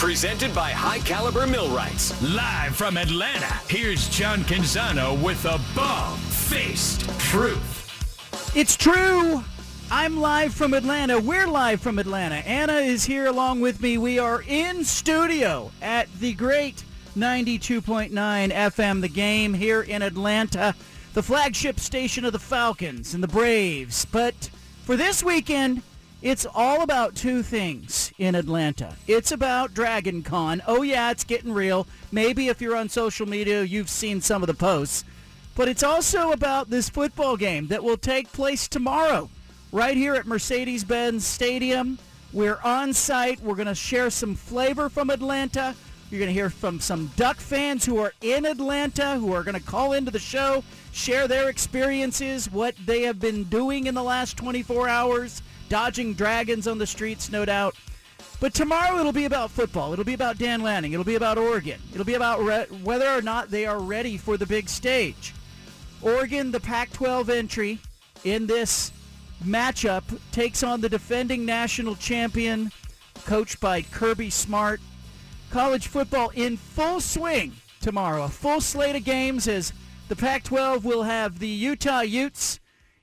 presented by High Caliber Millwrights. Live from Atlanta, here's John Canzano with a Bald Faced Truth. It's true. I'm live from Atlanta. We're live from Atlanta. Anna is here along with me. We are in studio at the great 92.9 FM The Game here in Atlanta, the flagship station of the Falcons and the Braves. But for this weekend, it's all about two things in Atlanta. It's about Dragon Con. Oh, yeah, it's getting real. Maybe if you're on social media, you've seen some of the posts. But it's also about this football game that will take place tomorrow right here at Mercedes-Benz Stadium. We're on site. We're going to share some flavor from Atlanta. You're going to hear from some Duck fans who are in Atlanta who are going to call into the show, share their experiences, what they have been doing in the last 24 hours, dodging dragons on the streets, no doubt. But tomorrow it'll be about football. It'll be about Dan Lanning. It'll be about Oregon. It'll be about re- whether or not they are ready for the big stage. Oregon, the Pac-12 entry in this matchup, takes on the defending national champion, coached by Kirby Smart. College football in full swing tomorrow. A full slate of games as the Pac-12 will have the Utah Utes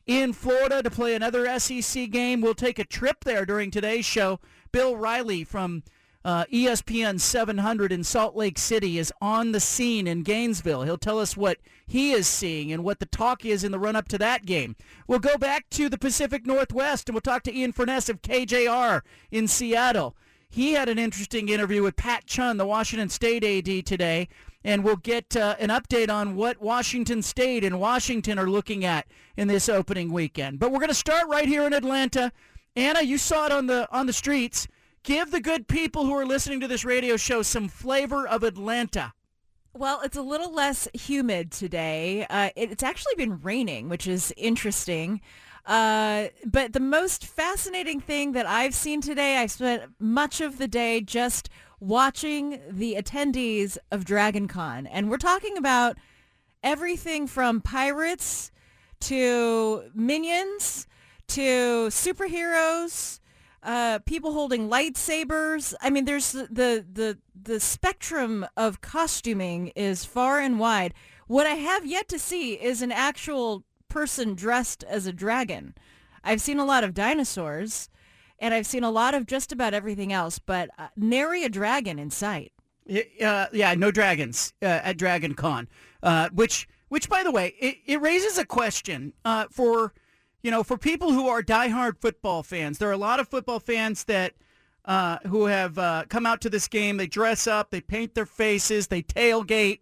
in Florida to play another SEC game. We'll take a trip there during today's show. Bill Riley from uh, ESPN 700 in Salt Lake City is on the scene in Gainesville. He'll tell us what he is seeing and what the talk is in the run-up to that game. We'll go back to the Pacific Northwest and we'll talk to Ian Furness of KJR in Seattle. He had an interesting interview with Pat Chun, the Washington State AD today, and we'll get uh, an update on what Washington State and Washington are looking at in this opening weekend. But we're going to start right here in Atlanta. Anna, you saw it on the on the streets. Give the good people who are listening to this radio show some flavor of Atlanta. Well, it's a little less humid today. Uh, it, it's actually been raining, which is interesting. Uh, but the most fascinating thing that I've seen today, I spent much of the day just watching the attendees of Dragon Con. And we're talking about everything from pirates to minions to superheroes, uh, people holding lightsabers. I mean, there's the, the, the, the spectrum of costuming is far and wide. What I have yet to see is an actual person dressed as a dragon. I've seen a lot of dinosaurs, and I've seen a lot of just about everything else, but uh, nary a dragon in sight. Uh, yeah, no dragons uh, at Dragon Con, uh, which, which by the way, it, it raises a question uh, for, you know, for people who are diehard football fans. There are a lot of football fans that uh, who have come out to this game. They dress up, they paint their faces, they tailgate.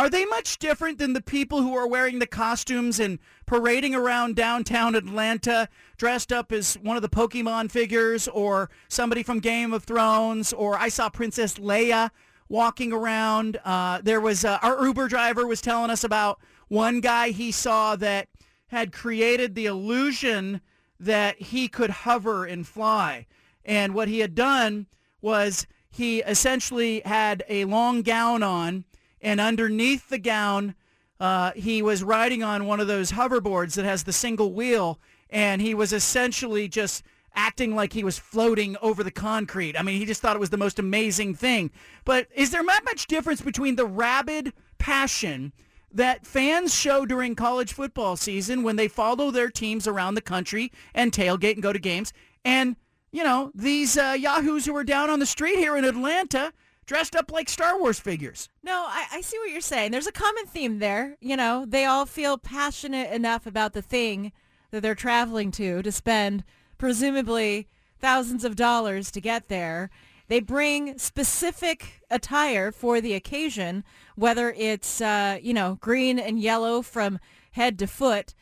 Are they much different than the people who are wearing the costumes and parading around downtown Atlanta dressed up as one of the Pokemon figures or somebody from Game of Thrones or I saw Princess Leia walking around. Uh, there was uh, our Uber driver was telling us about one guy he saw that had created the illusion that he could hover and fly. And what he had done was he essentially had a long gown on and underneath the gown, uh, he was riding on one of those hoverboards that has the single wheel, and he was essentially just acting like he was floating over the concrete. I mean, he just thought it was the most amazing thing. But is there not much difference between the rabid passion that fans show during college football season when they follow their teams around the country and tailgate and go to games and, you know, these uh, yahoos who are down on the street here in Atlanta dressed up like Star Wars figures. No, I, I see what you're saying. There's a common theme there. You know, they all feel passionate enough about the thing that they're traveling to to spend presumably thousands of dollars to get there. They bring specific attire for the occasion, whether it's, uh, you know, green and yellow from head to foot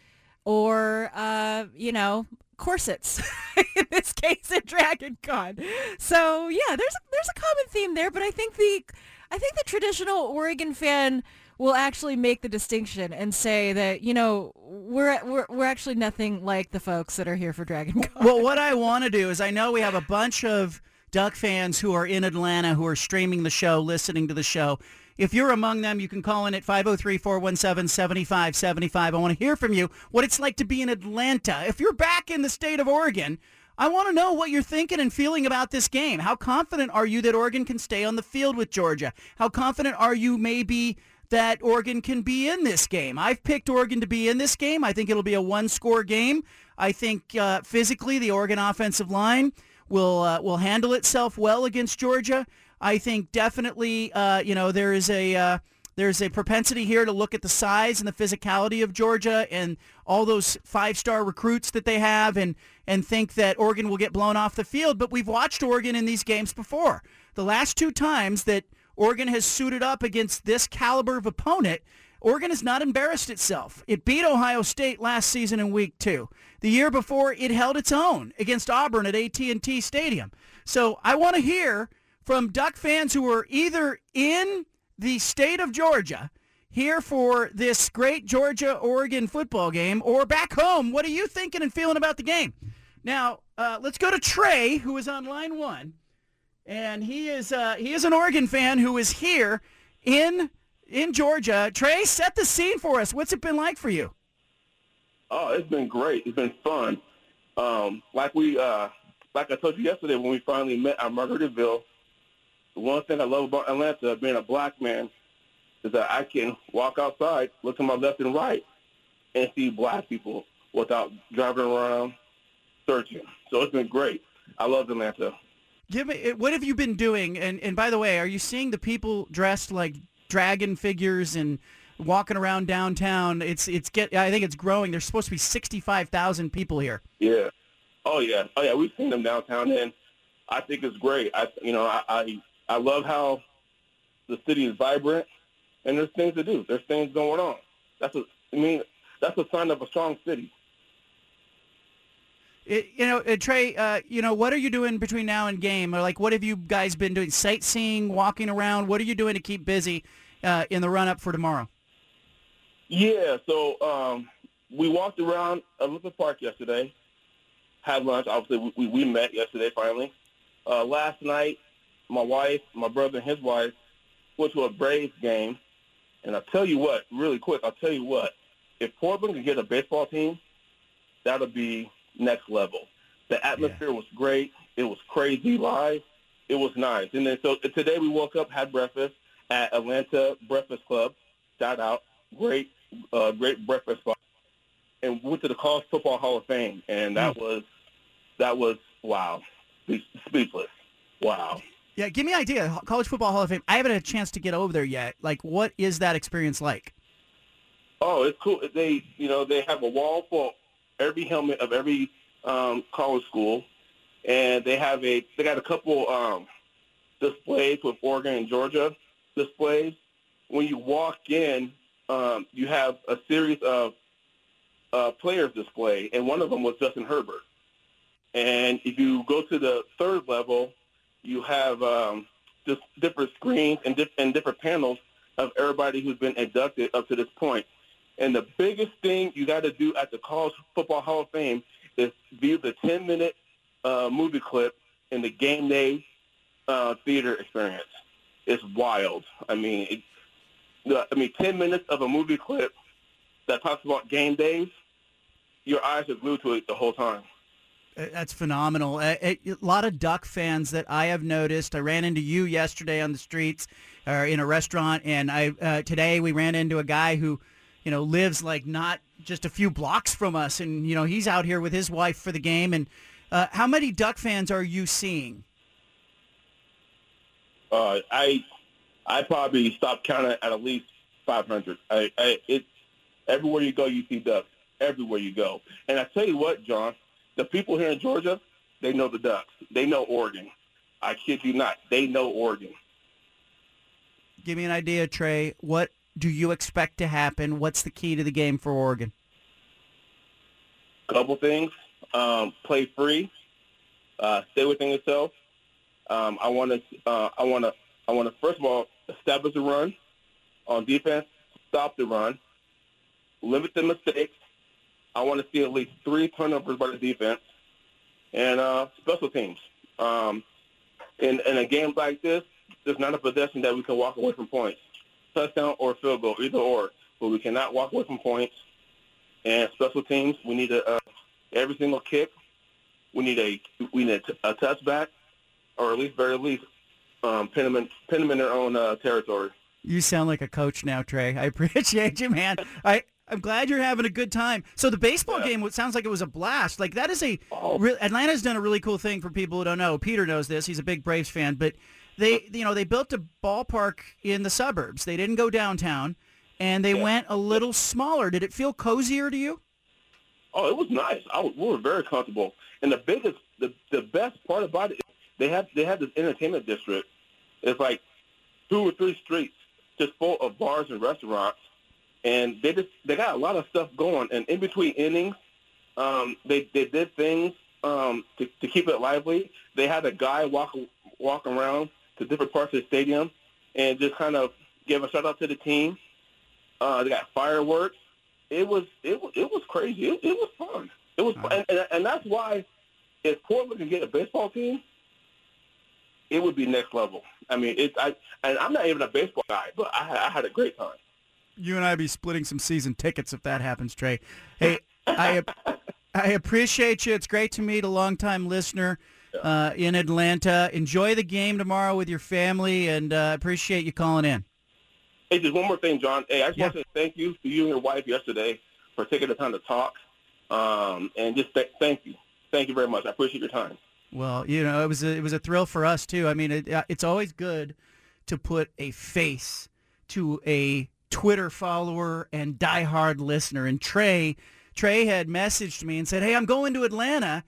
or, uh, you know, corsets in this case at Dragon Con. So yeah, there's a, there's a common theme there, but I think the I think the traditional Oregon fan will actually make the distinction and say that you know we're we're, we're actually nothing like the folks that are here for Dragon Con. Well, what I want to do is I know we have a bunch of Duck fans who are in Atlanta who are streaming the show, listening to the show. If you're among them, you can call in at 503-417-7575. I want to hear from you what it's like to be in Atlanta. If you're back in the state of Oregon, I want to know what you're thinking and feeling about this game. How confident are you that Oregon can stay on the field with Georgia? How confident are you maybe that Oregon can be in this game? I've picked Oregon to be in this game. I think it'll be a one-score game. I think uh, physically the Oregon offensive line will uh, will handle itself well against Georgia. I think definitely, uh, you know, there is a uh, there's a propensity here to look at the size and the physicality of Georgia and all those five-star recruits that they have, and and think that Oregon will get blown off the field. But we've watched Oregon in these games before. The last two times that Oregon has suited up against this caliber of opponent, Oregon has not embarrassed itself. It beat Ohio State last season in week two. The year before, it held its own against Auburn at AT&T Stadium. So I want to hear from Duck fans who are either in the state of Georgia here for this great Georgia-Oregon football game or back home. What are you thinking and feeling about the game? Now, uh, let's go to Trey, who is on line one. And he is uh, he is an Oregon fan who is here in in Georgia. Trey, set the scene for us. What's it been like for you? Oh, it's been great. It's been fun. Um, like we, uh, like I told you yesterday when we finally met at Margaritaville, one thing I love about Atlanta, being a black man, is that I can walk outside, look to my left and right, and see black people without driving around searching. So it's been great. I love Atlanta. Give me eh, what have you been doing? And and by the way, are you seeing the people dressed like dragon figures and walking around downtown? It's it's get I think it's growing. There's supposed to be sixty five thousand people here. Yeah. Oh yeah. Oh yeah. We've seen them downtown, and I think it's great. I you know I I, I love how the city is vibrant, and there's things to do. There's things going on. That's a I mean that's a sign of a strong city. It, you know, uh, Trey, uh, you know, what are you doing between now and game? Or like, what have you guys been doing? Sightseeing, walking around? What are you doing to keep busy uh, in the run-up for tomorrow? Yeah, so um, we walked around Olympic Park yesterday, had lunch. Obviously, we, we met yesterday finally. Uh, last night, my wife, my brother, and his wife went to a Braves game. And I'll tell you what, really quick, I'll tell you what, if Portland could get a baseball team, that would be next level. The atmosphere yeah. was great. It was crazy live. It was nice. And then so today we woke up, had breakfast at Atlanta Breakfast Club. Shout out, great, uh, great breakfast spot, and went to the College Football Hall of Fame, and that mm. was that was wow, speechless. Wow. Yeah, give me an idea. College Football Hall of Fame. I haven't had a chance to get over there yet. Like, what is that experience like? Oh, it's cool. They, you know, they have a wall for every helmet of every um, college school, and they have a they got a couple um, displays with Oregon and Georgia displays. When you walk in, um, you have a series of uh, players display, and one of them was Justin Herbert. And if you go to the third level, you have um, just different screens and, di- and different panels of everybody who's been inducted up to this point. And the biggest thing you got to do at the College Football Hall of Fame is view the 10-minute uh, movie clip in the game day uh, theater experience. It's wild. I mean, it, I mean, 10 minutes of a movie clip that talks about game days, your eyes are glued to it the whole time. Uh, that's phenomenal. A, a, a, lot of Duck fans that I have noticed. I ran into you yesterday on the streets or in a restaurant, and I uh, today we ran into a guy who – you know, lives like not just a few blocks from us, and you know he's out here with his wife for the game. And uh, how many Duck fans are you seeing? Uh, I I probably stopped counting at at least 500. I, I it everywhere you go, you see Ducks. Everywhere you go, and I tell you what, John, the people here in Georgia, they know the Ducks. They know Oregon. I kid you not, they know Oregon. Give me an idea, Trey. What do you expect to happen? What's the key to the game for Oregon? Couple things. Um, play free. Uh, stay within yourself. Um, I want to. Uh, I want to. I want to. First of all, establish a run. On defense, stop the run. Limit the mistakes. I want to see at least three turnovers by the defense. And uh, special teams. Um, in, in a game like this, there's not a possession that we can walk away from points. Touchdown or field goal, either or. But we cannot walk away from points. And special teams, we need a, uh, every single kick. We need a we need a, touchback, or at least very least um, pin them in, pin them in their own uh, territory. You sound like a coach now, Trey. I appreciate you, man. I I'm glad you're having a good time. So the baseball Yeah. game it sounds like it was a blast. Like that is a Oh. re- Atlanta's done a really cool thing for people who don't know. Peter knows this. He's a big Braves fan, but they you know they built a ballpark in the suburbs. They didn't go downtown, and they Yeah. went a little smaller. Did it feel cozier to you? Oh, it was nice. I was, we were very comfortable. And the biggest, the the best part about it, they have they have this entertainment district. It's like two or three streets just full of bars and restaurants, and they just they got a lot of stuff going. And in between innings, um, they they did things um, to to keep it lively. They had a guy walk walk around to different parts of the stadium and just kind of give a shout out to the team. Uh, they got fireworks it was it was it was crazy. It, it was fun. It was fun. And, and and that's why if Portland can get a baseball team, it would be next level. I mean, it's I and I'm not even a baseball guy, but I, I had a great time. You and I be splitting some season tickets if that happens, Trey. Hey, I I appreciate you. It's great to meet a longtime listener uh, in Atlanta. Enjoy the game tomorrow with your family, and uh, appreciate you calling in. Hey, just one more thing, John. Hey, I just Yeah. want to say thank you to you and your wife yesterday for taking the time to talk, um, and just th- thank you, thank you very much. I appreciate your time. Well, you know, it was a, it was a thrill for us too. I mean, it, uh, it's always good to put a face to a Twitter follower and diehard listener. And Trey, Trey had messaged me and said, "Hey, I'm going to Atlanta,"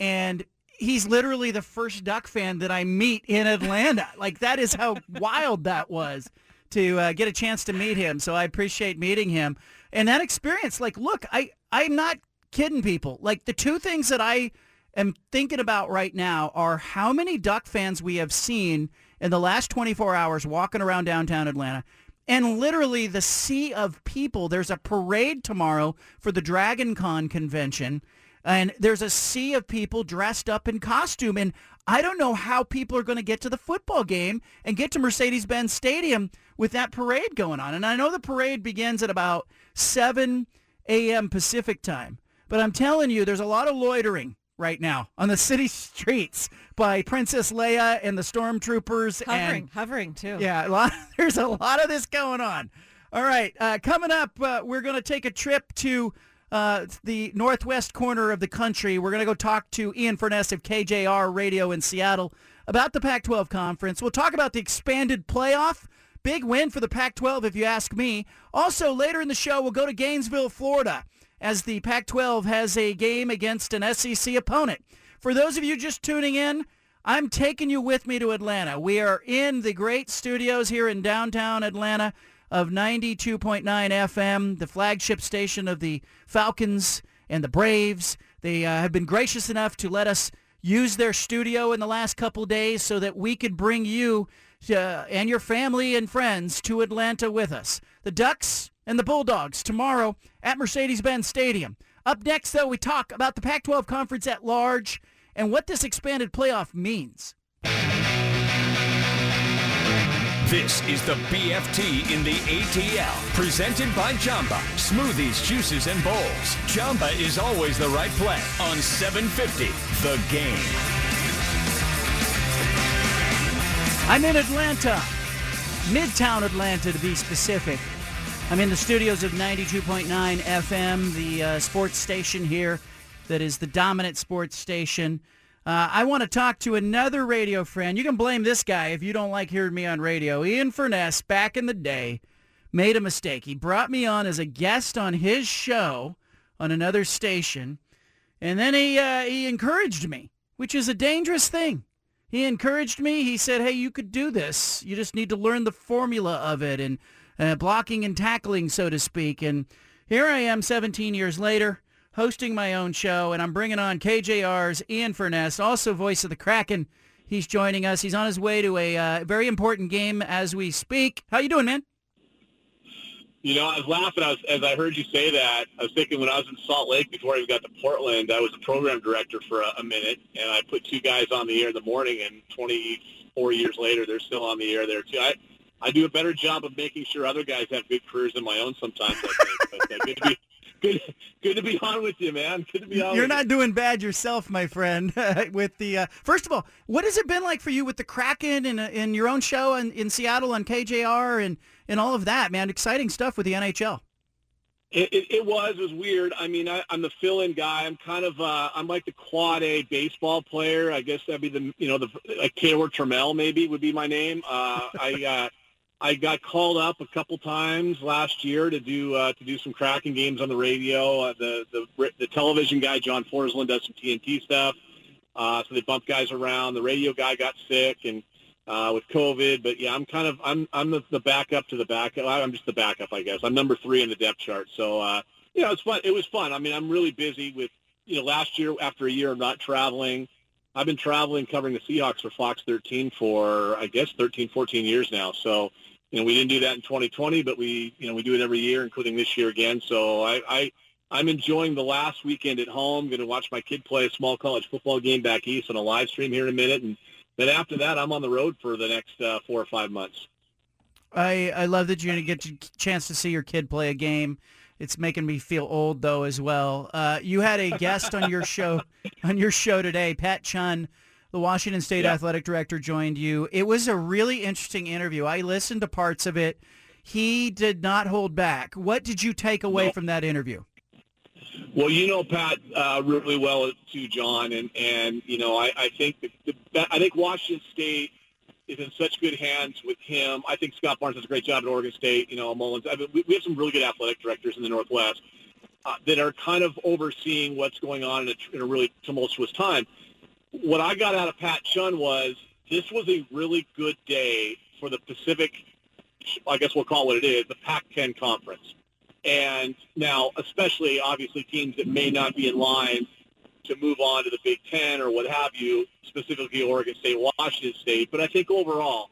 and he's literally the first Duck fan that I meet in Atlanta. like that is how wild that was to uh, get a chance to meet him. So I appreciate meeting him and that experience. Like, look, I I'm not kidding people. Like the two things that I am thinking about right now are how many Duck fans we have seen in the last 24 hours walking around downtown Atlanta. And literally the sea of people. There's a parade tomorrow for the Dragon Con convention. And there's a sea of people dressed up in costume. And I don't know how people are going to get to the football game and get to Mercedes-Benz Stadium with that parade going on. And I know the parade begins at about 7 a.m. Pacific time. But I'm telling you, there's a lot of loitering right now on the city streets by Princess Leia and the stormtroopers. Hovering, and, hovering too. yeah, a lot, there's a lot of this going on. All right, uh, coming up, uh, we're going to take a trip to uh, the northwest corner of the country. We're going to go talk to Ian Furness of KJR Radio in Seattle about the Pac-12 conference. We'll talk about the expanded playoff. Big win for the Pac-12, if you ask me. Also, later in the show, we'll go to Gainesville, Florida, as the Pac-12 has a game against an SEC opponent. For those of you just tuning in, I'm taking you with me to Atlanta. We are in the great studios here in downtown Atlanta of 92.9 FM, the flagship station of the Falcons and the Braves. They uh, have been gracious enough to let us use their studio in the last couple days so that we could bring you uh, and your family and friends to Atlanta with us. The Ducks and the Bulldogs tomorrow at Mercedes-Benz Stadium. Up next, though, we talk about the Pac-12 Conference at large and what this expanded playoff means. This is the BFT in the ATL, presented by Jamba. Smoothies, juices, and bowls. Jamba is always the right play on 750 The Game. I'm in Atlanta, Midtown Atlanta to be specific. I'm in the studios of 92.9 FM, the uh, sports station here that is the dominant sports station. Uh, I want to talk to another radio friend. You can blame this guy if you don't like hearing me on radio. Ian Furness, back in the day, made a mistake. He brought me on as a guest on his show on another station, and then he uh, he encouraged me, which is a dangerous thing. He encouraged me. He said, "Hey, you could do this. You just need to learn the formula of it and uh, blocking and tackling, so to speak." And here I am, 17 years later, hosting my own show, and I'm bringing on KJR's Ian Furness, also voice of the Kraken He's joining us. He's on his way to a uh, very important game as we speak. How you doing, man? You know, I was laughing I was, as I heard you say that. I was thinking when I was in Salt Lake before I even got to Portland, I was a program director for a, a minute, and I put two guys on the air in the morning, and 24 years later, they're still on the air there too. I, I do a better job of making sure other guys have good careers than my own sometimes. I think. but, uh, good to be good, good to be on with you, man. Good to be on. You're not you. doing bad yourself, my friend. with the uh, first of all, what has it been like for you with the Kraken and uh, in your own show in, in Seattle on KJR and and all of that, man? Exciting stuff with the NHL. It, it, it was. It was weird. I mean, I, I'm the fill-in guy. I'm kind of, uh, I'm like the quad A baseball player. I guess that'd be the, you know, the like Taylor Trammell maybe would be my name. Uh, I, uh, I got called up a couple times last year to do uh, to do some Kraken games on the radio. Uh, the the the television guy John Forslund does some TNT stuff, uh, so they bump guys around. The radio guy got sick and uh, with COVID, but yeah, I'm kind of I'm I'm the, the backup to the backup. I'm just the backup, I guess. I'm number three in the depth chart, so uh, you know it's fun. It was fun. I mean, I'm really busy with you know last year after a year of not traveling. I've been traveling covering the Seahawks for Fox 13 for I guess 13, 14 years now. So you know, we didn't do that in 2020, but we, you know, we do it every year, including this year again. So I, I I'm enjoying the last weekend at home. Going to watch my kid play a small college football game back east on a live stream here in a minute, and then after that, I'm on the road for the next uh, four or five months. I I love that you're going to get a chance to see your kid play a game. It's making me feel old though as well. Uh, you had a guest on your show on your show today, Pat Chun the Washington State yeah. athletic director joined you. It was a really interesting interview. I listened to parts of it. He did not hold back. What did you take away no. from that interview? Well, you know Pat uh, really well too, John, and and you know I, I think the, the, I think Washington State is in such good hands with him. I think Scott Barnes does a great job at Oregon State. You know Mullens. I mean, we, we have some really good athletic directors in the Northwest uh, that are kind of overseeing what's going on in a, in a really tumultuous time what I got out of Pat Chun was this was a really good day for the Pacific, I guess we'll call it what it is, the Pac-10 conference. And now, especially obviously teams that may not be in line to move on to the Big Ten or what have you, specifically Oregon State, Washington State. But I think overall,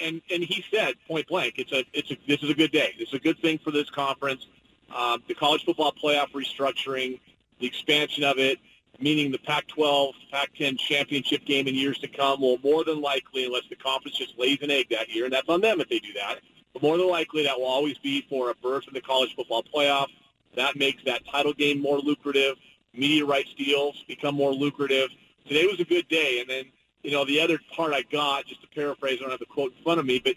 and and he said point blank, it's a it's a this is a good day. This is a good thing for this conference. Um, the college football playoff restructuring, the expansion of it, meaning the Pac-12, Pac-10 championship game in years to come will more than likely, unless the conference just lays an egg that year, and that's on them if they do that, but more than likely that will always be for a berth in the college football playoff. That makes that title game more lucrative. Media rights deals become more lucrative. Today was a good day, and then you know the other part I got, just to paraphrase, I don't have the quote in front of me, but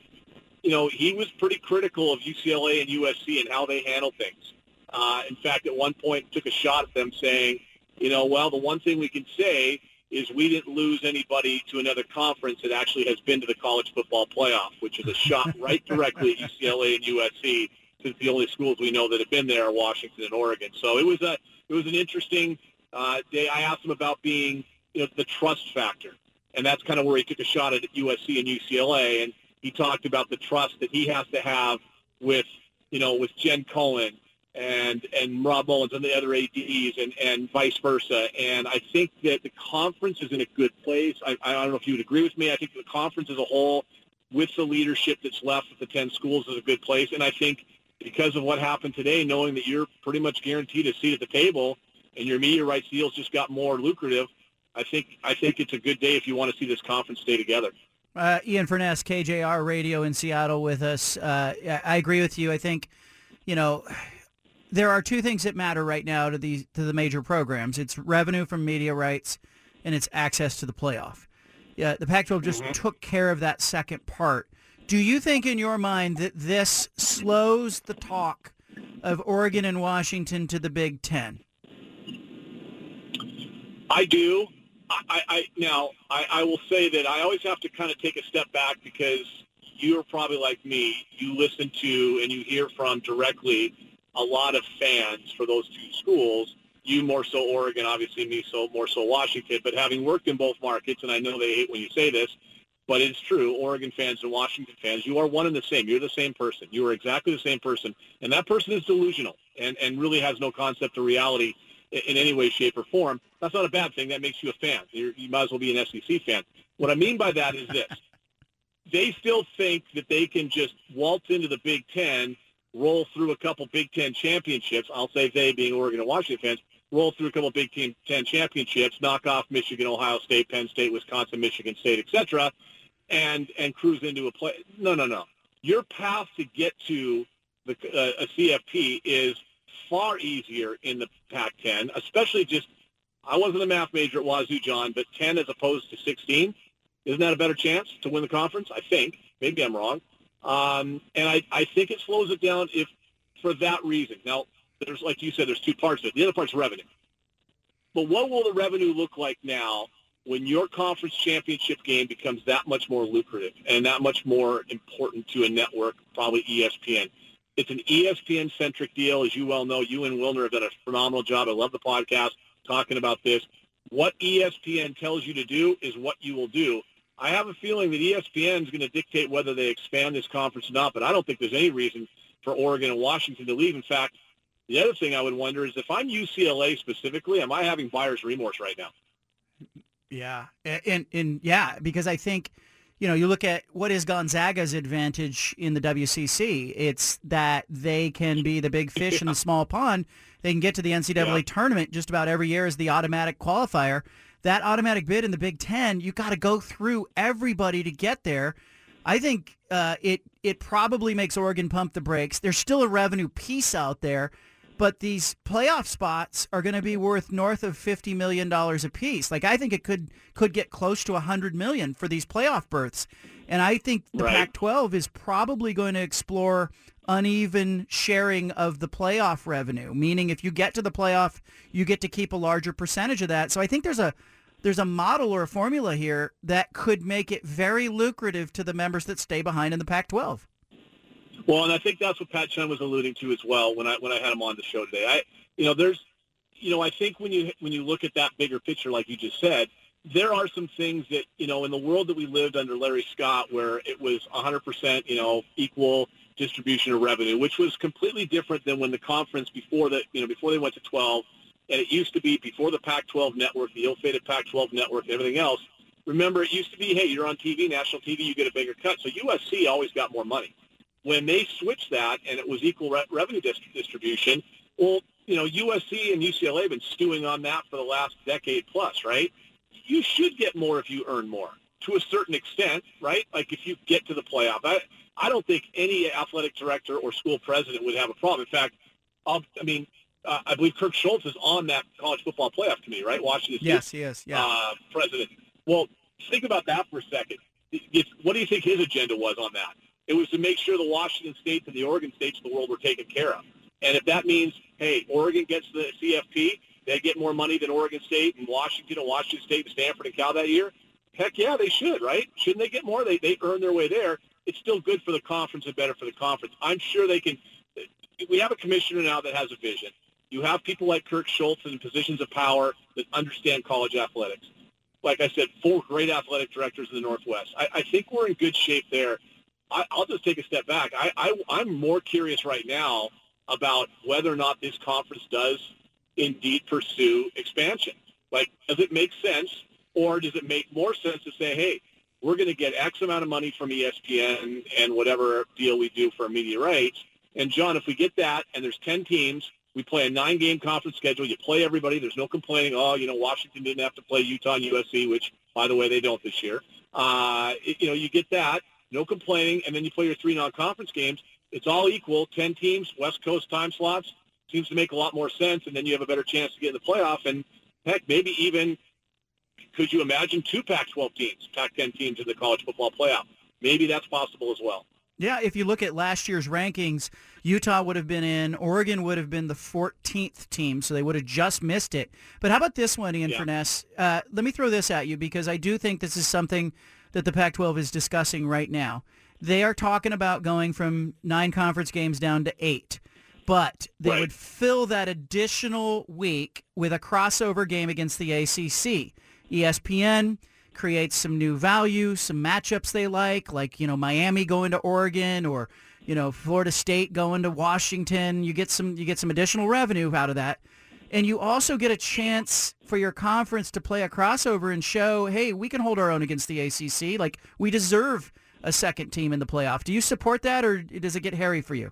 you know he was pretty critical of UCLA and USC and how they handle things. Uh, in fact, at one point took a shot at them saying, you know, well, the one thing we can say is we didn't lose anybody to another conference that actually has been to the college football playoff, which is a shot right directly at UCLA and USC, since the only schools we know that have been there are Washington and Oregon. So it was a it was an interesting uh, day. I asked him about being know the trust factor, and that's kind of where he took a shot at USC and UCLA, and he talked about the trust that he has to have with you know with Jen Cohen and and Rob Mullens and the other ADs and, and vice versa. And I think that the conference is in a good place. I, I don't know if you would agree with me. I think the conference as a whole, with the leadership that's left at the 10 schools, is a good place. And I think because of what happened today, knowing that you're pretty much guaranteed a seat at the table and your media rights deals just got more lucrative, I think I think it's a good day if you want to see this conference stay together. Uh, Ian Furness, KJR Radio in Seattle with us. Uh, I agree with you. I think, you know, there are two things that matter right now to the to the major programs. It's revenue from media rights, and it's access to the playoff. Yeah, the Pac-12 just mm-hmm. took care of that second part. Do you think, in your mind, that this slows the talk of Oregon and Washington to the Big Ten? I do. I, I now I, I will say that I always have to kind of take a step back because you are probably like me. You listen to and you hear from directly a lot of fans for those two schools. You more so Oregon, obviously me so more so Washington. But having worked in both markets, and I know they hate when you say this, but it's true. Oregon fans and Washington fans, you are one and the same. You're the same person. You are exactly the same person, and that person is delusional and and really has no concept of reality in, any way, shape, or form. That's not a bad thing. That makes you a fan. You're, you might as well be an SEC fan. What I mean by that is this. they still think that they can just waltz into the Big Ten, roll through a couple Big Ten championships. I'll say they being Oregon and Washington fans, roll through a couple Big Ten championships, knock off Michigan, Ohio State, Penn State, Wisconsin, Michigan State, etc., and and cruise into a play. No, no, no. Your path to get to the, uh, a CFP is far easier in the Pac-10, especially just. I wasn't a math major at Wazoo, John, but 10 as opposed to 16 isn't that a better chance to win the conference? I think. Maybe I'm wrong. Um, and I, I think it slows it down if for that reason. Now, there's like you said, there's two parts to it. The other part's revenue. But what will the revenue look like now when your conference championship game becomes that much more lucrative and that much more important to a network, probably ESPN? It's an ESPN-centric deal. As you well know, you and Wilner have done a phenomenal job. I love the podcast talking about this. What ESPN tells you to do is what you will do. I have a feeling that ESPN is going to dictate whether they expand this conference or not, but I don't think there's any reason for Oregon and Washington to leave. In fact, the other thing I would wonder is if I'm UCLA specifically, am I having buyer's remorse right now? Yeah, and and yeah, because I think, you know, you look at what is Gonzaga's advantage in the WCC. It's that they can be the big fish yeah. in the small pond. They can get to the NCAA yeah. tournament just about every year as the automatic qualifier that automatic bid in the Big Ten, you got to go through everybody to get there. I think uh, it it probably makes Oregon pump the brakes. There's still a revenue piece out there, but these playoff spots are going to be worth north of fifty million dollars a piece. Like I think it could could get close to a hundred million for these playoff berths, and I think the right. Pac-12 is probably going to explore uneven sharing of the playoff revenue, meaning if you get to the playoff, you get to keep a larger percentage of that. So I think there's a there's a model or a formula here that could make it very lucrative to the members that stay behind in the Pac-12. Well, and I think that's what Pat Chun was alluding to as well when I when I had him on the show today. I, you know, there's, you know, I think when you when you look at that bigger picture, like you just said, there are some things that you know in the world that we lived under Larry Scott, where it was 100%, you know, equal distribution of revenue, which was completely different than when the conference before that, you know, before they went to 12 and it used to be before the Pac-12 network, the ill-fated Pac-12 network, and everything else. Remember, it used to be, hey, you're on TV, national TV, you get a bigger cut. So USC always got more money. When they switched that and it was equal re- revenue dis- distribution, well, you know, USC and UCLA have been stewing on that for the last decade plus, right? You should get more if you earn more to a certain extent, right? Like if you get to the playoff. I, I don't think any athletic director or school president would have a problem. In fact, I'll, I mean, uh, I believe Kirk Schulz is on that college football playoff committee, right? Washington State yes, he is. Yeah. Uh, president. Well, think about that for a second. It's, what do you think his agenda was on that? It was to make sure the Washington states and the Oregon states of the world were taken care of. And if that means, hey, Oregon gets the CFP, they get more money than Oregon State and Washington and Washington State and Stanford and Cal that year, heck yeah, they should, right? Shouldn't they get more? They they earn their way there. It's still good for the conference and better for the conference. I'm sure they can. We have a commissioner now that has a vision. You have people like Kirk Schulz in positions of power that understand college athletics. Like I said, four great athletic directors in the Northwest. I, I think we're in good shape there. I, will just take a step back. I, I, I'm more curious right now about whether or not this conference does indeed pursue expansion. Like, does it make sense, or does it make more sense to say, hey, we're going to get X amount of money from ESPN and whatever deal we do for media rights. And John, if we get that, and there's 10 teams, we play a nine-game conference schedule. You play everybody. There's no complaining. Oh, you know, Washington didn't have to play Utah and USC, which, by the way, they don't this year. Uh, you know, you get that. No complaining. And then you play your three non-conference games. It's all equal. Ten teams, West Coast time slots. Seems to make a lot more sense. And then you have a better chance to get in the playoff. And, heck, maybe even could you imagine two Pac-12 teams, Pac-10 teams in the college football playoff? Maybe that's possible as well. Yeah, if you look at last year's rankings, Utah would have been in, Oregon would have been the 14th team, so they would have just missed it. But how about this one, Ian yeah. Furness? Uh, let me throw this at you because I do think this is something that the Pac-12 is discussing right now. They are talking about going from nine conference games down to eight, but they right. would fill that additional week with a crossover game against the ACC. ESPN creates some new value, some matchups they like, like, you know, Miami going to Oregon or, you know, Florida State going to Washington. You get some you get some additional revenue out of that. And you also get a chance for your conference to play a crossover and show, hey, we can hold our own against the ACC. Like we deserve a second team in the playoff. Do you support that, or does it get hairy for you?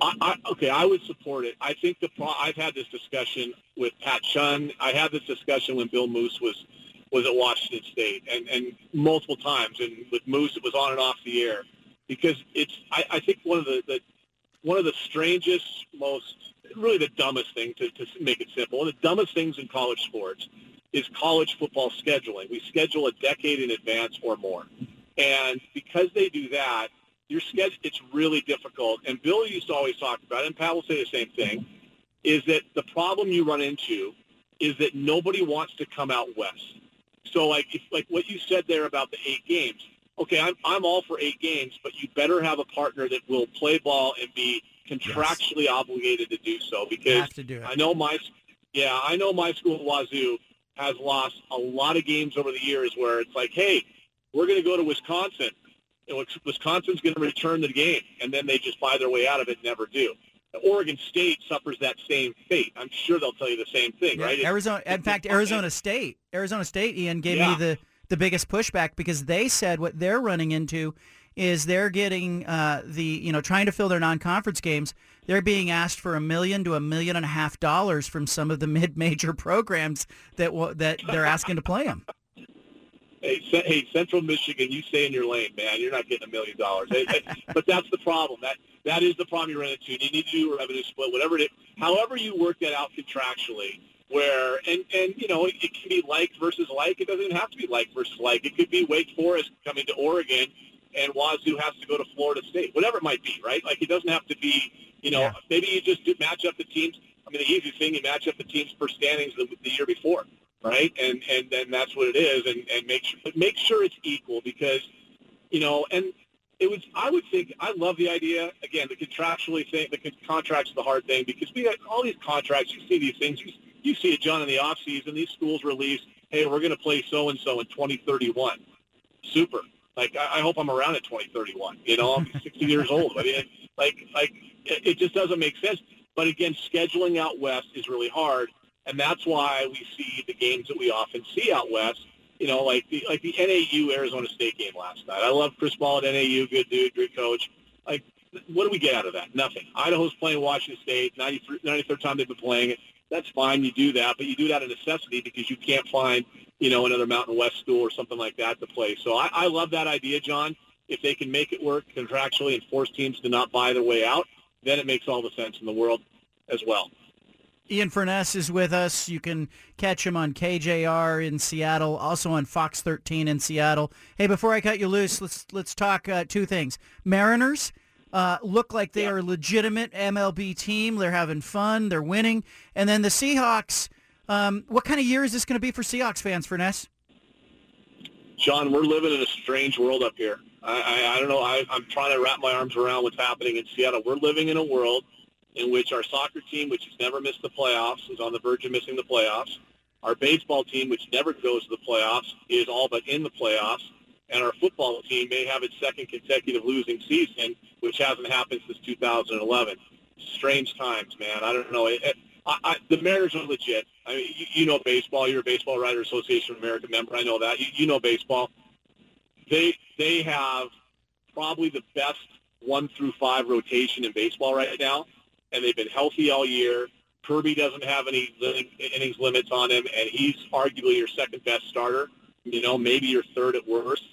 I, I, okay, I would support it. I think the pro- I've had this discussion with Pat Chun. I had this discussion when Bill Moos was was at Washington State, and and multiple times. And with Moos, it was on and off the air because it's. I, I think one of the, the one of the strangest, most really the dumbest thing to, to make it simple. One of the dumbest things in college sports is college football scheduling. We schedule a decade in advance or more. And because they do that, your schedule, it's really difficult. And Bill used to always talk about it, and Pat will say the same thing, is that the problem you run into is that nobody wants to come out west. So like if, like what you said there about the eight games, okay, I'm, I'm all for eight games, but you better have a partner that will play ball and be contractually yes. obligated to do so because do I know my yeah I know my school Wazoo has lost a lot of games over the years where it's like hey we're going to go to Wisconsin and Wisconsin's going to return the game and then they just buy their way out of it and never do. Oregon State suffers that same fate. I'm sure they'll tell you the same thing, yeah, right? Arizona, in fact, Arizona State, Arizona State, Ian gave yeah. me the the biggest pushback because they said what they're running into is they're getting uh, the you know trying to fill their non-conference games. They're being asked for a million to a million and a half dollars from some of the mid-major programs that that they're asking to play them. Hey, hey, Central Michigan, you stay in your lane, man. You're not getting a million dollars. But that's the problem. That that is the problem you run into. You need to do a revenue split, whatever it is. However you work that out contractually, where and and you know it, it can be like versus like. It doesn't have to be like versus like. It could be Wake Forest coming to Oregon and Wazoo has to go to Florida State, whatever it might be, right? Like it doesn't have to be, you know, yeah. maybe you just do, match up the teams. I mean, the easy thing, you match up the teams per standings the, the year before, right? And and then that's what it is, and and make sure but make sure it's equal because, you know, and it was I would think I love the idea. Again, the contractually thing, the contract's the hard thing because we got all these contracts. You see these things. You, you see it, John, in the off season. These schools release, hey, we're going to play so and so in 2031. Super like I, I hope I'm around at 2031. You know, I'm 60 years old. I mean, like like it, it just doesn't make sense. But again, scheduling out west is really hard, and that's why we see the games that we often see out west. You know, like the like the NAU Arizona State game last night. I love Chris Ball at NAU, good dude, good coach. Like, what do we get out of that? Nothing. Idaho's playing Washington State, 93, 93rd time they've been playing it. That's fine. You do that, but you do that of necessity because you can't find you know, another Mountain West school or something like that to play. So I, I love that idea, John. If they can make it work contractually and force teams to not buy their way out, then it makes all the sense in the world as well. Ian Furness is with us. You can catch him on KJR in Seattle, also on Fox 13 in Seattle. Hey, before I cut you loose, let's let's talk uh, two things. Mariners uh, look like they yeah. are a legitimate MLB team. They're having fun. They're winning. And then the Seahawks um, what kind of year is this going to be for Seahawks fans, Furness? John, we're living in a strange world up here. I, I, I don't know. I, I'm trying to wrap my arms around what's happening in Seattle. We're living in a world in which our soccer team, which has never missed the playoffs, is on the verge of missing the playoffs. Our baseball team, which never goes to the playoffs, is all but in the playoffs. And our football team may have its second consecutive losing season, which hasn't happened since 2011. Strange times, man. I don't know. It, I, I, the Mariners are legit. I mean, you, you know baseball. You're a Baseball Writer Association of America member. I know that. You, you know baseball. They they have probably the best one through five rotation in baseball right now, and they've been healthy all year. Kirby doesn't have any innings limits on him, and he's arguably your second best starter. You know, maybe your third at worst.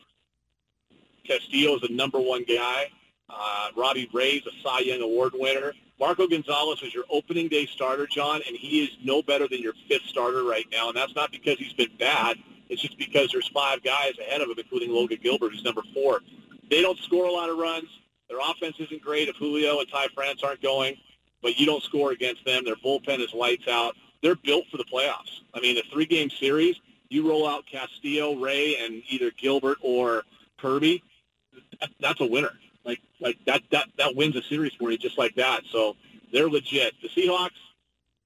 Castillo is the number one guy. Uh, Robbie Ray's a Cy Young Award winner. Marco Gonzalez was your opening day starter, John, and he is no better than your fifth starter right now. And that's not because he's been bad. It's just because there's five guys ahead of him, including Logan Gilbert, who's number four. They don't score a lot of runs. Their offense isn't great if Julio and Ty France aren't going, but you don't score against them. Their bullpen is lights out. They're built for the playoffs. I mean, a three-game series, you roll out Castillo, Ray, and either Gilbert or Kirby, that's a winner. Like like that that that wins a series for you just like that. So they're legit. The Seahawks.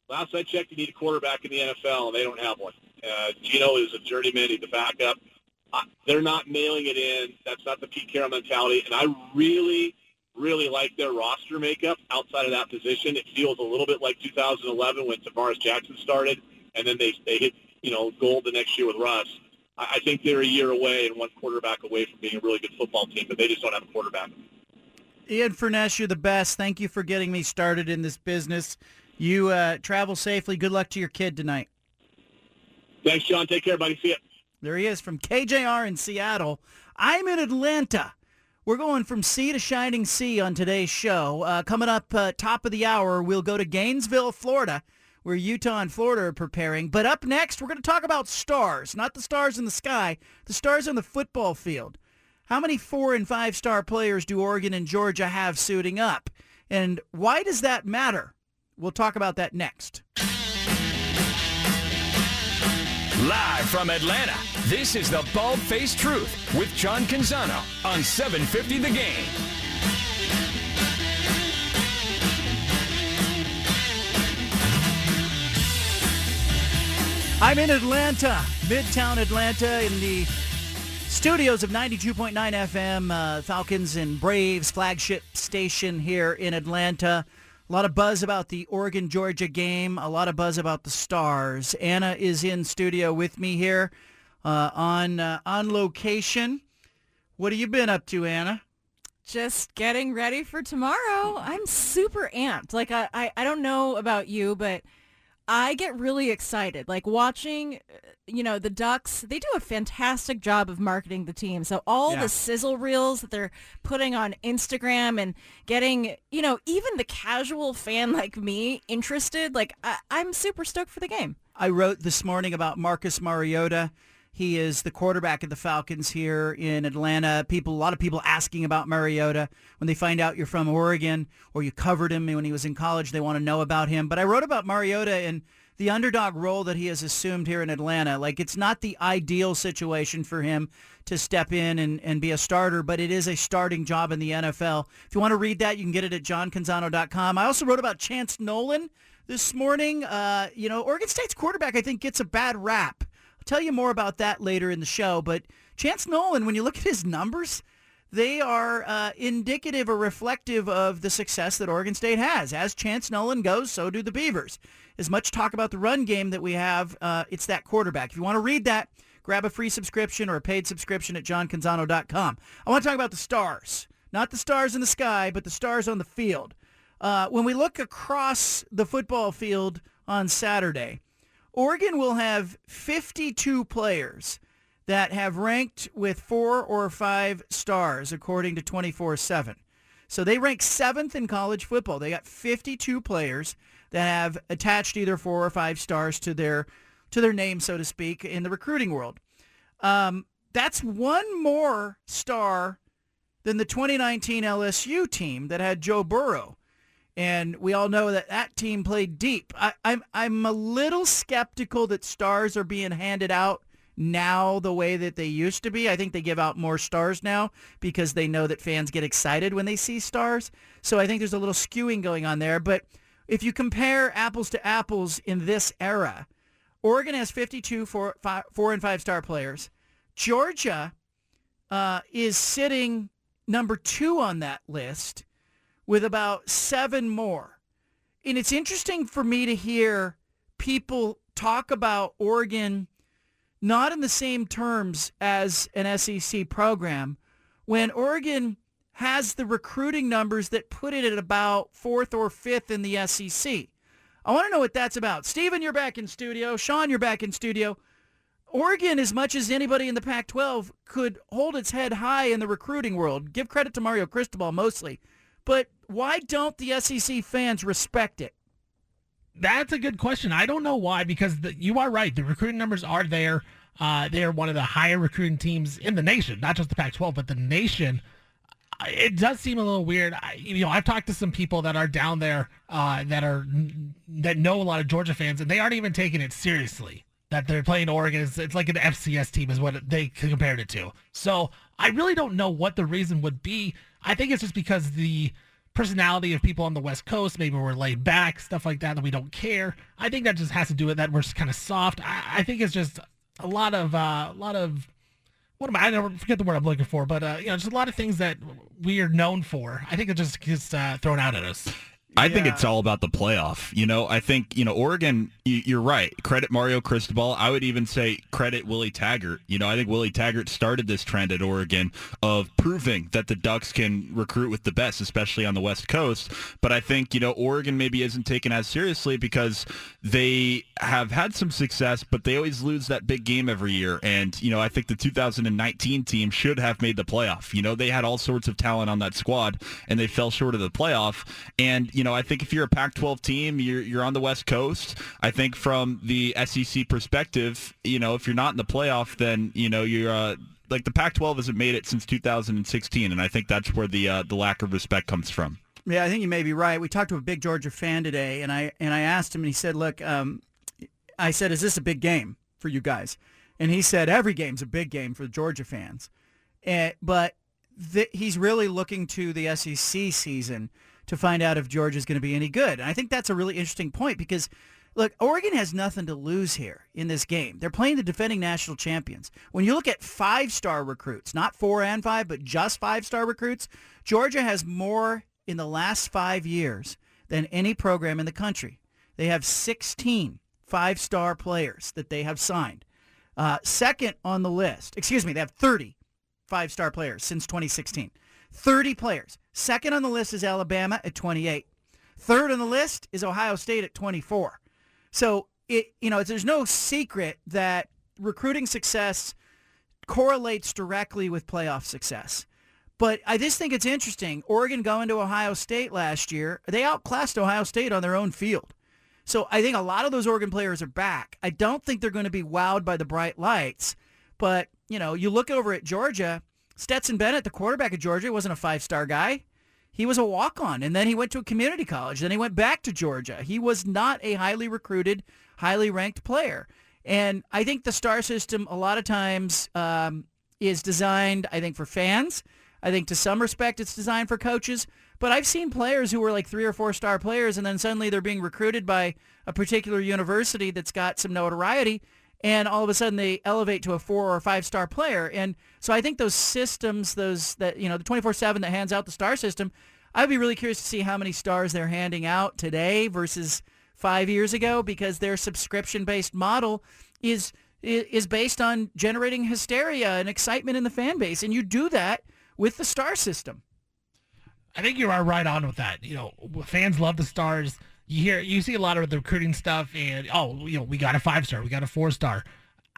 Last I checked, you need a quarterback in the NFL, and they don't have one. Uh, Geno is a journeyman. He's a backup. Uh, they're not mailing it in. That's not the Pete Carroll mentality. And I really, really like their roster makeup outside of that position. It feels a little bit like 2011 when Tarvaris Jackson started, and then they they hit you know gold the next year with Russ. I, think they're a year away and one quarterback away from being a really good football team, but they just don't have a quarterback. Ian Furness, you're the best. Thank you for getting me started in this business. You uh, travel safely. Good luck to your kid tonight. Thanks, John. Take care, buddy. See ya. There he is from KJR in Seattle. I'm in Atlanta. We're going from sea to shining sea on today's show. Uh, coming up uh, top of the hour, we'll go to Gainesville, Florida, where Utah and Florida are preparing. But up next, we're going to talk about stars, not the stars in the sky, the stars on the football field. How many four and five star players do Oregon and Georgia have suiting up? And why does that matter? We'll talk about that next. Live from Atlanta, this is the Bald Faced Truth with John Canzano on 750 The Game. I'm in Atlanta, Midtown Atlanta, in the studios of 92.9 FM, uh, Falcons and Braves flagship station here in Atlanta. A lot of buzz about the Oregon-Georgia game, a lot of buzz about the Stars. Anna is in studio with me here uh, on uh, on location. What have you been up to, Anna? Just getting ready for tomorrow. I'm super amped. Like I, I, I don't know about you, but I get really excited. Like watching, uh, you know, the Ducks, they do a fantastic job of marketing the team. So all Yeah. the sizzle reels that they're putting on Instagram and getting, you know, even the casual fan like me interested, like I, I'm super stoked for the game. I wrote this morning about Marcus Mariota. He is the quarterback of the Falcons here in Atlanta. People, a lot of people asking about Mariota when they find out you're from Oregon or you covered him when he was in college. They want to know about him. But I wrote about Mariota and the underdog role that he has assumed here in Atlanta. Like it's not the ideal situation for him to step in and, and be a starter, but it is a starting job in the NFL. If you want to read that, you can get it at johncanzano.com. I also wrote about Chance Nolan this morning. Uh, you know, Oregon State's quarterback, I think, gets a bad rap. I'll tell you more about that later in the show. But Chance Nolan, when you look at his numbers, they are uh, indicative or reflective of the success that Oregon State has. As Chance Nolan goes, so do the Beavers. As much talk about the run game that we have, uh, it's that quarterback. If you want to read that, grab a free subscription or a paid subscription at johncanzano.com. I want to talk about the stars. Not the stars in the sky, but the stars on the field. Uh, when we look across the football field on Saturday, Oregon will have 52 players that have ranked with four or five stars according to 24-7. So they rank seventh in college football. They got 52 players that have attached either four or five stars to their to their name, so to speak, in the recruiting world. Um, that's one more star than the 2019 LSU team that had Joe Burrow. And we all know that that team played deep. I, I'm I'm a little skeptical that stars are being handed out now the way that they used to be. I think they give out more stars now because they know that fans get excited when they see stars. So I think there's a little skewing going on there. But if you compare apples to apples in this era, Oregon has 52 four, five, four and five star players. Georgia uh, is sitting number two on that list with about seven more. And it's interesting for me to hear people talk about Oregon not in the same terms as an SEC program when Oregon has the recruiting numbers that put it at about fourth or fifth in the SEC. I want to know what that's about. Steven, you're back in studio. Sean, you're back in studio. Oregon, as much as anybody in the Pac-12, could hold its head high in the recruiting world. Give credit to Mario Cristobal mostly. But why don't the SEC fans respect it? That's a good question. I don't know why, because the, you are right. The recruiting numbers are there. Uh, they are one of the higher recruiting teams in the nation, not just the Pac-12, but the nation. It does seem a little weird. I, you know, I've talked to some people that are down there uh, that are that know a lot of Georgia fans, and they aren't even taking it seriously. That they're playing Oregon, it's, it's like an FCS team, is what they compared it to. So I really don't know what the reason would be. I think it's just because the personality of people on the West Coast. Maybe we're laid back, stuff like that, that we don't care. I think that just has to do with that we're kind of soft. I, I think it's just a lot of uh, a lot of what am I? I never forget the word I'm looking for, but uh, you know, just a lot of things that we are known for. I think it just gets uh, thrown out at us. I think it's all about the playoff. You know, I think, you know, Oregon, you're right. Credit Mario Cristobal. I would even say credit Willie Taggart. You know, I think Willie Taggart started this trend at Oregon of proving that the Ducks can recruit with the best, especially on the West Coast. But I think, you know, Oregon maybe isn't taken as seriously because they have had some success, but they always lose that big game every year. And, you know, I think the 2019 team should have made the playoff. You know, they had all sorts of talent on that squad and they fell short of the playoff. And, you know, I think if you're a Pac-12 team, you're you're on the West Coast. I think from the SEC perspective, you know, if you're not in the playoff, then you know you're uh, like the Pac-12 hasn't made it since 2016, and I think that's where the uh, the lack of respect comes from. Yeah, I think you may be right. We talked to a big Georgia fan today, and I and I asked him, and he said, "Look, um, I said, is this a big game for you guys?" And he said, "Every game's a big game for the Georgia fans," and, but th- he's really looking to the SEC season to find out if Georgia is going to be any good. And I think that's a really interesting point because, look, Oregon has nothing to lose here in this game. They're playing the defending national champions. When you look at five-star recruits, not four and five, but just five-star recruits, Georgia has more in the last five years than any program in the country. They have 16 five-star players that they have signed. Uh, second on the list, excuse me, they have 30 five-star players since 2016. 30 players. Second on the list is Alabama at 28. Third on the list is Ohio State at 24. So it, you know, there's no secret that recruiting success correlates directly with playoff success. But I just think it's interesting. Oregon going to Ohio State last year, they outclassed Ohio State on their own field. So I think a lot of those Oregon players are back. I don't think they're going to be wowed by the bright lights. But, you know, you look over at Georgia, Stetson Bennett, the quarterback of Georgia, wasn't a five-star guy. He was a walk-on, and then he went to a community college. Then he went back to Georgia. He was not a highly recruited, highly ranked player. And I think the star system a lot of times um, is designed, I think, for fans. I think to some respect it's designed for coaches. But I've seen players who were like three or four star players, and then suddenly they're being recruited by a particular university that's got some notoriety, and all of a sudden they elevate to a four or five star player. And so I think those systems, those that you know, the 24/7 that hands out the star system, I'd be really curious to see how many stars they're handing out today versus five years ago because their subscription based model is is based on generating hysteria and excitement in the fan base, and you do that with the star system. I think you are right on with that. You know, fans love the stars. You hear, you see a lot of the recruiting stuff, and oh, you know, we got a five star, we got a four star.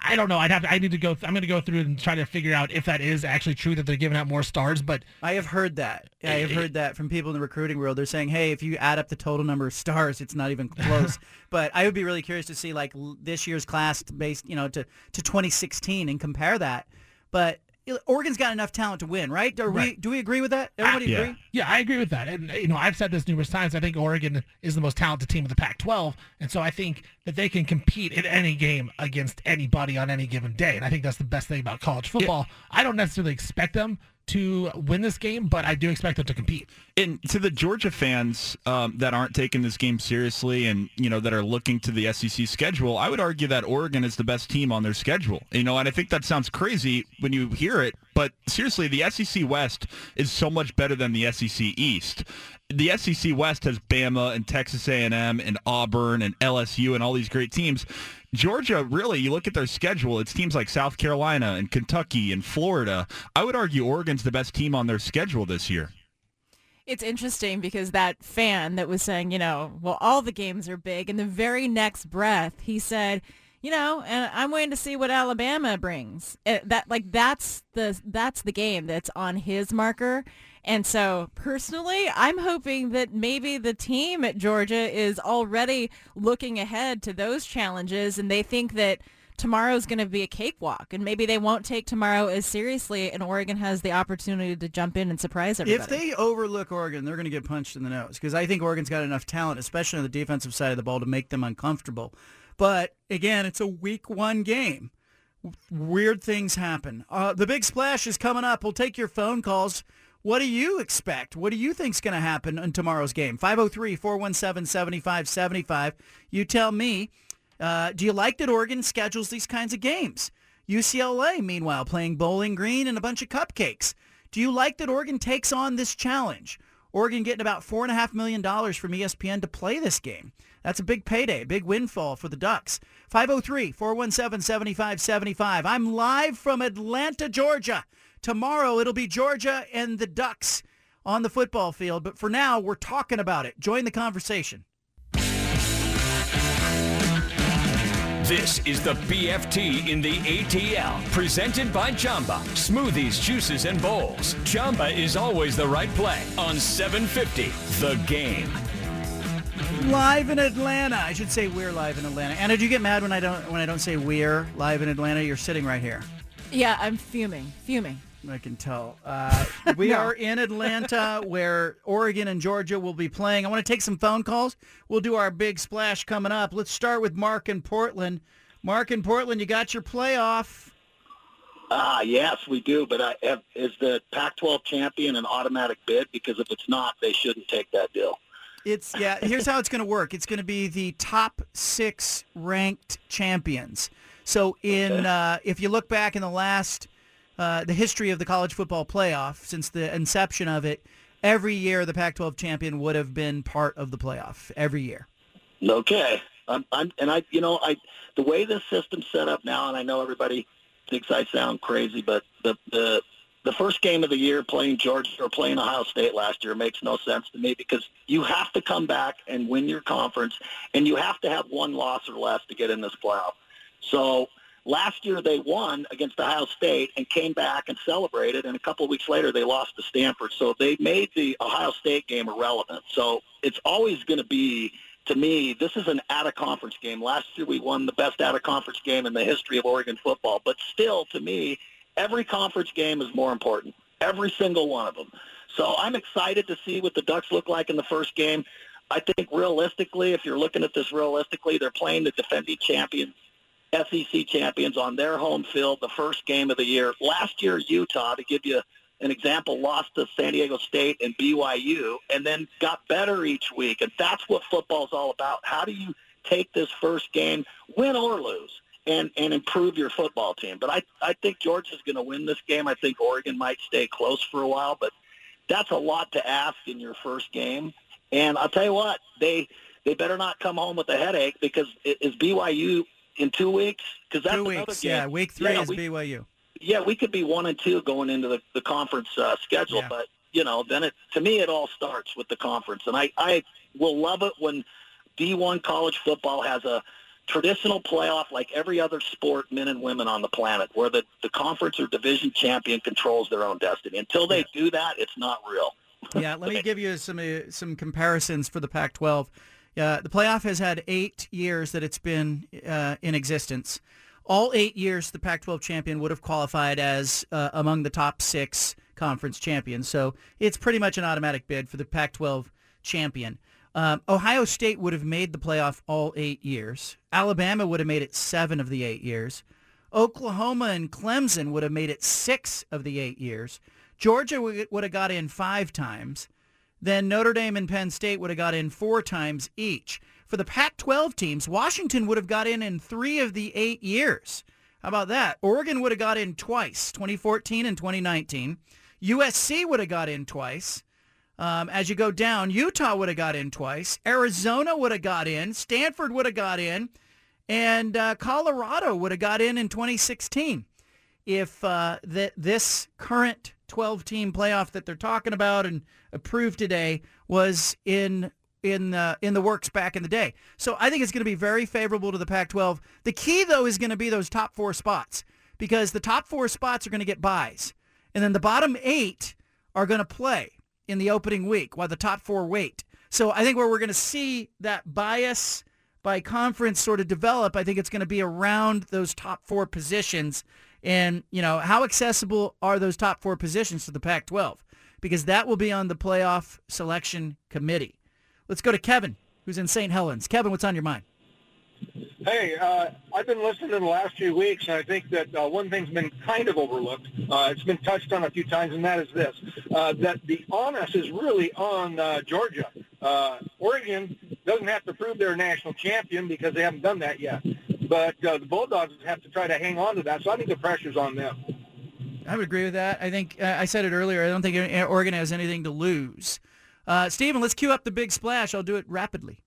I don't know. I'd have. To, I need to go. I'm going to go through and try to figure out if that is actually true that they're giving out more stars. But I have heard that. I have heard that from people in the recruiting world. They're saying, "Hey, if you add up the total number of stars, it's not even close." but I would be really curious to see like this year's class based, you know, to to 2016 and compare that. But Oregon's got enough talent to win, right? Are right. we? Do we agree with that? Ah, Everybody yeah. agree? Yeah, I agree with that. And you know, I've said this numerous times. I think Oregon is the most talented team of the Pac-12, and so I think that they can compete in any game against anybody on any given day. And I think that's the best thing about college football. Yeah. I don't necessarily expect them to win this game, but I do expect them to compete. And to the Georgia fans um, that aren't taking this game seriously and, you know, that are looking to the SEC schedule, I would argue that Oregon is the best team on their schedule. You know, and I think that sounds crazy when you hear it, but seriously, the SEC West is so much better than the SEC East the SEC West has Bama and Texas A&M and Auburn and LSU and all these great teams. Georgia, really, you look at their schedule, it's teams like South Carolina and Kentucky and Florida. I would argue Oregon's the best team on their schedule this year. It's interesting because that fan that was saying, you know, well, all the games are big, in the very next breath, he said, you know, and I'm waiting to see what Alabama brings. It, that like that's the that's the game that's on his marker. And so personally, I'm hoping that maybe the team at Georgia is already looking ahead to those challenges and they think that tomorrow's going to be a cakewalk and maybe they won't take tomorrow as seriously and Oregon has the opportunity to jump in and surprise everybody. If they overlook Oregon, they're going to get punched in the nose because I think Oregon's got enough talent, especially on the defensive side of the ball, to make them uncomfortable. But again, it's a week one game. Weird things happen. Uh, the big splash is coming up. We'll take your phone calls. What do you expect? What do you think's going to happen in tomorrow's game? 503-417-7575. You tell me, uh, do you like that Oregon schedules these kinds of games? UCLA, meanwhile, playing Bowling Green and a bunch of cupcakes. Do you like that Oregon takes on this challenge? Oregon getting about $4.5 million from ESPN to play this game. That's a big payday, big windfall for the Ducks. 503-417-7575. I'm live from Atlanta, Georgia. Tomorrow it'll be Georgia and the Ducks on the football field. But for now, we're talking about it. Join the conversation. This is the BFT in the ATL, presented by Jamba. Smoothies, juices, and bowls. Jamba is always the right play on 750 The Game. Live in Atlanta. I should say we're live in Atlanta. Anna, do you get mad when I don't when I don't say we're live in Atlanta? You're sitting right here. Yeah, I'm fuming, fuming. I can tell. Uh, we No. are in Atlanta where Oregon and Georgia will be playing. I want to take some phone calls. We'll do our big splash coming up. Let's start with Mark in Portland. Mark in Portland, you got your playoff. Ah, yes, we do. But I, have- is the Pac-12 champion an automatic bid? Because if it's not, they shouldn't take that deal. It's yeah. Here's how it's going to work. It's going to be the top six ranked champions. So in uh, if you look back in the last uh, the history of the college football playoff since the inception of it, every year the Pac-12 champion would have been part of the playoff every year. Okay. I'm, I'm, and I, you know, I, the way this system's set up now, and I know everybody thinks I sound crazy, but the, the, the first game of the year playing Georgia or playing Ohio State last year makes no sense to me because you have to come back and win your conference, and you have to have one loss or less to get in this playoff. So last year they won against Ohio State and came back and celebrated, and a couple of weeks later they lost to Stanford. So they made the Ohio State game irrelevant. So it's always going to be, to me, this is an out-of-conference game. Last year we won the best out-of-conference game in the history of Oregon football, but still, to me, every conference game is more important. Every single one of them. So I'm excited to see what the Ducks look like in the first game. I think realistically, if you're looking at this realistically, they're playing the defending champions SEC champions on their home field, the first game of the year. Last year, Utah, to give you an example, lost to San Diego State and BYU and then got better each week. And that's what football's all about. How do you take this first game, win or lose, and, and improve your football team? But I, I think Georgia's going to win this game. I think Oregon might stay close for a while, but that's a lot to ask in your first game. And I'll tell you what, they they better not come home with a headache because is BYU in two weeks? Because that's Two another weeks, game. yeah. Week three Yeah, is we- BYU. yeah, we could be one and two going into the, the conference uh, schedule, Yeah. but you know, then it to me it all starts with the conference, and I I will love it when D1 college football has a traditional playoff like every other sport, men and women on the planet, where the the conference or division champion controls their own destiny. Until they do that, it's not real. Yeah, let me give you some uh, some comparisons for the Pac-12. Uh, the playoff has had eight years that it's been uh, in existence. All eight years, the Pac-12 champion would have qualified as uh, among the top six conference champions. So it's pretty much an automatic bid for the Pac-12 champion. Um, Ohio State would have made the playoff all eight years. Alabama would have made it seven of the eight years. Oklahoma and Clemson would have made it six of the eight years. Georgia would would have got in five times. Then Notre Dame and Penn State would have got in four times each. For the Pac-12 teams, Washington would have got in in three of the eight years. How about that? Oregon would have got in twice, 2014 and 2019. USC would have got in twice. Um, as you go down, Utah would have got in twice. Arizona would have got in. Stanford would have got in. And uh, Colorado would have got in in 2016 if uh, that this current 12-team playoff that they're talking about and approved today was in in uh, in the works back in the day. So I think it's going to be very favorable to the Pac-12. The key though is going to be those top four spots because the top four spots are going to get byes, and then the bottom eight are going to play in the opening week while the top four wait. So I think where we're going to see that bias by conference sort of develop, I think it's going to be around those top four positions. And, you know, how accessible are those top four positions to the Pac-12? Because that will be on the playoff selection committee. Let's go to Kevin, who's in St. Helens. Kevin, what's on your mind? Hey, uh, I've been listening in the last few weeks, and I think that uh, one thing's been kind of overlooked. Uh, it's been touched on a few times, and that is this: uh, that the onus is really on uh, Georgia. Uh, Oregon doesn't have to prove they're a national champion because they haven't done that yet. But but uh, the Bulldogs have to try to hang on to that. So I think the pressure's on them. I would agree with that. I think uh, I said it earlier. I don't think Oregon has anything to lose. Uh, Steven, let's cue up the big splash. I'll do it rapidly.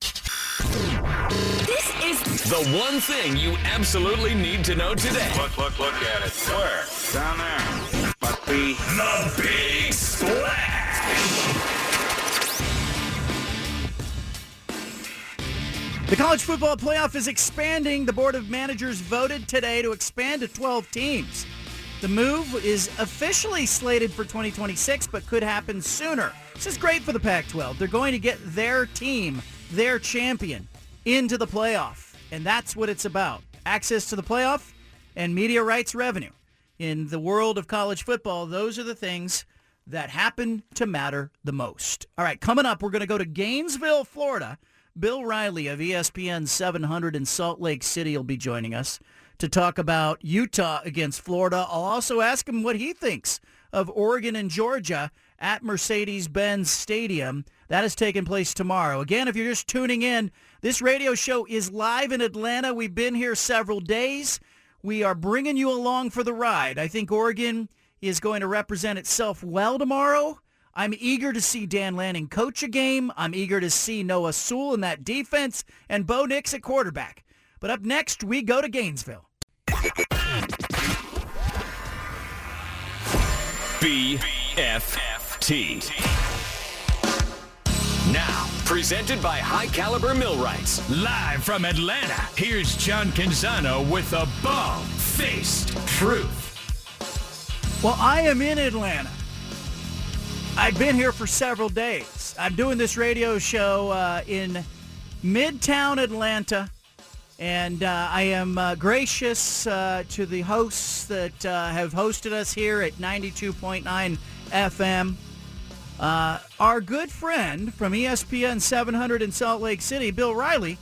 This is the one thing you absolutely need to know today. Look, look, look at it. Where? Down there. Must be the big splash. The college football playoff is expanding. The Board of Managers voted today to expand to 12 teams. The move is officially slated for 2026, but could happen sooner. This is great for the Pac-12. They're going to get their team, their champion, into the playoff. And that's what it's about. Access to the playoff and media rights revenue. In the world of college football, those are the things that happen to matter the most. All right, coming up, we're going to go to Gainesville, Florida Bill Riley of ESPN 700 in Salt Lake City will be joining us to talk about Utah against Florida. I'll also ask him what he thinks of Oregon and Georgia at Mercedes-Benz Stadium. That is taking place tomorrow. Again, if you're just tuning in, this radio show is live in Atlanta. We've been here several days. We are bringing you along for the ride. I think Oregon is going to represent itself well tomorrow. I'm eager to see Dan Lanning coach a game. I'm eager to see Noah Sewell in that defense and Bo Nix at quarterback. But up next, we go to Gainesville. BFFT. Now, presented by High Caliber Millwrights. Live from Atlanta, here's John Canzano with the bomb-faced truth. Well, I am in Atlanta. I've been here for several days. I'm doing this radio show uh, in Midtown Atlanta, and uh, I am uh, gracious uh, to the hosts that uh, have hosted us here at 92.9 FM. Uh, our good friend from ESPN 700 in Salt Lake City, Bill Riley,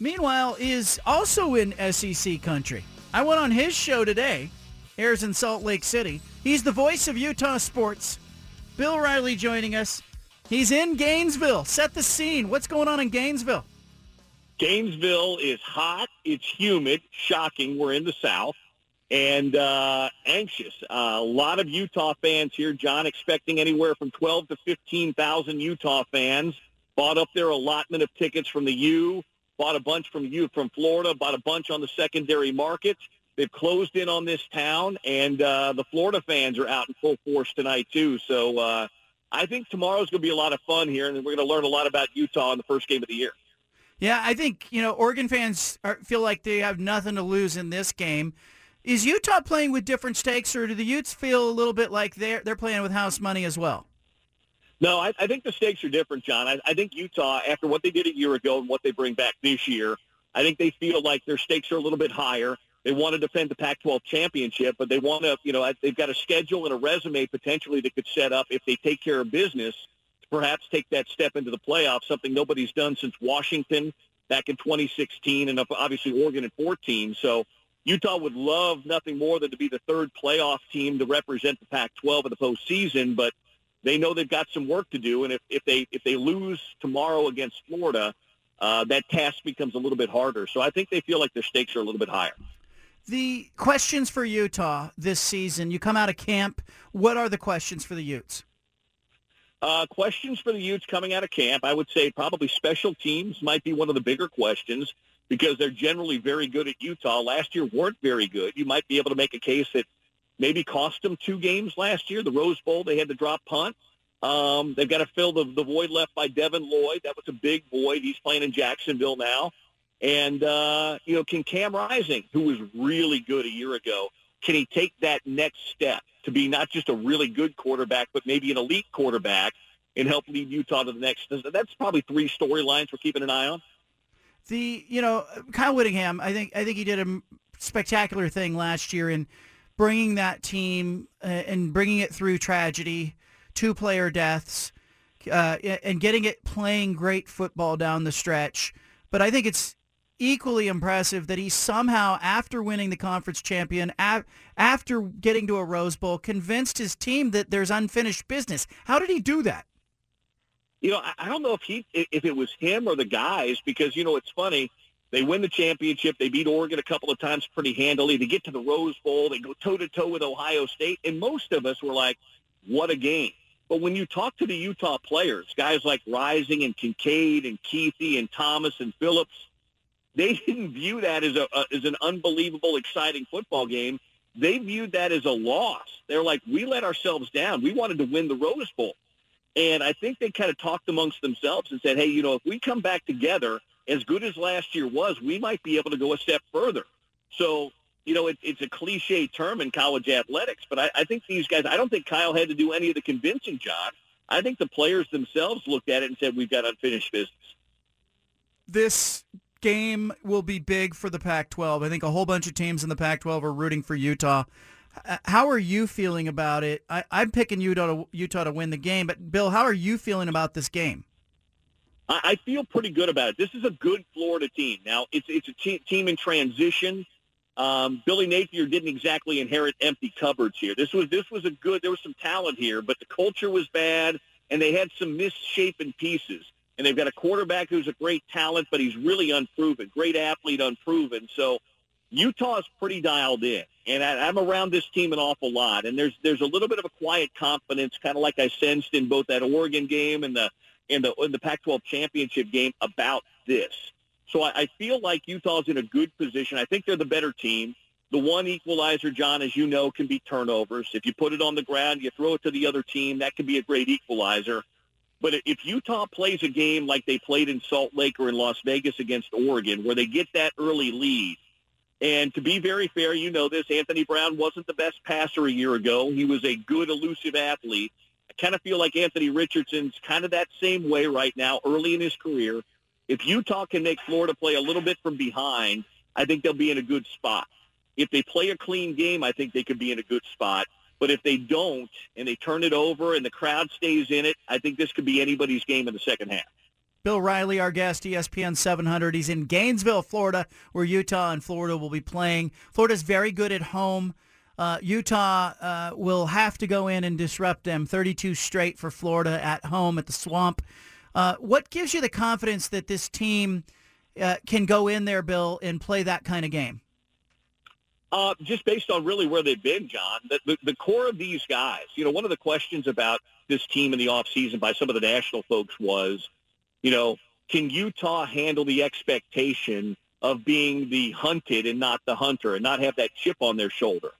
meanwhile, is also in SEC country. I went on his show today, airs in Salt Lake City. He's the voice of Utah sports. Bill Riley joining us. He's in Gainesville. Set the scene. What's going on in Gainesville? Gainesville is hot. It's humid. Shocking. We're in the South. And uh, anxious. Uh, a lot of Utah fans here, John, expecting anywhere from 12 to 15,000 Utah fans. Bought up their allotment of tickets from the U. Bought a bunch from U from Florida. Bought a bunch on the secondary market. They've closed in on this town, and uh, the Florida fans are out in full force tonight too. So uh, I think tomorrow's going to be a lot of fun here, and we're going to learn a lot about Utah in the first game of the year. Yeah, I think you know Oregon fans are, feel like they have nothing to lose in this game. Is Utah playing with different stakes, or do the Utes feel a little bit like they're they're playing with house money as well? No, I, I think the stakes are different, John. I, I think Utah, after what they did a year ago and what they bring back this year, I think they feel like their stakes are a little bit higher. They want to defend the Pac-12 championship, but they want to, you know, they've got a schedule and a resume potentially that could set up if they take care of business, to perhaps take that step into the playoffs, something nobody's done since Washington back in 2016 and obviously Oregon in 14. So Utah would love nothing more than to be the third playoff team to represent the Pac-12 in the postseason, but they know they've got some work to do. And if, if they if they lose tomorrow against Florida, uh, that task becomes a little bit harder. So I think they feel like their stakes are a little bit higher. The questions for Utah this season, you come out of camp. What are the questions for the Utes? Uh, questions for the Utes coming out of camp, I would say probably special teams might be one of the bigger questions because they're generally very good at Utah. Last year weren't very good. You might be able to make a case that maybe cost them two games last year. The Rose Bowl, they had to drop punt. Um, they've got to fill the, the void left by Devin Lloyd. That was a big void. He's playing in Jacksonville now. And, uh, you know, can Cam Rising, who was really good a year ago, can he take that next step to be not just a really good quarterback, but maybe an elite quarterback and help lead Utah to the next? That's probably three storylines we're keeping an eye on. The, you know, Kyle Whittingham, I think, I think he did a spectacular thing last year in bringing that team uh, and bringing it through tragedy, two player deaths, uh, and getting it playing great football down the stretch. But I think it's equally impressive that he somehow, after winning the conference champion, after getting to a Rose Bowl, convinced his team that there's unfinished business. How did he do that? You know, I don't know if he, if it was him or the guys, because you know it's funny. They win the championship. They beat Oregon a couple of times pretty handily. They get to the Rose Bowl. They go toe-to-toe with Ohio State. And most of us were like, what a game. But when you talk to the Utah players, guys like Rising and Kincaid and Kuithe and Thomas and Phillips, they didn't view that as a, a as an unbelievable, exciting football game. They viewed that as a loss. They're like, we let ourselves down. We wanted to win the Rose Bowl. And I think they kind of talked amongst themselves and said, hey, you know, if we come back together, as good as last year was, we might be able to go a step further. So, you know, it, it's a cliche term in college athletics, but I, I think these guys, I don't think Kyle had to do any of the convincing, job. I think the players themselves looked at it and said, we've got unfinished business. This game will be big for the Pac-12. I think a whole bunch of teams in the Pac-12 are rooting for Utah. How are you feeling about it? I, am picking Utah to, Utah to win the game, but Bill, how are you feeling about this game? I, I feel pretty good about it. This is a good Florida team. Now, it's it's a te- team in transition. Um, Billy Napier didn't exactly inherit empty cupboards here. This was this was a good. There was some talent here, but the culture was bad, and they had some misshapen pieces. And they've got a quarterback who's a great talent, but he's really unproven. Great athlete, unproven. So Utah is pretty dialed in, and I, I'm around this team an awful lot. And there's there's a little bit of a quiet confidence, kind of like I sensed in both that Oregon game and the in the in the Pac-12 championship game about this. So I, I feel like Utah's in a good position. I think they're the better team. The one equalizer, John, as you know, can be turnovers. If you put it on the ground, you throw it to the other team, that can be a great equalizer. But if Utah plays a game like they played in Salt Lake or in Las Vegas against Oregon, where they get that early lead, and to be very fair, you know this, Anthony Brown wasn't the best passer a year ago. He was a good elusive athlete. I kind of feel like Anthony Richardson's kind of that same way right now, early in his career. If Utah can make Florida play a little bit from behind, I think they'll be in a good spot. If they play a clean game, I think they could be in a good spot. But if they don't and they turn it over and the crowd stays in it, I think this could be anybody's game in the second half. Bill Riley, our guest, ESPN 700. He's in Gainesville, Florida, where Utah and Florida will be playing. Florida's very good at home. Uh, Utah uh, will have to go in and disrupt them 32 straight for Florida at home at the Swamp. Uh, what gives you the confidence that this team uh, can go in there, Bill, and play that kind of game? Uh, just based on really where they've been, John, the, the, the, core of these guys, you know, one of the questions about this team in the offseason by some of the national folks was, you know, can Utah handle the expectation of being the hunted and not the hunter and not have that chip on their shoulder?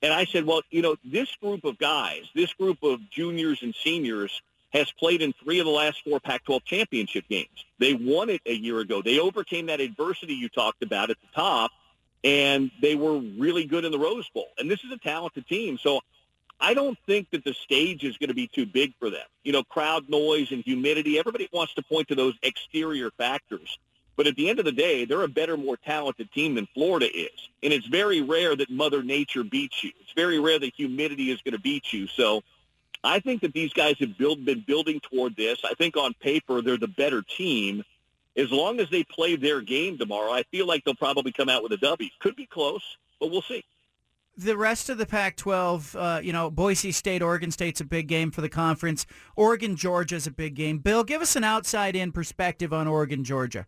And I said, well, you know, this group of guys, this group of juniors and seniors has played in three of the last four Pac-12 championship games. They won it a year ago. They overcame that adversity you talked about at the top, and they were really good in the Rose Bowl. And this is a talented team. So I don't think that the stage is going to be too big for them. You know, crowd noise and humidity, everybody wants to point to those exterior factors. But at the end of the day, they're a better, more talented team than Florida is. And it's very rare that Mother Nature beats you. It's very rare that humidity is going to beat you. So I think that these guys have build, been building toward this. I think on paper they're the better team. As long as they play their game tomorrow, I feel like they'll probably come out with a W. Could be close, but we'll see the rest of the Pac-12, uh, you know, Boise State, Oregon State's a big game for the conference. Oregon, Georgia's a big game. Bill, give us an outside-in perspective on Oregon, Georgia.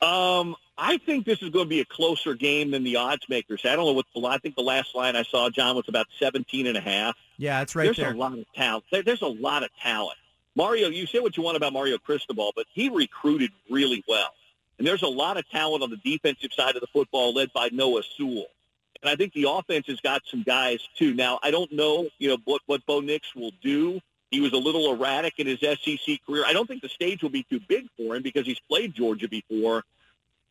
Um, I think this is going to be a closer game than the odds makers. I don't know what the I think the last line I saw, John, was about 17 and a half. Yeah, it's right there's there. There's a lot of talent. There, there's a lot of talent. Mario, you say what you want about Mario Cristobal, but he recruited really well. And there's a lot of talent on the defensive side of the football led by Noah Sewell. And I think the offense has got some guys too. Now, I don't know, you know, what, what Bo Nix will do. He was a little erratic in his SEC career. I don't think the stage will be too big for him because he's played Georgia before.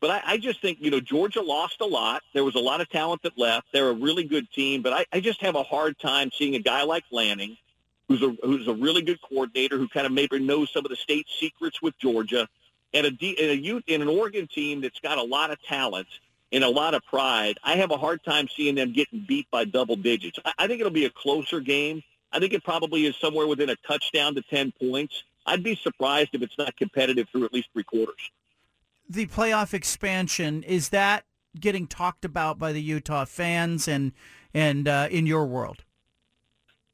But I, I just think, you know, Georgia lost a lot. There was a lot of talent that left. They're a really good team. But I, I just have a hard time seeing a guy like Lanning, who's a, who's a really good coordinator, who kind of maybe knows some of the state secrets with Georgia, and a, and a youth, and an Oregon team that's got a lot of talent – and a lot of pride. I have a hard time seeing them getting beat by double digits. I think it'll be a closer game. I think it probably is somewhere within a touchdown to 10 points. I'd be surprised if it's not competitive through at least three quarters. The playoff expansion, is that getting talked about by the Utah fans and, and uh, in your world?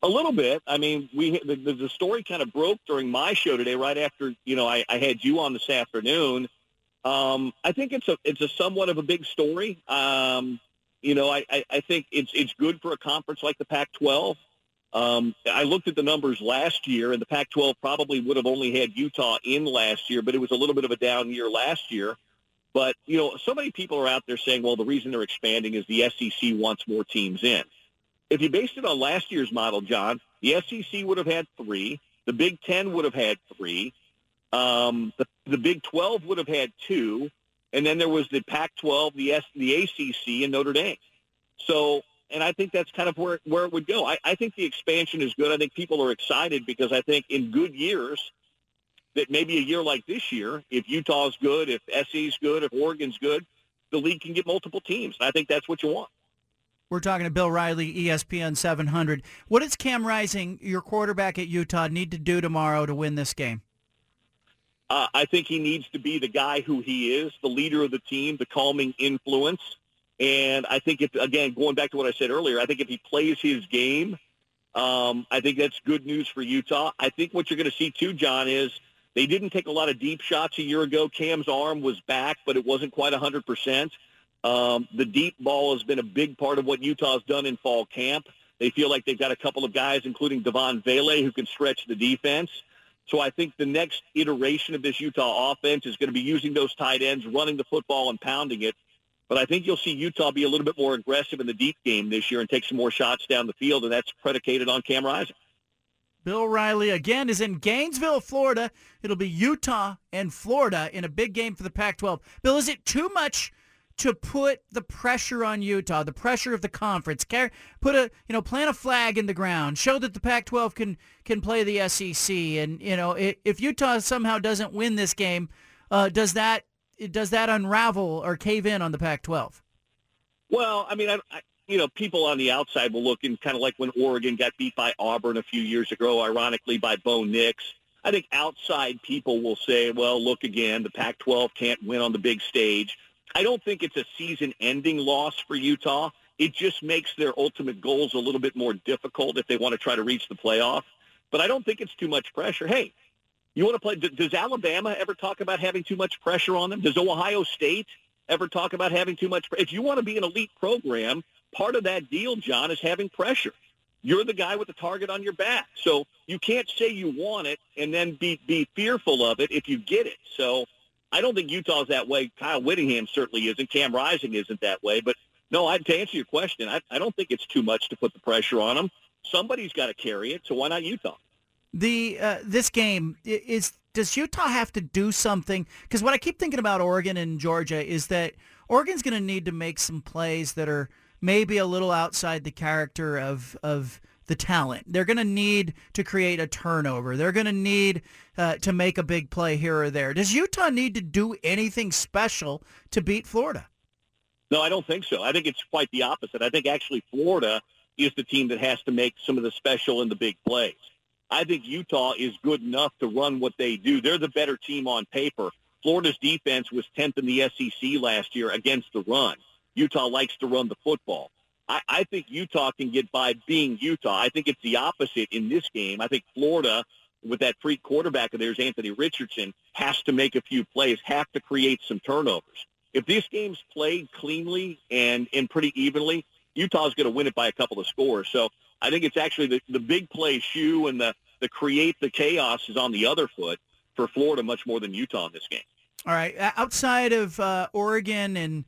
A little bit. I mean, we the, the story kind of broke during my show today, right after you know I, I had you on this afternoon Um, I think it's a it's a somewhat of a big story. Um, you know, I, I, I think it's it's good for a conference like the Pac-12. Um, I looked at the numbers last year, and the Pac-12 probably would have only had Utah in last year, but it was a little bit of a down year last year. But, you know, so many people are out there saying, well, the reason they're expanding is the SEC wants more teams in. If you based it on last year's model, John, the SEC would have had three. The Big Ten would have had three. Um, the, the Big 12 would have had two. And then there was the Pac-12, the, S, the ACC, and Notre Dame. So and I think that's kind of where where it would go. I, I think the expansion is good. I think people are excited because I think in good years, that maybe a year like this year, if Utah's good, if SC's good, if Oregon's good, the league can get multiple teams. I think that's what you want. We're talking to Bill Riley, ESPN 700. What does Cam Rising, your quarterback at Utah, need to do tomorrow to win this game? Uh, I think he needs to be the guy who he is, the leader of the team, the calming influence. And I think if, again, going back to what I said earlier, I think if he plays his game, um, I think that's good news for Utah. I think what you're going to see too, John, is they didn't take a lot of deep shots a year ago. Cam's arm was back, but it wasn't quite 100%. Um, the deep ball has been a big part of what Utah's done in fall camp. They feel like they've got a couple of guys, including Devaughn Vele, who can stretch the defense. So I think the next iteration of this Utah offense is going to be using those tight ends, running the football and pounding it. But I think you'll see Utah be a little bit more aggressive in the deep game this year and take some more shots down the field, and that's predicated on Cam Rising. Bill Riley again is in Gainesville, Florida. It'll be Utah and Florida in a big game for the Pac-12. Bill, is it too much to put the pressure on Utah, the pressure of the conference? Put a you know plant a flag in the ground, show that the Pac-12 can can play the SEC, and you know if Utah somehow doesn't win this game, uh, does that does that unravel or cave in on the Pac-12? Well, I mean, I, I, you know, people on the outside will look and kind of like when Oregon got beat by Auburn a few years ago, ironically by Bo Nix. I think outside people will say, well, look again, the Pac-12 can't win on the big stage. I don't think it's a season-ending loss for Utah. It just makes their ultimate goals a little bit more difficult if they want to try to reach the playoff. But I don't think it's too much pressure. Hey, you want to play? Does Alabama ever talk about having too much pressure on them? Does Ohio State ever talk about having too much? If you want to be an elite program, part of that deal, John, is having pressure. You're the guy with the target on your back, so you can't say you want it and then be be fearful of it if you get it. So I don't think Utah's that way. Kyle Whittingham certainly isn't. Cam Rising isn't that way. But no, I, to answer your question, I, I don't think it's too much to put the pressure on them. Somebody's got to carry it, so why not Utah? the uh, this game is does Utah have to do something? Because what I keep thinking about Oregon and Georgia is that Oregon's going to need to make some plays that are maybe a little outside the character of of the talent. They're going to need to create a turnover. They're going to need uh, to make a big play here or there. Does Utah need to do anything special to beat Florida? No, I don't think so. I think it's quite the opposite. I think actually Florida is the team that has to make some of the special and the big plays. I think Utah is good enough to run what they do. They're the better team on paper. Florida's defense was 10th in the SEC last year against the run. Utah likes to run the football. I, I think Utah can get by being Utah. I think it's the opposite in this game. I think Florida, with that freak quarterback of theirs, Anthony Richardson, has to make a few plays, have to create some turnovers. If this game's played cleanly and, and pretty evenly, Utah's going to win it by a couple of scores. So I think it's actually the, the big play shoe and the, the create the chaos is on the other foot for Florida much more than Utah in this game. All right. Outside of uh, Oregon and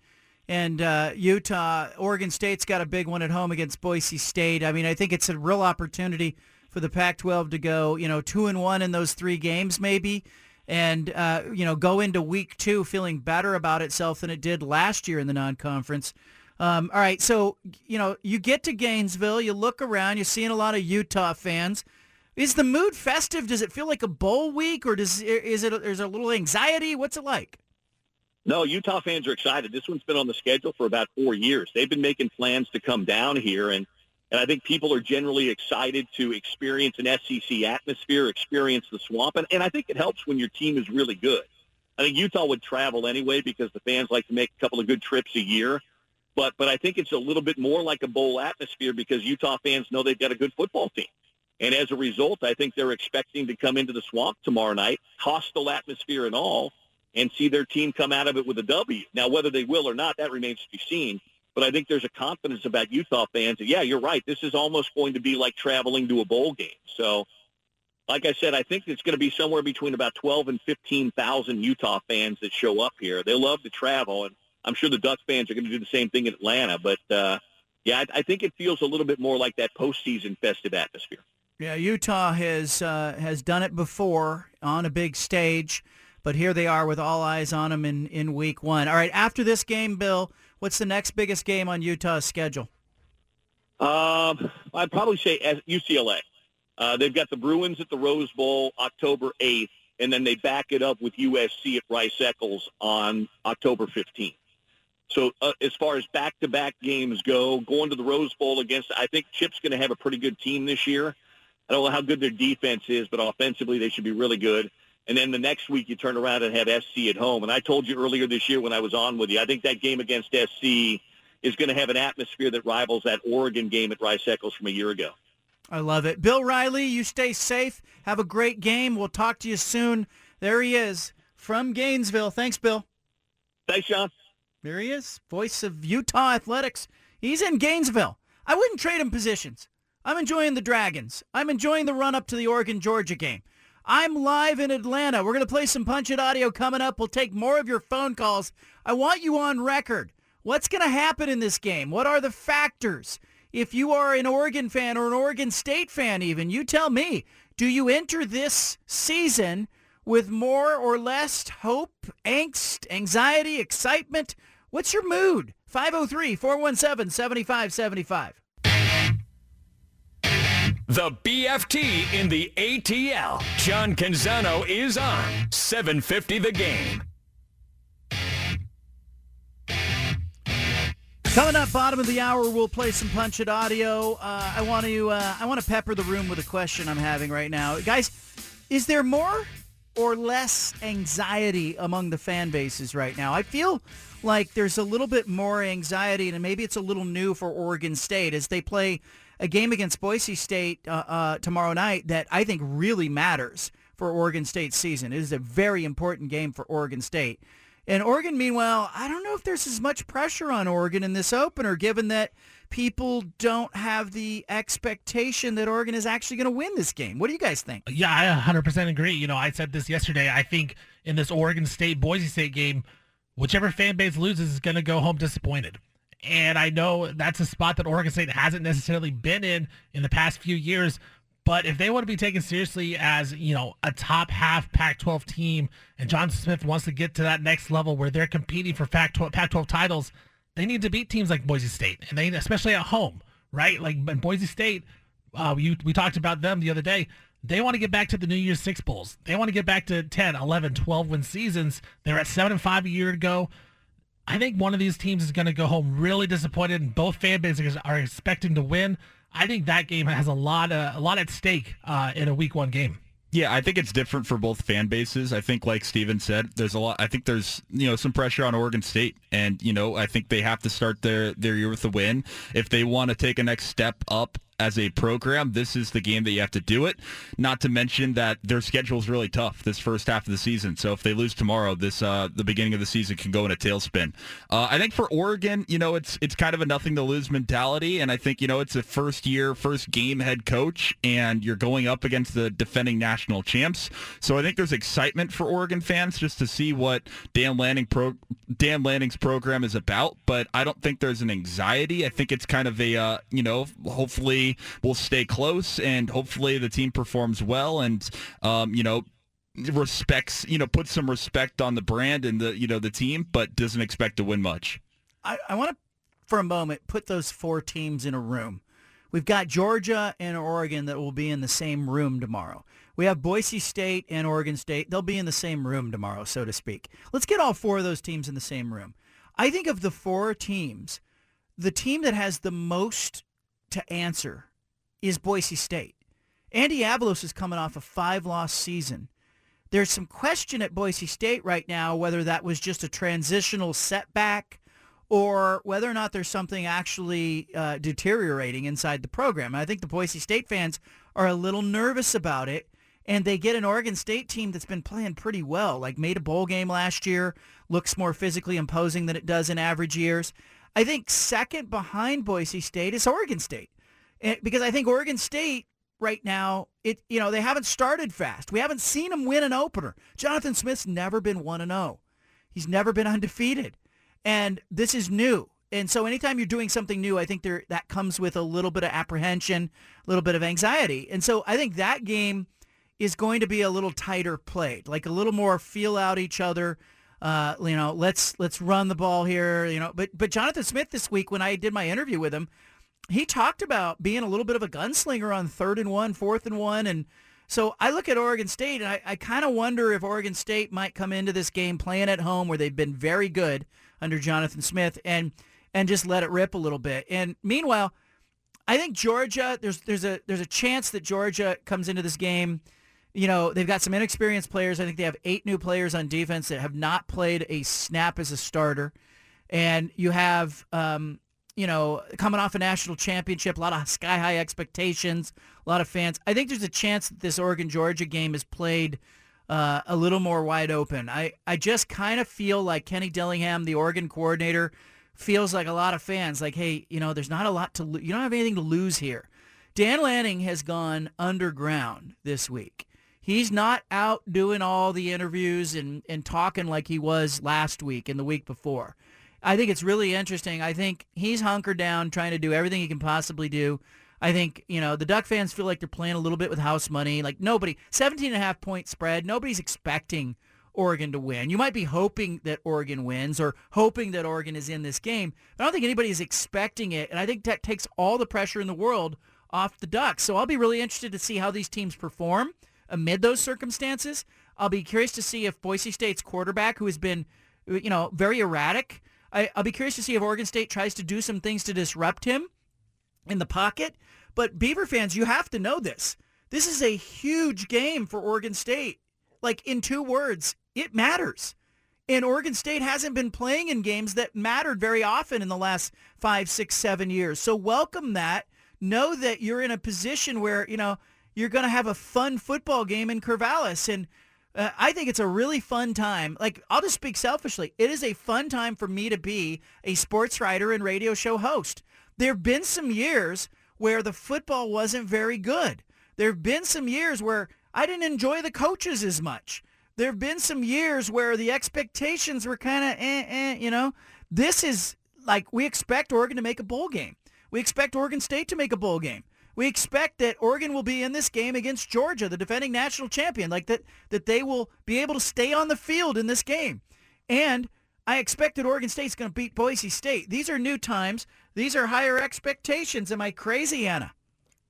and uh, Utah, Oregon State's got a big one at home against Boise State. I mean, I think it's a real opportunity for the Pac-12 to go, you know, two and one in those three games, maybe, and uh, you know, go into week two feeling better about itself than it did last year in the non-conference. Um, all right, so you know, you get to Gainesville, you look around, you're seeing a lot of Utah fans. Is the mood festive? Does it feel like a bowl week, or does is it? Is there a little anxiety? What's it like? No, Utah fans are excited. This one's been on the schedule for about four years. They've been making plans to come down here, and and I think people are generally excited to experience an SEC atmosphere, experience the swamp, and, and I think it helps when your team is really good. I think Utah would travel anyway because the fans like to make a couple of good trips a year. But but I think it's a little bit more like a bowl atmosphere because Utah fans know they've got a good football team. And as a result, I think they're expecting to come into the swamp tomorrow night, hostile atmosphere and all, and see their team come out of it with a W. Now, whether they will or not, that remains to be seen. But I think there's a confidence about Utah fans that, yeah, you're right. This is almost going to be like traveling to a bowl game. So, like I said, I think it's going to be somewhere between about 12 and 15,000 Utah fans that show up here. They love to travel, and I'm sure the Duck fans are going to do the same thing in Atlanta. But, uh, yeah, I, I think it feels a little bit more like that postseason festive atmosphere. Yeah, Utah has uh, has done it before on a big stage, but here they are with all eyes on them in, in week one. All right, after this game, Bill, what's the next biggest game on Utah's schedule? Um, I'd probably say UCLA. Uh, they've got the Bruins at the Rose Bowl October 8th, and then they back it up with USC at Rice Eccles on October 15th. So uh, as far as back-to-back games go, going to the Rose Bowl against, I think Chip's going to have a pretty good team this year. I don't know how good their defense is, but offensively they should be really good. And then the next week you turn around and have SC at home. And I told you earlier this year when I was on with you, I think that game against SC is going to have an atmosphere that rivals that Oregon game at Rice Eccles from a year ago. I love it. Bill Riley, you stay safe. Have a great game. We'll talk to you soon. There he is from Gainesville. Thanks, Bill. Thanks, John. There he is, voice of Utah Athletics. He's in Gainesville. I wouldn't trade him positions. I'm enjoying the Dragons. I'm enjoying the run up to the Oregon-Georgia game. I'm live in Atlanta. We're going to play some Punch It audio coming up. We'll take more of your phone calls. I want you on record. What's going to happen in this game? What are the factors? If you are an Oregon fan or an Oregon State fan even, you tell me. Do you enter this season with more or less hope, angst, anxiety, excitement? What's your mood? 503-417-7575. The BFT in the ATL. John Canzano is on 750 the game. Coming up, bottom of the hour, we'll play some Punch It audio. Uh, I want to uh, I want to pepper the room with a question I'm having right now, guys. Is there more or less anxiety among the fan bases right now? I feel like there's a little bit more anxiety, and maybe it's a little new for Oregon State as they play a game against Boise State uh, uh, tomorrow night that I think really matters for Oregon State's season. It is a very important game for Oregon State. And Oregon, meanwhile, I don't know if there's as much pressure on Oregon in this opener, given that people don't have the expectation that Oregon is actually going to win this game. What do you guys think? Yeah, I 100% agree. You know, I said this yesterday. I think in this Oregon State Boise State game, whichever fan base loses is going to go home disappointed. And I know that's a spot that Oregon State hasn't necessarily been in in the past few years. But if they want to be taken seriously as, you know, a top half Pac-12 team and John Smith wants to get to that next level where they're competing for Pac-12, Pac-12 titles, they need to beat teams like Boise State, and they especially at home, right? Like in Boise State, uh, we, we talked about them the other day. They want to get back to the New Year's Six Bowls. They want to get back to 10, 11, 12 win seasons. They're at 7 and 5 a year ago. I think one of these teams is going to go home really disappointed, and both fan bases are expecting to win. I think that game has a lot of, a lot at stake uh, in a week one game. Yeah, I think it's different for both fan bases. I think, like Steven said, there's a lot. I think there's you know some pressure on Oregon State, and you know I think they have to start their their year with a win if they want to take a next step up as a program, this is the game that you have to do it. Not to mention that their schedule is really tough this first half of the season. So if they lose tomorrow, this uh, the beginning of the season can go in a tailspin. Uh, I think for Oregon, you know, it's it's kind of a nothing to lose mentality, and I think you know it's a first year, first game head coach, and you're going up against the defending national champs. So I think there's excitement for Oregon fans just to see what Dan Lanning pro Dan Lanning's program is about. But I don't think there's an anxiety. I think it's kind of a uh, you know hopefully will stay close and hopefully the team performs well and um, you know respects you know puts some respect on the brand and the you know the team but doesn't expect to win much. I, I want to for a moment put those four teams in a room. We've got georgia and oregon that will be in the same room tomorrow. We have boise state and oregon state. They'll be in the same room tomorrow so to speak. Let's get all four of those teams in the same room. I think of the four teams the team that has the most to answer is Boise State. Andy Avalos is coming off a five-loss season. There's some question at Boise State right now whether that was just a transitional setback or whether or not there's something actually uh, deteriorating inside the program. I think the Boise State fans are a little nervous about it. and they get an Oregon State team that's been playing pretty well, like made a bowl game last year, looks more physically imposing than it does in average years. I think second behind Boise State is Oregon State. And- because I think Oregon State right now, it you know, they haven't started fast. We haven't seen them win an opener. Jonathan Smith's never been 1 and 0. He's never been undefeated. And this is new. And so anytime you're doing something new, I think there that comes with a little bit of apprehension, a little bit of anxiety. And so I think that game is going to be a little tighter played, like a little more feel out each other. Uh, you know, let's let's run the ball here. You know, but but Jonathan Smith this week when I did my interview with him, he talked about being a little bit of a gunslinger on third and one, fourth and one, and so I look at Oregon State and I, I kind of wonder if Oregon State might come into this game playing at home where they've been very good under Jonathan Smith and and just let it rip a little bit. And meanwhile, I think Georgia there's there's a there's a chance that Georgia comes into this game. You know, they've got some inexperienced players. I think they have eight new players on defense that have not played a snap as a starter. And you have um, you know, coming off a national championship, a lot of sky high expectations, a lot of fans. I think there's a chance that this Oregon Georgia game is played uh, a little more wide open. I, I just kind of feel like Kenny Dillingham, the Oregon coordinator, feels like a lot of fans like, hey, you know, there's not a lot to you don't have anything to lose here. Dan Lanning has gone underground this week. He's not out doing all the interviews and, and talking like he was last week and the week before. I think it's really interesting. I think he's hunkered down trying to do everything he can possibly do. I think, you know, the Duck fans feel like they're playing a little bit with house money. Like nobody, 17 and a half point spread, nobody's expecting Oregon to win. You might be hoping that Oregon wins or hoping that Oregon is in this game, but I don't think anybody is expecting it. And I think that takes all the pressure in the world off the Ducks. So I'll be really interested to see how these teams perform amid those circumstances. I'll be curious to see if Boise State's quarterback, who has been, you know, very erratic, I, I'll be curious to see if Oregon State tries to do some things to disrupt him in the pocket. But Beaver fans, you have to know this. This is a huge game for Oregon State. Like in two words, it matters. And Oregon State hasn't been playing in games that mattered very often in the last five, six, seven years. So welcome that. Know that you're in a position where, you know, you're going to have a fun football game in Corvallis. And uh, I think it's a really fun time. Like, I'll just speak selfishly. It is a fun time for me to be a sports writer and radio show host. There have been some years where the football wasn't very good. There have been some years where I didn't enjoy the coaches as much. There have been some years where the expectations were kind of, eh, eh, you know. This is like we expect Oregon to make a bowl game. We expect Oregon State to make a bowl game. We expect that Oregon will be in this game against Georgia, the defending national champion, like that that they will be able to stay on the field in this game. And I expect that Oregon State's going to beat Boise State. These are new times. These are higher expectations. Am I crazy, Anna?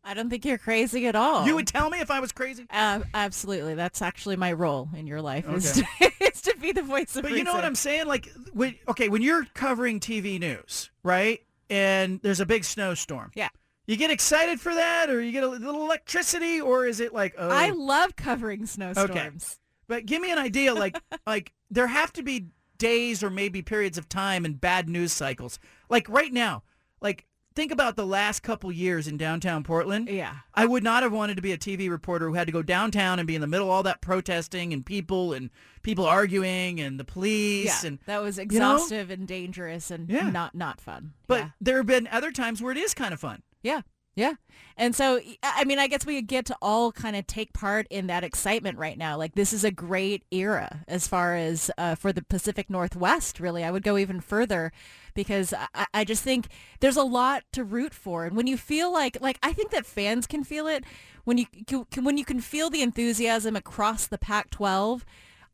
I don't think you're crazy at all. You would tell me if I was crazy? Uh, absolutely. That's actually my role in your life is, to, is to be the voice of But you know what. I'm saying? Like, when, okay, when you're covering TV news, right, and there's a big snowstorm. Yeah. You get excited for that, or you get a little electricity, or is it like, oh, I love covering snowstorms. Okay. But give me an idea, like like there have to be days or maybe periods of time in bad news cycles. Like right now, like think about the last couple years in downtown Portland. Yeah. I would not have wanted to be a TV reporter who had to go downtown and be in the middle of all that protesting and people and people arguing and the police Yeah, and that was you know? exhaustive and dangerous and Yeah. not not fun. But yeah. there have been other times where it is kind of fun. Yeah. Yeah. And so, I mean, I guess we get to all kind of take part in that excitement right now. Like, this is a great era as far as uh, for the Pacific Northwest, really. I would go even further because I, I just think there's a lot to root for. And when you feel like, like, I think that fans can feel it when you can, when you can feel the enthusiasm across the Pac-12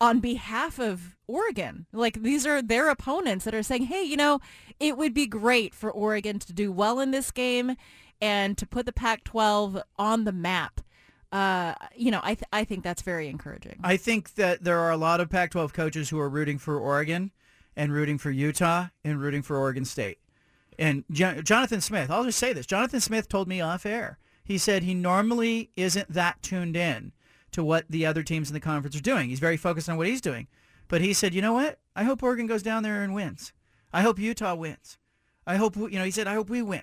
on behalf of Oregon. Like these are their opponents that are saying, hey, you know, it would be great for Oregon to do well in this game and to put the Pac-12 on the map. Uh, you know, I, th- I think that's very encouraging. I think that there are a lot of Pac-12 coaches who are rooting for Oregon and rooting for Utah and rooting for Oregon State. And Jo- Jonathan Smith, I'll just say this. Jonathan Smith told me off air. He said he normally isn't that tuned in to what the other teams in the conference are doing. He's very focused on what he's doing. But he said, you know what? I hope Oregon goes down there and wins. I hope Utah wins. I hope, you know, he said, I hope we win.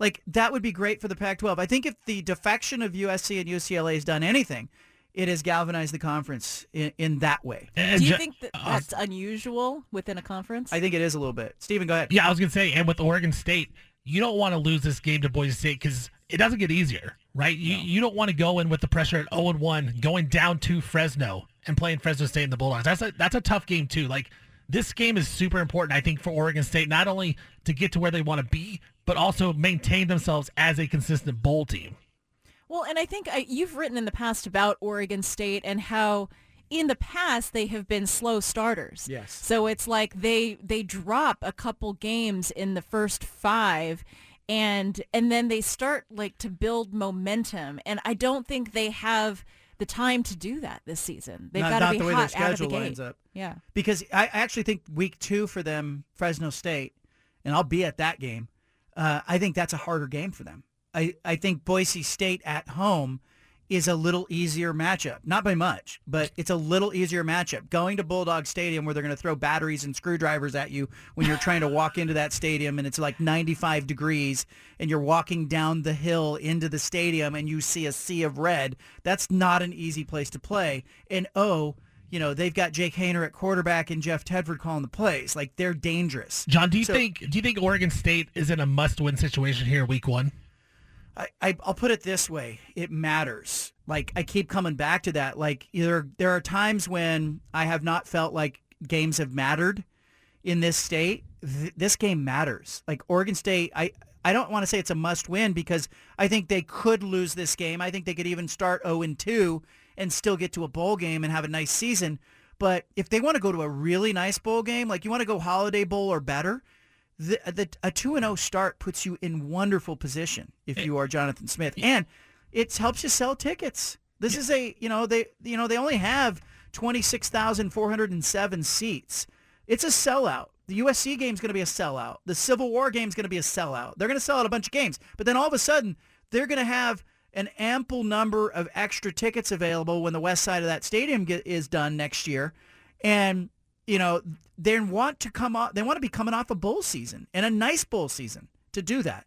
Like, that would be great for the Pac-12. I think if the defection of USC and UCLA has done anything, it has galvanized the conference in, in that way. Do you think that uh, that's unusual within a conference? I think it is a little bit. Steven, go ahead. Yeah, I was gonna say, and with Oregon State, you don't want to lose this game to Boise State because it doesn't get easier, right? You you don't want to go in with the pressure at 0 and 1, going down to Fresno and playing Fresno State and the Bulldogs. That's a that's a tough game too. Like this game is super important, I think, for Oregon State, not only to get to where they want to be, but also maintain themselves as a consistent bowl team. Well, and I think I, you've written in the past about Oregon State and how in the past they have been slow starters. Yes. So it's like they they drop a couple games in the first 5 and and then they start like to build momentum and I don't think they have the time to do that this season. They've got to not be the way their hot out of the schedule gate. lines up. Yeah. because I I actually think week two for them, Fresno State, and I'll be at that game. Uh, I think that's a harder game for them. I, I think Boise State at home is a little easier matchup. Not by much, but it's a little easier matchup. Going to Bulldog Stadium where they're going to throw batteries and screwdrivers at you when you're trying to walk into that stadium and it's like 95 degrees and you're walking down the hill into the stadium and you see a sea of red. That's not an easy place to play. And oh, you know, they've got Jake Haener at quarterback and Jeff Tedford calling the plays. Like they're dangerous. John, do you So- think do you think Oregon State is in a must-win situation here week 1? I, I I'll put it this way: it matters. Like I keep coming back to that. Like there there are times when I have not felt like games have mattered in this state. Th- this game matters. Like Oregon State, I I don't want to say it's a must win because I think they could lose this game. I think they could even start 0 and 2 and still get to a bowl game and have a nice season. But if they want to go to a really nice bowl game, like you want to go Holiday Bowl or better, the, the a two and zero start puts you in wonderful position if eh. you are Jonathan Smith, and it helps you sell tickets. This is a you know they you know they only have twenty six thousand four hundred and seven seats. It's a sellout. The USC game is going to be a sellout. The Civil War game is going to be a sellout. They're going to sell out a bunch of games, but then all of a sudden they're going to have an ample number of extra tickets available when the west side of that stadium get, is done next year, and you know, they want to come off, they want to be coming off a bowl season and a nice bowl season to do that.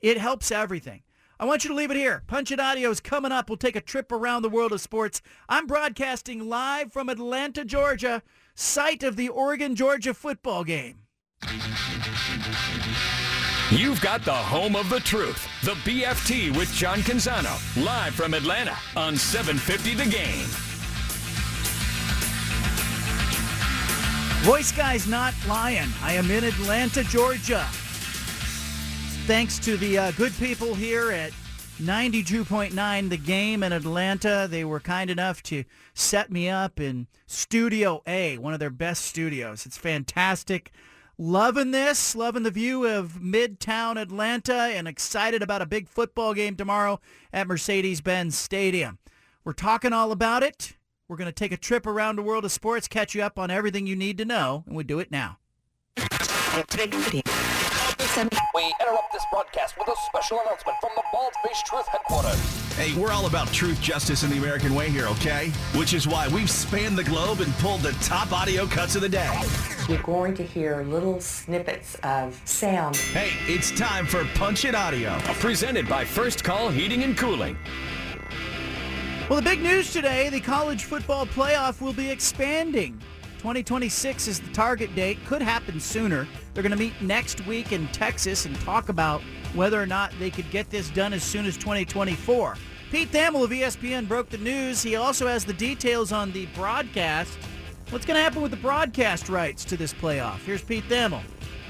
It helps everything. I want you to leave it here. Punch It Audio is coming up. We'll take a trip around the world of sports. I'm broadcasting live from Atlanta, Georgia, site of the Oregon-Georgia football game. You've got the home of the truth, the BFT with John Canzano, live from Atlanta on 750 The Game. Voice guy's not lying. I am in Atlanta, Georgia. Thanks to the uh, good people here at 92.9 The Game in Atlanta. They were kind enough to set me up in Studio A, one of their best studios. It's fantastic. Loving this, loving the view of Midtown Atlanta, and excited about a big football game tomorrow at Mercedes-Benz Stadium. We're talking all about it. We're going to take a trip around the world of sports, catch you up on everything you need to know, and we do it now. We interrupt this broadcast with a special announcement from the Bald Faced Truth Headquarters. Hey, we're all about truth, justice, and the American way here, okay? Which is why we've spanned the globe and pulled the top audio cuts of the day. You're going to hear little snippets of sound. Hey, it's time for Punch It Audio. Presented by First Call Heating and Cooling. Well, the big news today, the college football playoff will be expanding. 2026 is the target date. Could happen sooner. They're going to meet next week in Texas and talk about whether or not they could get this done as soon as 2024. Pete Thamel of ESPN broke the news. He also has the details on the broadcast. What's going to happen with the broadcast rights to this playoff? Here's Pete Thamel.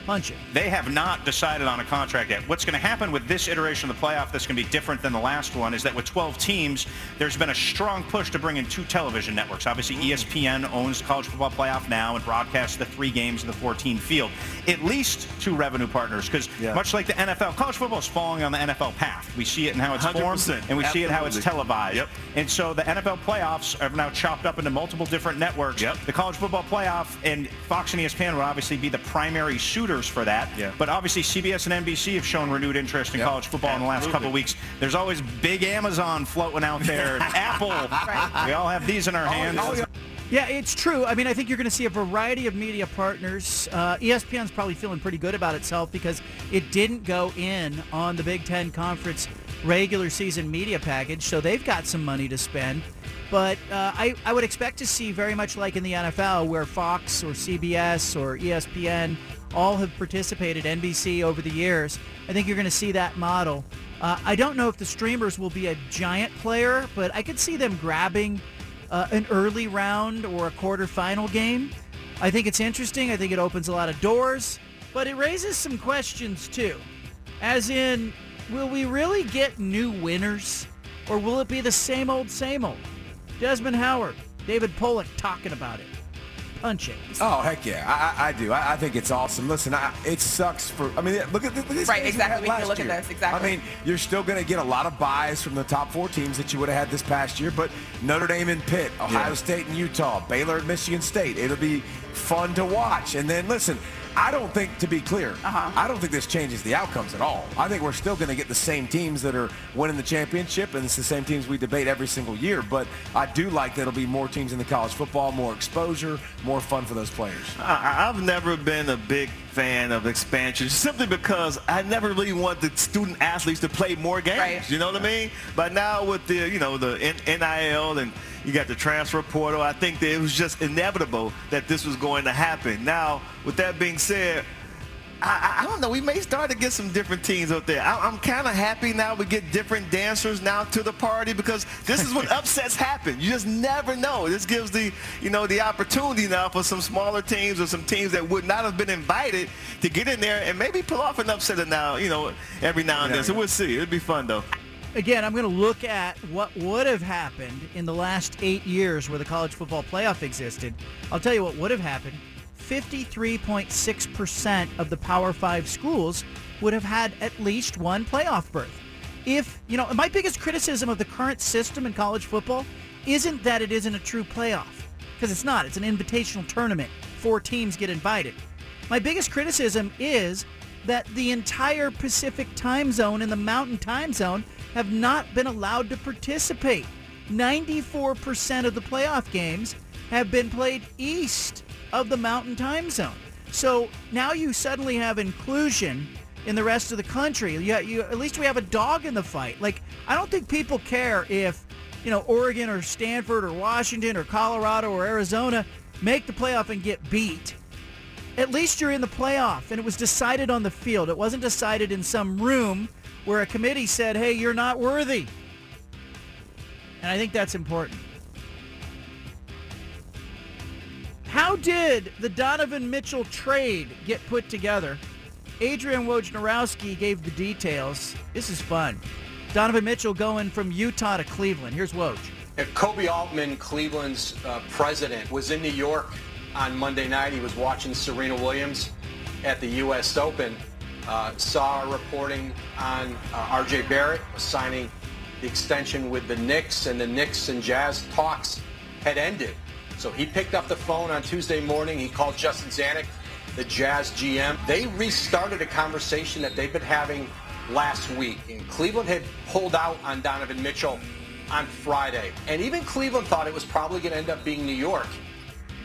Punch it. They have not decided on a contract yet. What's going to happen with this iteration of the playoff that's going to be different than the last one is that with 12 teams, there's been a strong push to bring in two television networks. Obviously, mm. E ESPN owns the college football playoff now and broadcasts the three games in the 14 field. At least two revenue partners, because much like the NFL, college football is falling on the NFL path. We see it in how it's formed, 100%. and we see it how it's televised. Yep. And so the NFL playoffs are now chopped up into multiple different networks. The college football playoff and Fox and ESPN would obviously be the primary suitors for that. But obviously CBS and NBC have shown renewed interest in college football in the last couple of weeks. There's always big Amazon floating out there, Apple. We all have these in our hands. Yeah, it's true. I mean, I think you're going to see a variety of media partners. Uh, ESPN's probably feeling pretty good about itself because it didn't go in on the Big Ten Conference regular season media package, so they've got some money to spend. But uh, I, I would expect to see very much like in the NFL where Fox or CBS or ESPN all have participated, NBC over the years. I think you're going to see that model. Uh, I don't know if the streamers will be a giant player, but I could see them grabbing uh, an early round or a quarterfinal game. I think it's interesting. I think it opens a lot of doors, but it raises some questions too. As in, will we really get new winners or will it be the same old, same old? Desmond Howard, David Pollack talking about it. Punch. Oh heck yeah, I, I, I do. I, I think it's awesome. Listen, I, it sucks for. I mean, look at, look at this. Right, games we exactly. We can last look at this, exactly. I mean, you're still going to get a lot of byes from the top four teams that you would have had this past year, but Notre Dame and Pitt, Ohio Yeah. State and Utah, Baylor and Michigan State. It'll be fun to watch. And then listen. I don't think, to be clear, Uh-huh. I don't think this changes the outcomes at all. I think we're still going to get the same teams that are winning the championship, and it's the same teams we debate every single year. But I do like that it'll be more teams in the college football, more exposure, more fun for those players. I, I've never been a big fan of expansion simply because I never really want the student athletes to play more games. You know what I mean? But now with the you know the N- NIL and you got the transfer portal, I think that it was just inevitable that this was going to happen. Now, with that being said. I, I- don't know. We may start to get some different teams out there. I, I'm kind of happy now we get different dancers now to the party because this is when upsets happen. You just never know. This gives the you know the opportunity now for some smaller teams or some teams that would not have been invited to get in there and maybe pull off an upset now. You know every now and then. So we'll see. It'll be fun though. Again, I'm going to look at what would have happened in the last eight years where the college football playoff existed. I'll tell you what would have happened. 53.6% of the Power Five schools would have had at least one playoff berth. If, you know, my biggest criticism of the current system in college football isn't that it isn't a true playoff, because it's not. It's an invitational tournament. Four teams get invited. My biggest criticism is that the entire Pacific time zone and the Mountain time zone have not been allowed to participate. 94% of the playoff games have been played east of the Mountain time zone. So now you suddenly have inclusion in the rest of the country. You, you, at least we have a dog in the fight. Like, I don't think people care if, you know, Oregon or Stanford or Washington or Colorado or Arizona make the playoff and get beat at least you're in the playoff and it was decided on the field. It wasn't decided in some room where a committee said, hey, you're not worthy. And I think that's important. How did the Donovan Mitchell trade get put together? Adrian Wojnarowski gave the details. This is fun. Donovan Mitchell going from Utah to Cleveland. Here's Woj. Koby Altman, Cleveland's uh, president, was in New York on Monday night. He was watching Serena Williams at the U.S. Open. Uh, saw a reporting on uh, R.J. Barrett signing the extension with the Knicks, and the Knicks and Jazz talks had ended. So he picked up the phone on Tuesday morning. He called Justin Zanik, the Jazz GM. They restarted a conversation that they've been having last week. And Cleveland had pulled out on Donovan Mitchell on Friday. And even Cleveland thought it was probably going to end up being New York.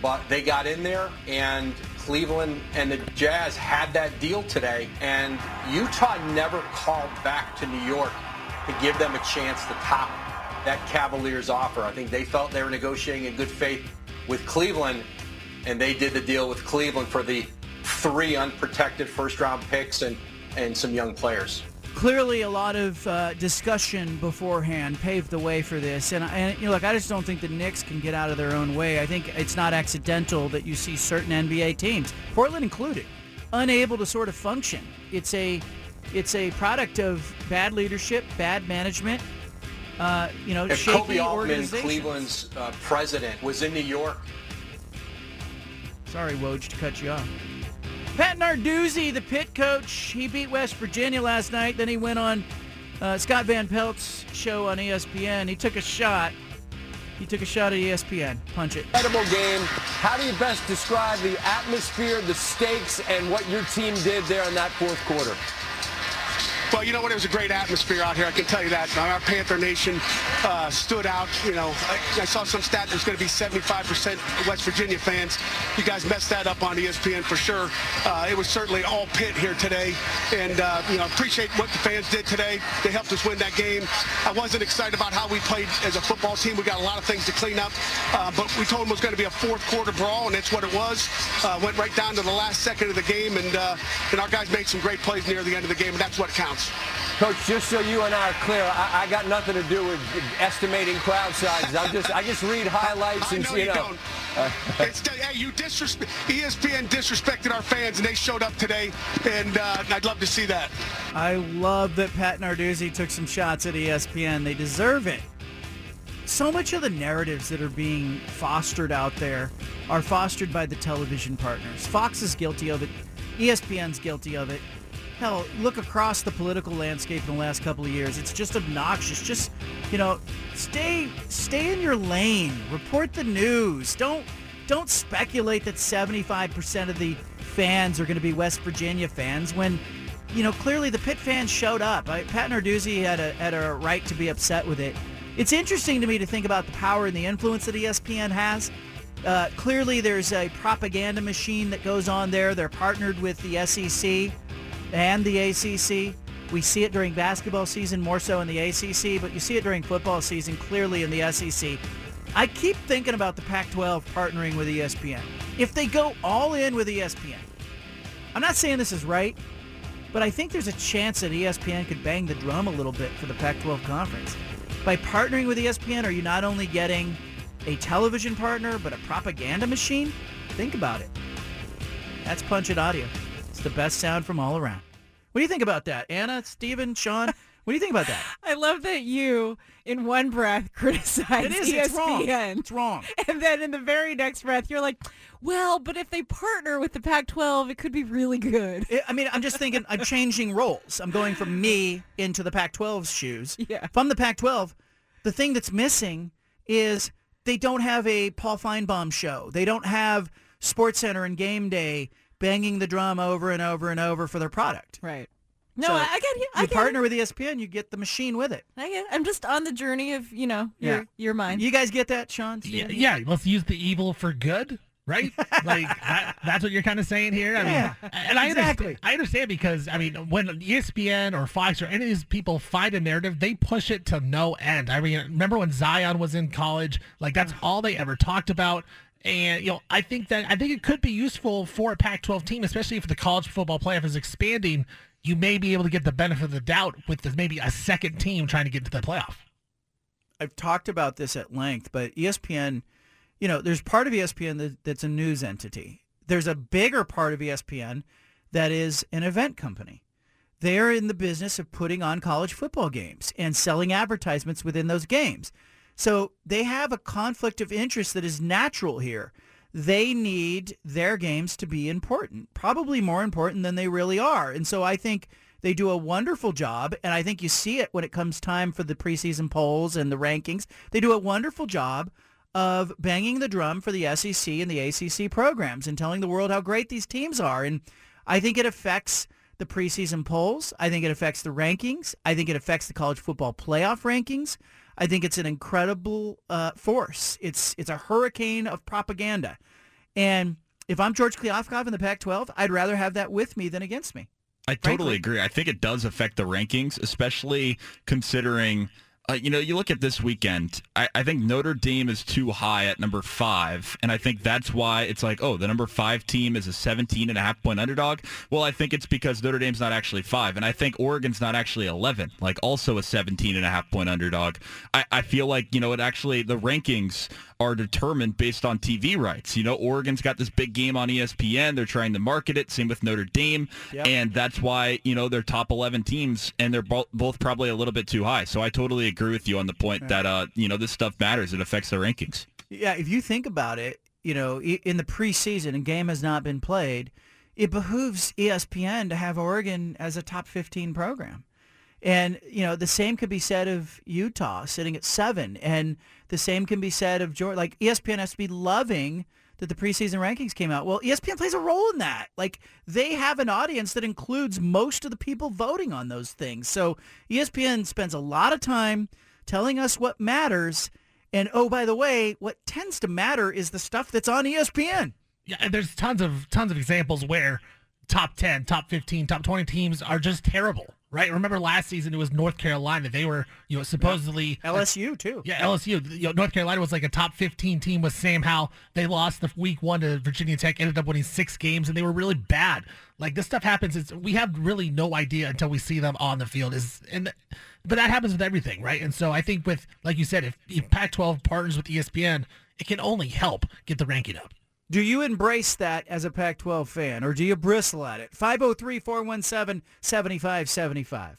But they got in there, and Cleveland and the Jazz had that deal today. And Utah never called back to New York to give them a chance to top that Cavaliers offer. I think they felt they were negotiating in good faith with Cleveland, and they did the deal with Cleveland for the three unprotected first-round picks and, and some young players. Clearly a lot of uh, discussion beforehand paved the way for this. And, and you know, look, I just don't think the Knicks can get out of their own way. I think it's not accidental that you see certain NBA teams, Portland included, unable to sort of function. It's a it's a product of bad leadership, bad management. Uh, you know, If Koby Altman. Cleveland's uh, president, was in New York Sorry, Woj, to cut you off. Pat Narduzzi, the Pitt coach, he beat West Virginia last night. Then he went on uh, Scott Van Pelt's show on ESPN. He took a shot. He took a shot at ESPN. Punch it. Incredible game. How do you best describe the atmosphere, the stakes, and what your team did there in that fourth quarter? Well, you know what? It was a great atmosphere out here. I can tell you that. Our Panther Nation uh, stood out. You know, I, I saw some stat there's going to be 75% West Virginia fans. You guys messed that up on ESPN for sure. Uh, it was certainly all Pitt here today, and uh, you know, I appreciate what the fans did today. They helped us win that game. I wasn't excited about how we played as a football team. We got a lot of things to clean up, uh, but we told them it was going to be a fourth quarter brawl, and that's what it was. Uh, went right down to the last second of the game, and uh, and our guys made some great plays near the end of the game, and that's what counts. Coach, just so you and I are clear, I, I got nothing to do with estimating crowd sizes. I'm just, I just read highlights I and know you you know. don't. It's, hey, you disrespect ESPN disrespected our fans, and they showed up today, and uh, I'd love to see that. I love that Pat Narduzzi took some shots at ESPN. They deserve it. So much of the narratives that are being fostered out there are fostered by the television partners. Fox is guilty of it. ESPN's guilty of it. Hell, look across the political landscape in the last couple of years. It's just obnoxious. Just, you know, stay stay in your lane. Report the news. Don't don't speculate that 75% of the fans are going to be West Virginia fans when you know, clearly the Pitt fans showed up. I, Pat Narduzzi had a had a right to be upset with it. It's interesting to me to think about the power and the influence that ESPN has. Uh, clearly, there's a propaganda machine that goes on there. They're partnered with the SEC and the ACC. We see it during basketball season more so in the ACC, but you see it during football season clearly in the SEC. I keep thinking about the Pac-12 partnering with ESPN. If they go all in with ESPN, I'm not saying this is right, but I think there's a chance that ESPN could bang the drum a little bit for the Pac-12 conference. By partnering with ESPN, are you not only getting a television partner, but a propaganda machine? Think about it. That's Punch It Audio. The best sound from all around. What do you think about that? Anna, Steven, Sean, what do you think about that? I love that you, in one breath, criticize It is, ESPN. it's wrong. It's wrong. And then in the very next breath, you're like, well, but if they partner with the Pac-12, it could be really good. I- mean, I'm just thinking, I'm changing roles. I'm going from me into the Pac-12's shoes. Yeah. I'm the Pac-12, the thing that's missing is they don't have a Paul Finebaum show. They don't have Sports Center and Game Day banging the drum over and over and over for their product. Right. No, So I, I get you. I you get partner with E ESPN, you get the machine with it. I get. I'm just on the journey of you know your Yeah. your mind. You guys get that, Sean? Yeah, yeah, let's use the evil for good, right? like that, that's what you're kind of saying here. I Yeah, mean, and I exactly. understand. I understand because I mean, when ESPN or Fox or any of these people find a narrative, they push it to no end. I mean, remember when Zion was in college? Like that's all they ever talked about. And you know, I think that I think it could be useful for a Pac-12 team, especially if the college football playoff is expanding. You may be able to get the benefit of the doubt with maybe a second team trying to get to the playoff. I've talked about this at length, but ESPN, you know, there's part of ESPN that, that's a news entity. There's a bigger part of ESPN that is an event company. They're in the business of putting on college football games and selling advertisements within those games. So they have a conflict of interest that is natural here. They need their games to be important, probably more important than they really are. And so I think they do a wonderful job, and I think you see it when it comes time for the preseason polls and the rankings. They do a wonderful job of banging the drum for the SEC and the ACC programs and telling the world how great these teams are. And I think it affects the preseason polls. I think it affects the rankings. I think it affects the college football playoff rankings. I think it's an incredible uh, force. It's it's a hurricane of propaganda. And if I'm George Kliavkoff in the Pac-12, I'd rather have that with me than against me. I totally agree. I think it does affect the rankings, especially considering, uh, you know, you look at this weekend. I, I think Notre Dame is too high at number five, and I think that's why it's like, oh, the number five team is a 17 and a half point underdog. Well, I think it's because Notre Dame's not actually five, and I think Oregon's not actually 11, like also a 17 and a half point underdog. I, I feel like, you know, it actually, the rankings are determined based on TV rights. You know, Oregon's got this big game on ESPN. They're trying to market it. Same with Notre Dame. Yep. And that's why, you know, they're top 11 teams and they're bo- both probably a little bit too high. So I totally agree with you on the point that, uh, you know, this stuff matters. It affects the rankings. Yeah, if you think about it, you know, in the preseason a game has not been played, it behooves ESPN to have Oregon as a top 15 program. And, you know, the same could be said of Utah sitting at seven. And the same can be said of Georgia. Like ESPN has to be loving that the preseason rankings came out. Well, ESPN plays a role in that. Like they have an audience that includes most of the people voting on those things. So ESPN spends a lot of time telling us what matters. And oh, by the way, what tends to matter is the stuff that's on ESPN. Yeah, and there's tons of tons of examples where top 10, top 15, top 20 teams are just terrible, right? Remember last season it was North Carolina. They were, you know, supposedly LSU too. Yeah, LSU. You know, North Carolina was like a top 15 team with Sam Howell. They lost the week 1 to Virginia Tech, ended up winning 6 games and they were really bad. Like this stuff happens it's we have really no idea until we see them on the field is and but that happens with everything, right? And so I think with like you said if, if Pac-12 partners with ESPN, it can only help get the ranking up. Do you embrace that as a Pac-12 fan, or do you bristle at it? 503-417-7575.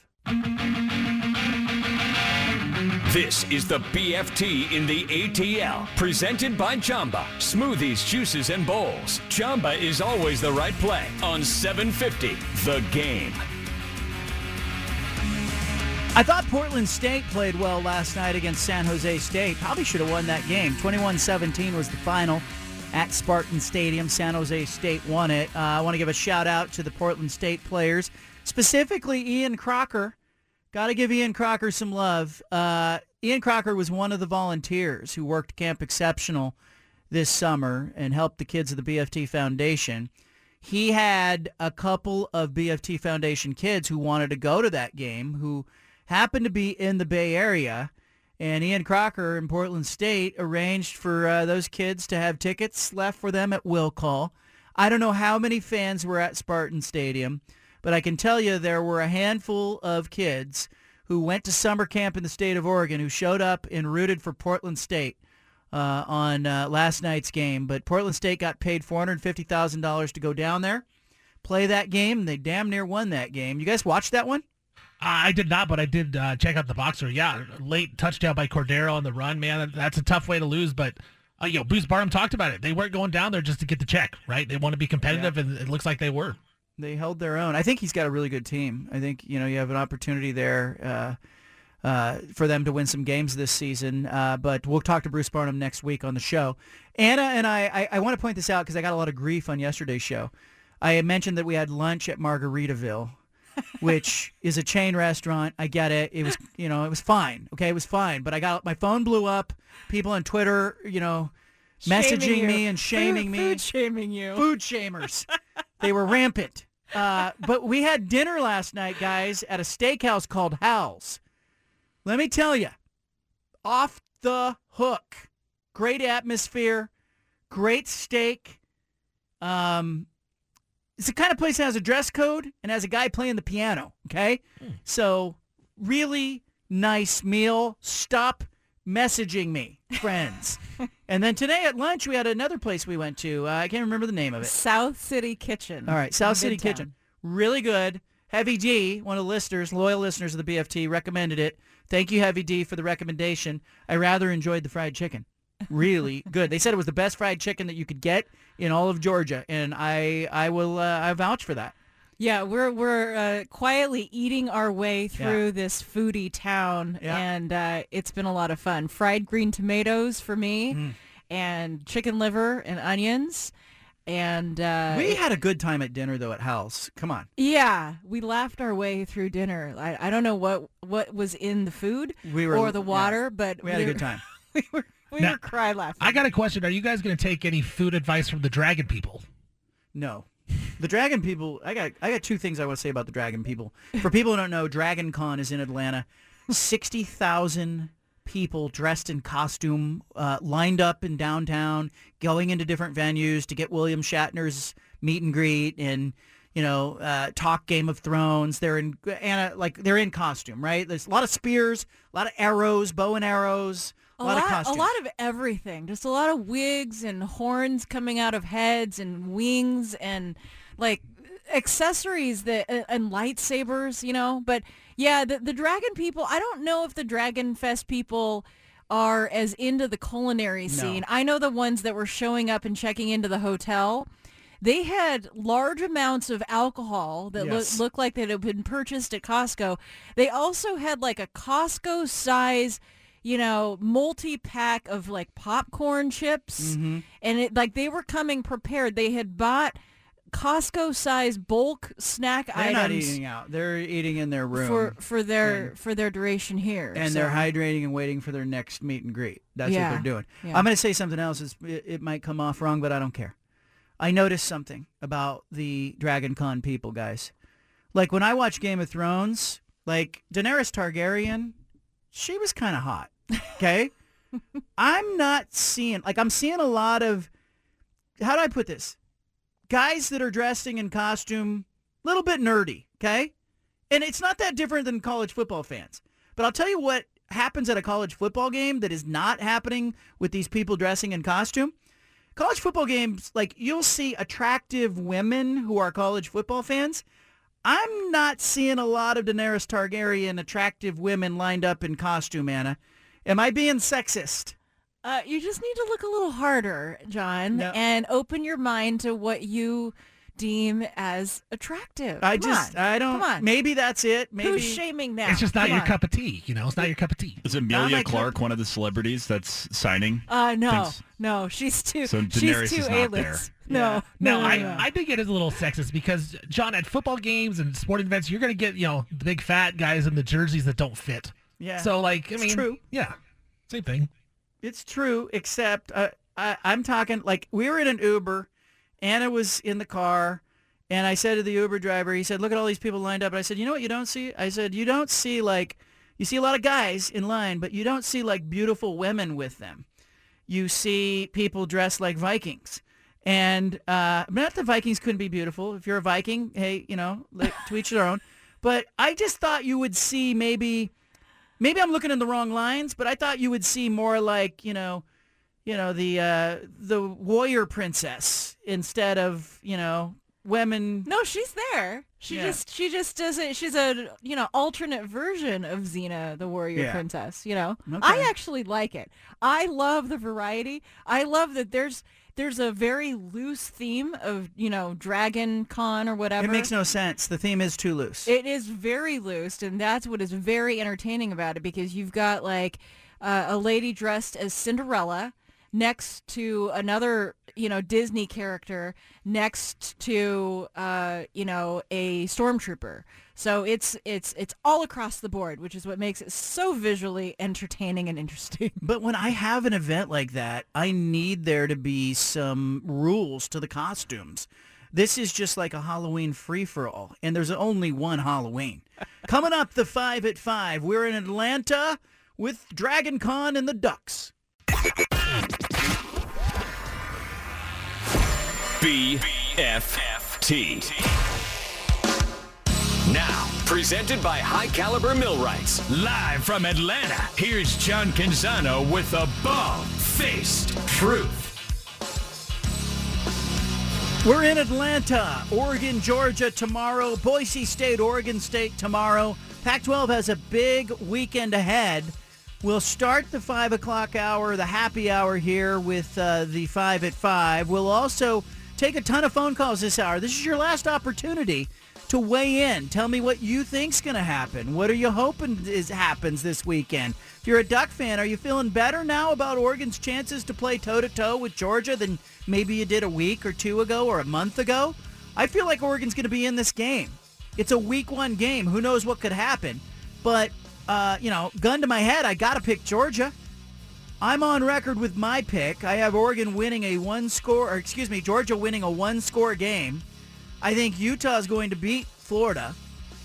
This is the BFT in the ATL, presented by Jamba. Smoothies, juices, and bowls. Jamba is always the right play on 750 The Game. I thought Portland State played well last night against San Jose State. Probably should have won that game. 21-17 was the final at Spartan Stadium. San Jose State won it. Uh, I want to give a shout out to the Portland State players, specifically Ian Crocker. Got to give Ian Crocker some love. Uh, Ian Crocker was one of the volunteers who worked Camp Exceptional this summer and helped the kids of the BFT Foundation. He had a couple of BFT Foundation kids who wanted to go to that game who happened to be in the Bay Area. And Ian Crocker in Portland State arranged for uh, those kids to have tickets left for them at will call. I don't know how many fans were at Spartan Stadium, but I can tell you there were a handful of kids who went to summer camp in the state of Oregon who showed up and rooted for Portland State uh, on uh, last night's game. But Portland State got paid $450,000 to go down there, play that game, and they damn near won that game. You guys watched that one? I did not, but I did uh, check out the boxer. Yeah, late touchdown by Cordeiro on the run. Man, that's a tough way to lose. But uh, you know, Bruce Barnum talked about it. They weren't going down there just to get the check, right? They want to be competitive, and it looks like they were. They held their own. I think he's got a really good team. I think you know you have an opportunity there uh, uh, for them to win some games this season. Uh, but we'll talk to Bruce Barnum next week on the show. Anna and I, I, I want to point this out because I got a lot of grief on yesterday's show. I mentioned that we had lunch at Margaritaville, which is a chain restaurant. I get it. It was, you know, it was fine. Okay, it was fine. But I got my phone blew up. People on Twitter, you know, messaging you. me and shaming Food- me. food shaming you. Food shamers. they were rampant. Uh, but we had dinner last night, guys, at a steakhouse called Hal's. Let me tell you, off the hook. Great atmosphere, great steak. Um, it's the kind of place that has a dress code and has a guy playing the piano. Okay, so really nice meal. Stop messaging me, friends. and then today at lunch we had another place we went to. Uh, I can't remember the name of it. South City Kitchen. All right, South City Midtown. Kitchen. Really good. Heavy D, one of the listeners, loyal listeners of the BFT, recommended it. Thank you, Heavy D, for the recommendation. I rather enjoyed the fried chicken. Really good. They said it was the best fried chicken that you could get in all of Georgia, and I I will uh, I vouch for that. Yeah, we're we're uh, quietly eating our way through this foodie town, Yeah. and uh, it's been a lot of fun. Fried green tomatoes for me, Mm. and chicken liver and onions, and uh, we had a good time at dinner though at House. Come on. yeah, we laughed our way through dinner. I, I don't know what what was in the food We were- or the yeah. water, but We had a were- good time. we were we Now- were cry laughing. I got a question. Are you guys going to take any food advice from the Dragon people? No. The Dragon People, I got I got two things I want to say about the Dragon People. For people who don't know, Dragon Con is in Atlanta. 60,000 people dressed in costume, uh, lined up in downtown, going into different venues to get William Shatner's meet and greet and, you know, uh, talk Game of Thrones. They're in, Anna, like, they're in costume, right? There's a lot of spears, a lot of arrows, bow and arrows, a, lot, of a lot of everything. Just a lot of wigs and horns coming out of heads and wings and like accessories that and lightsabers, you know. But yeah, the the dragon people. I don't know if the Dragon Fest people are as into the culinary scene. I know the ones that were showing up and checking into the hotel. They had large amounts of alcohol that Yes. looked like that had been purchased at Costco. They also had like a Costco size you know, multi-pack of like popcorn chips. Mhm. And it like they were coming prepared. They had bought Costco-sized bulk snack items. They're not eating out. They're eating in their room. for for their And- for their duration here. and so. they're hydrating and waiting for their next meet and greet. That's Yeah. what they're doing. Yeah. I'm going to say something else. It's, it, it might come off wrong, but I don't care. I noticed something about the Dragon Con people, guys. Like when I watch Game of Thrones, like Daenerys Targaryen, she was kind of hot. Okay, I'm not seeing like I'm seeing a lot of how do I put this? Guys that are dressing in costume, a little bit nerdy. Okay, and it's not that different than college football fans. But I'll tell you what happens at a college football game that is not happening with these people dressing in costume. College football games, like you'll see attractive women who are college football fans. I'm not seeing a lot of Daenerys Targaryen attractive women lined up in costume, Anna. Am I being sexist? Uh, you just need to look a little harder, John, and open your mind to what you deem as attractive. I Come just, on. I don't. Come on. Maybe that's it. Maybe Who's shaming now? It's just not Come your on. cup of tea. You know, it's not your cup of tea. Is Emilia Clarke one of the celebrities that's signing? Uh, no, Thinks- no, she's too. So she's Daenerys too is not A-list. No, No, no, I, no. I think it is a little sexist because John, at football games and sporting events, you're going to get you know the big fat guys in the jerseys that don't fit. Yeah. So like, I It's mean, true. Yeah, same thing. It's true, except uh, I, I'm talking like we were in an Uber. Anna was in the car, and I said to the Uber driver, he said, "Look at all these people lined up." And I said, "You know what? You don't see." I said, "You don't see like you see a lot of guys in line, but you don't see like beautiful women with them. You see people dressed like Vikings." And uh, not that Vikings couldn't be beautiful. If you're a Viking, hey, you know, like, to each their own. But I just thought you would see maybe maybe I'm looking in the wrong lines, but I thought you would see more like you know, you know the uh, the warrior princess instead of you know women. No, she's there. She Yeah. just she just doesn't. She's a you know alternate version of Xena, the warrior Yeah. princess. You know, Okay. I actually like it. I love the variety. I love that there's there's a very loose theme of you know Dragon Con or whatever. It makes no sense. The theme is too loose. It is very loose, and that's what is very entertaining about it because you've got like uh, a lady dressed as Cinderella next to another, you know, Disney character next to, uh, you know, a stormtrooper. So it's it's it's all across the board, which is what makes it so visually entertaining and interesting. But when I have an event like that, I need there to be some rules to the costumes. This is just like a Halloween free-for-all, and there's only one Halloween. Coming up, the 5 at 5, we're in Atlanta with Dragon Con and the Ducks. BFFT. Now, presented by High Caliber Millwrights. Live from Atlanta, here's John Canzano with the Bald Faced Truth. We're in Atlanta, Oregon, Georgia tomorrow, Boise State, Oregon State tomorrow. Pac-12 has a big weekend ahead. We'll start the 5 o'clock hour, the happy hour here with uh, the 5 at 5. We'll also take a ton of phone calls this hour. This is your last opportunity to weigh in. Tell me what you think's going to happen. What are you hoping is happens this weekend? If you're a Duck fan, are you feeling better now about Oregon's chances to play toe-to-toe with Georgia than maybe you did a week or two ago or a month ago? I feel like Oregon's going to be in this game. It's a week one game. Who knows what could happen? But, uh, you know, gun to my head, I got to pick Georgia. I'm on record with my pick. I have Oregon winning a one score, or excuse me, Georgia winning a one score game. I think Utah is going to beat Florida,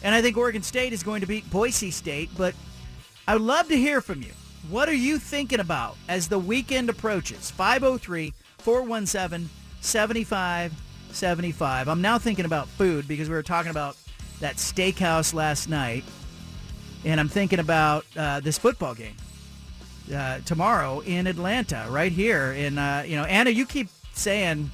and I think Oregon State is going to beat Boise State. But I would love to hear from you. What are you thinking about as the weekend approaches? 503 417 7575. I'm now thinking about food because we were talking about that steakhouse last night, and I'm thinking about uh, this football game uh, tomorrow in Atlanta, right here. And uh, you know, Anna, you keep saying,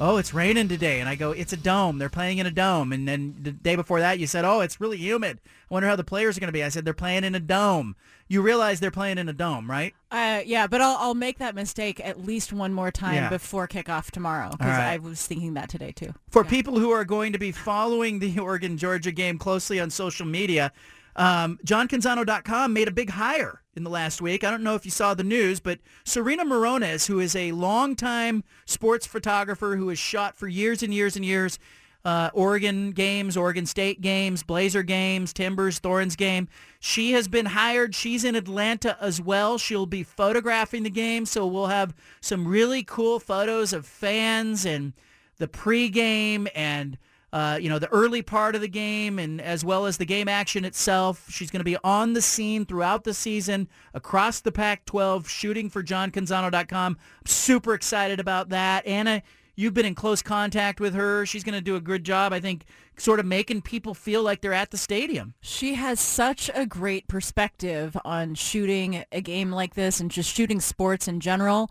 "Oh, it's raining today," and I go, "It's a dome. They're playing in a dome." And then the day before that, you said, "Oh, it's really humid. I wonder how the players are going to be." I said, "They're playing in a dome." You realize they're playing in a dome, right? Uh, yeah, but I'll, I'll make that mistake at least one more time Yeah. before kickoff tomorrow because right. I was thinking that today too. For people who are going to be following the Oregon Georgia game closely on social media, um, JohnCanzano.com made a big hire in the last week. I don't know if you saw the news, but Serena Morones, who is a longtime sports photographer who has shot for years and years and years, uh, Oregon games, Oregon State games, Blazer games, Timbers, Thorns game. She has been hired. She's in Atlanta as well. She'll be photographing the game, so we'll have some really cool photos of fans and the pregame and uh, you know the early part of the game and as well as the game action itself. She's going to be on the scene throughout the season across the Pac-12, shooting for JohnCanzano.com. I'm super excited about that. Anna, you've been in close contact with her. She's going to do a good job, I think, sort of making people feel like they're at the stadium. She has such a great perspective on shooting a game like this and just shooting sports in general.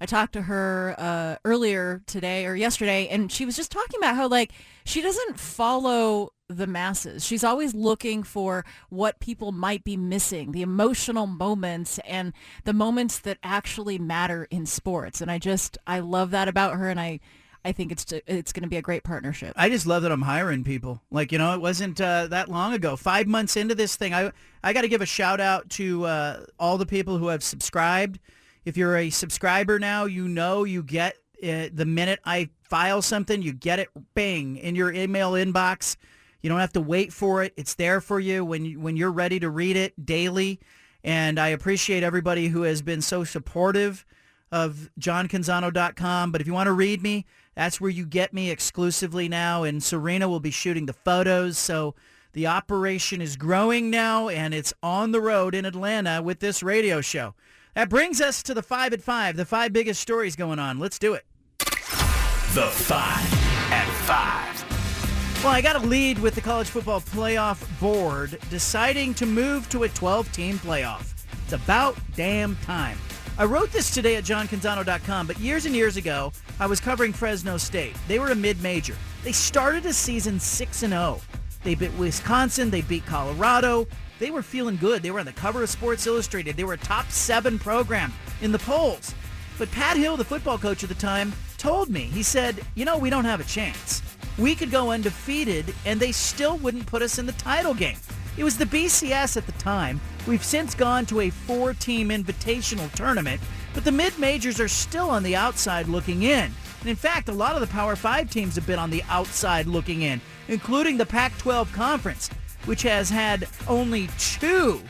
I talked to her uh, earlier today or yesterday, and she was just talking about how like she doesn't follow the masses. She's always looking for what people might be missing, the emotional moments and the moments that actually matter in sports. And I just I love that about her, and I I think it's it's going to be a great partnership. I just love that I'm hiring people. Like you know, it wasn't uh, that long ago. Five months into this thing, I I got to give a shout out to uh, all the people who have subscribed. If you're a subscriber now, you know you get uh, the minute I file something, you get it bang in your email inbox. You don't have to wait for it. It's there for you when you, when you're ready to read it daily. And I appreciate everybody who has been so supportive of johncanzano.com. But if you want to read me, that's where you get me exclusively now. And Serena will be shooting the photos. So the operation is growing now, and it's on the road in Atlanta with this radio show. That brings us to the five at five, the five biggest stories going on. Let's do it. The five at five. Well, I got to lead with the college football playoff board deciding to move to a 12-team playoff. It's about damn time. I wrote this today at johncanzano.com, but years and years ago, I was covering Fresno State. They were a mid-major. They started a season 6 and 0. They beat Wisconsin, they beat Colorado. They were feeling good. They were on the cover of Sports Illustrated. They were a top 7 program in the polls. But Pat Hill, the football coach at the time, told me, he said, "You know, we don't have a chance. We could go undefeated and they still wouldn't put us in the title game." It was the BCS at the time. We've since gone to a four-team invitational tournament, but the mid-majors are still on the outside looking in. And in fact, a lot of the Power 5 teams have been on the outside looking in, including the Pac-12 Conference, which has had only two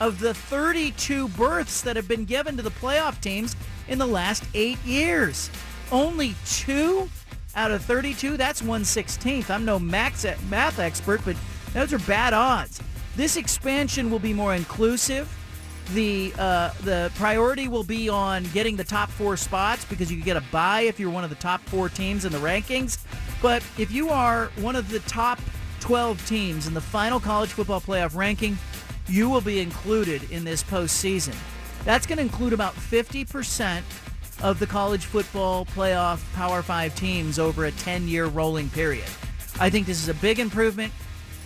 of the 32 berths that have been given to the playoff teams in the last eight years. Only two out of 32? That's 116th. I'm no max math expert, but those are bad odds. This expansion will be more inclusive. The uh, the priority will be on getting the top four spots because you get a bye if you're one of the top four teams in the rankings. But if you are one of the top 12 teams in the final college football playoff ranking, you will be included in this postseason. That's going to include about 50% of the college football playoff Power 5 teams over a 10-year rolling period. I think this is a big improvement.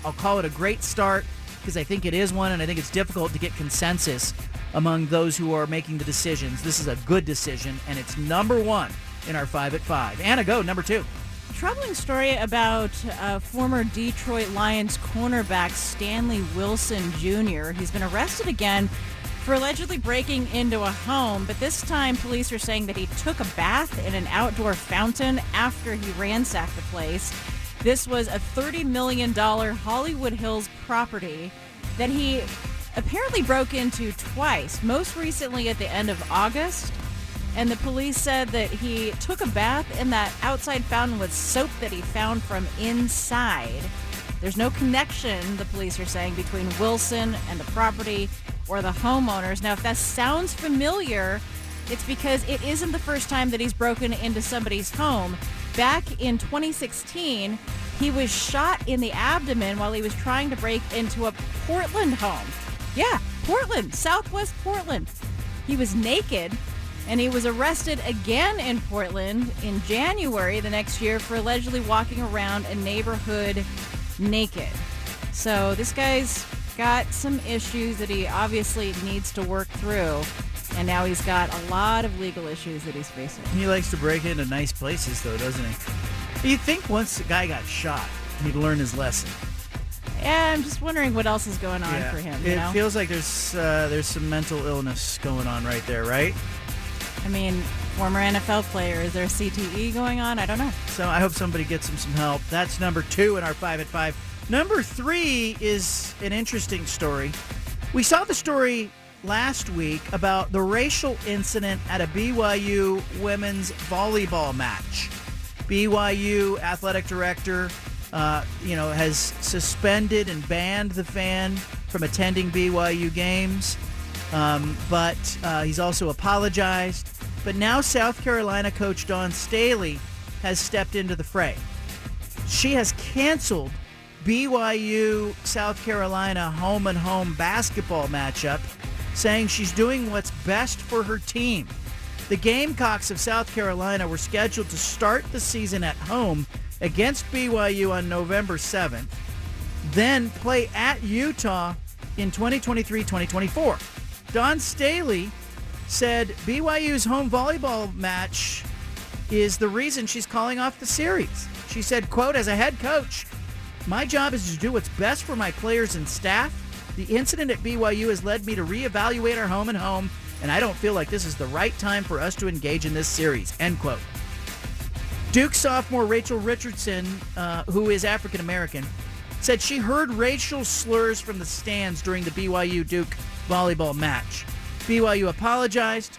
I'll call it a great start because I think it is one, and I think it's difficult to get consensus among those who are making the decisions. This is a good decision, and it's number one in our 5 at 5. Anna, go, number two troubling story about uh, former Detroit Lions cornerback Stanley Wilson Jr. He's been arrested again for allegedly breaking into a home, but this time police are saying that he took a bath in an outdoor fountain after he ransacked the place. This was a $30 million Hollywood Hills property that he apparently broke into twice, most recently at the end of August and the police said that he took a bath in that outside fountain with soap that he found from inside. There's no connection, the police are saying, between Wilson and the property or the homeowners. Now, if that sounds familiar, it's because it isn't the first time that he's broken into somebody's home. Back in 2016, he was shot in the abdomen while he was trying to break into a Portland home. Yeah, Portland, Southwest Portland. He was naked and he was arrested again in Portland in January the next year for allegedly walking around a neighborhood naked. So this guy's got some issues that he obviously needs to work through. And now he's got a lot of legal issues that he's facing. He likes to break into nice places, though, doesn't he? You'd think once the guy got shot, he'd learn his lesson. Yeah, I'm just wondering what else is going on Yeah. for him. You It know? feels like there's uh, there's some mental illness going on right there, right? I mean, former NFL player. Is there a CTE going on? I don't know. So I hope somebody gets him some help. That's number two in our five at five. Number three is an interesting story. We saw the story last week about the racial incident at a BYU women's volleyball match. BYU athletic director, uh, you know, has suspended and banned the fan from attending BYU games, um, but uh, he's also apologized. But now South Carolina coach Dawn Staley has stepped into the fray. She has canceled BYU South Carolina home and home basketball matchup, saying she's doing what's best for her team. The Gamecocks of South Carolina were scheduled to start the season at home against BYU on November 7th, then play at Utah in 2023-2024. Dawn Staley said BYU's home volleyball match is the reason she's calling off the series. She said, quote, as a head coach, my job is to do what's best for my players and staff. The incident at BYU has led me to reevaluate our home and home, and I don't feel like this is the right time for us to engage in this series, end quote. Duke sophomore Rachel Richardson, uh, who is African American, said she heard racial slurs from the stands during the BYU Duke volleyball match. BYU apologized.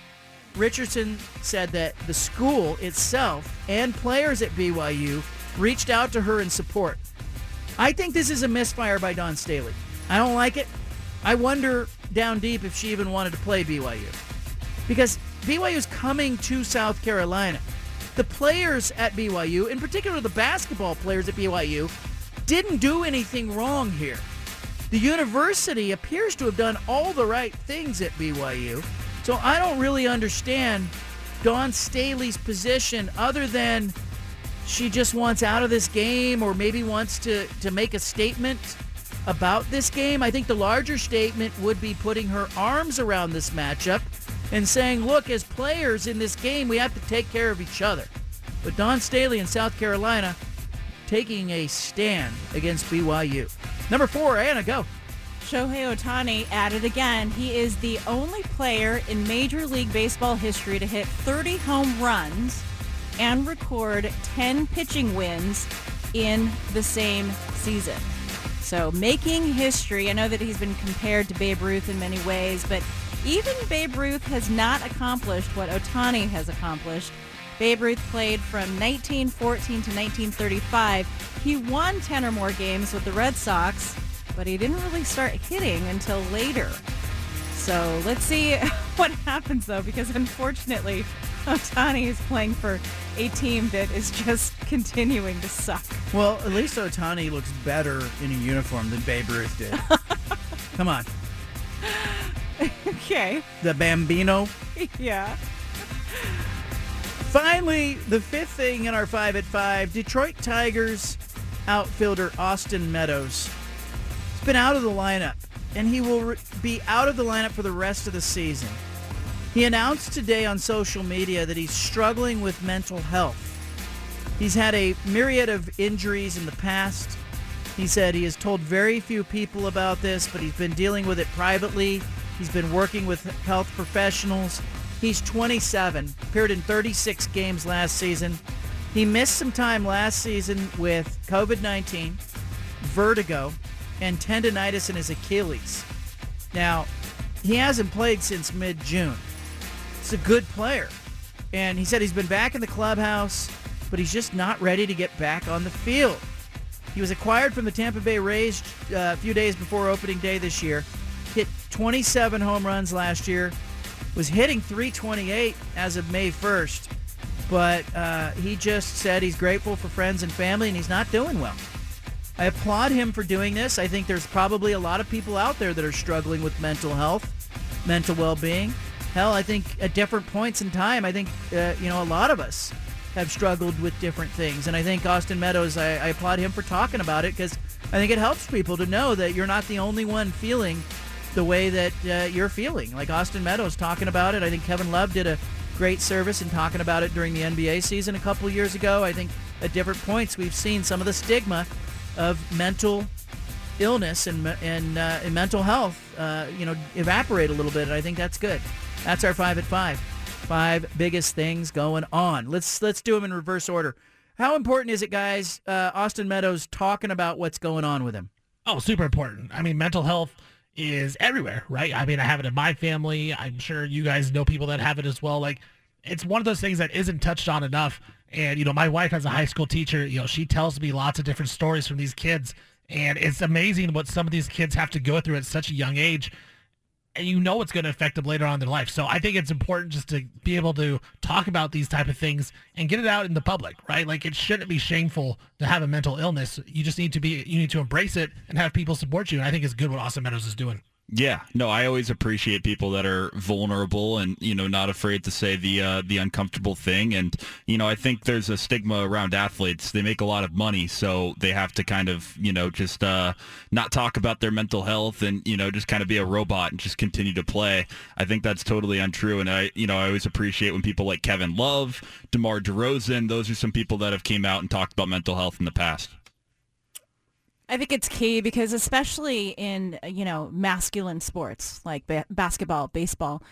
Richardson said that the school itself and players at BYU reached out to her in support. I think this is a misfire by Dawn Staley. I don't like it. I wonder down deep if she even wanted to play BYU. Because BYU is coming to South Carolina. The players at BYU, in particular the basketball players at BYU, didn't do anything wrong here. The university appears to have done all the right things at BYU. So I don't really understand Dawn Staley's position other than she just wants out of this game or maybe wants to, to make a statement about this game. I think the larger statement would be putting her arms around this matchup and saying, look, as players in this game, we have to take care of each other. But Dawn Staley in South Carolina taking a stand against BYU. Number four, Anna, go. Shohei Ohtani it again. He is the only player in Major League Baseball history to hit 30 home runs and record 10 pitching wins in the same season. So making history. I know that he's been compared to Babe Ruth in many ways, but even Babe Ruth has not accomplished what Ohtani has accomplished. Babe Ruth played from 1914 to 1935. He won 10 or more games with the Red Sox, but he didn't really start hitting until later. So let's see what happens though, because unfortunately, Ohtani is playing for a team that is just continuing to suck. Well, at least Ohtani looks better in a uniform than Babe Ruth did. Come on. okay. The Bambino. yeah. Finally, the fifth thing in our five at five Detroit Tigers outfielder Austin Meadows He's been out of the lineup, and he will re- be out of the lineup for the rest of the season. He announced today on social media that he's struggling with mental health. He's had a myriad of injuries in the past. He said he has told very few people about this, but he's been dealing with it privately. He's been working with health professionals. He's 27, appeared in 36 games last season. He missed some time last season with COVID 19, vertigo, and tendonitis in his Achilles. Now, he hasn't played since mid June. He's a good player. And he said he's been back in the clubhouse, but he's just not ready to get back on the field. He was acquired from the Tampa Bay Rays uh, a few days before opening day this year. Hit 27 home runs last year. Was hitting 328 as of May 1st. But uh, he just said he's grateful for friends and family and he's not doing well. I applaud him for doing this. I think there's probably a lot of people out there that are struggling with mental health, mental well-being. Hell, I think at different points in time, I think uh, you know a lot of us have struggled with different things, and I think Austin Meadows. I, I applaud him for talking about it because I think it helps people to know that you're not the only one feeling the way that uh, you're feeling. Like Austin Meadows talking about it. I think Kevin Love did a great service in talking about it during the NBA season a couple years ago. I think at different points we've seen some of the stigma of mental illness and and, uh, and mental health, uh, you know, evaporate a little bit. And I think that's good. That's our five at five. Five biggest things going on. Let's let's do them in reverse order. How important is it, guys? Uh, Austin Meadows talking about what's going on with him. Oh, super important. I mean, mental health is everywhere, right? I mean, I have it in my family. I'm sure you guys know people that have it as well. Like, it's one of those things that isn't touched on enough. And, you know, my wife as a high school teacher, you know, she tells me lots of different stories from these kids. And it's amazing what some of these kids have to go through at such a young age. And you know it's going to affect them later on in their life. So I think it's important just to be able to talk about these type of things and get it out in the public, right? Like it shouldn't be shameful to have a mental illness. You just need to be, you need to embrace it and have people support you. And I think it's good what Austin Meadows is doing. Yeah, no, I always appreciate people that are vulnerable and you know not afraid to say the uh, the uncomfortable thing. And you know, I think there's a stigma around athletes. They make a lot of money, so they have to kind of you know just uh, not talk about their mental health and you know just kind of be a robot and just continue to play. I think that's totally untrue. And I you know I always appreciate when people like Kevin Love, DeMar DeRozan, those are some people that have came out and talked about mental health in the past. I think it's key because especially in, you know, masculine sports like ba- basketball, baseball,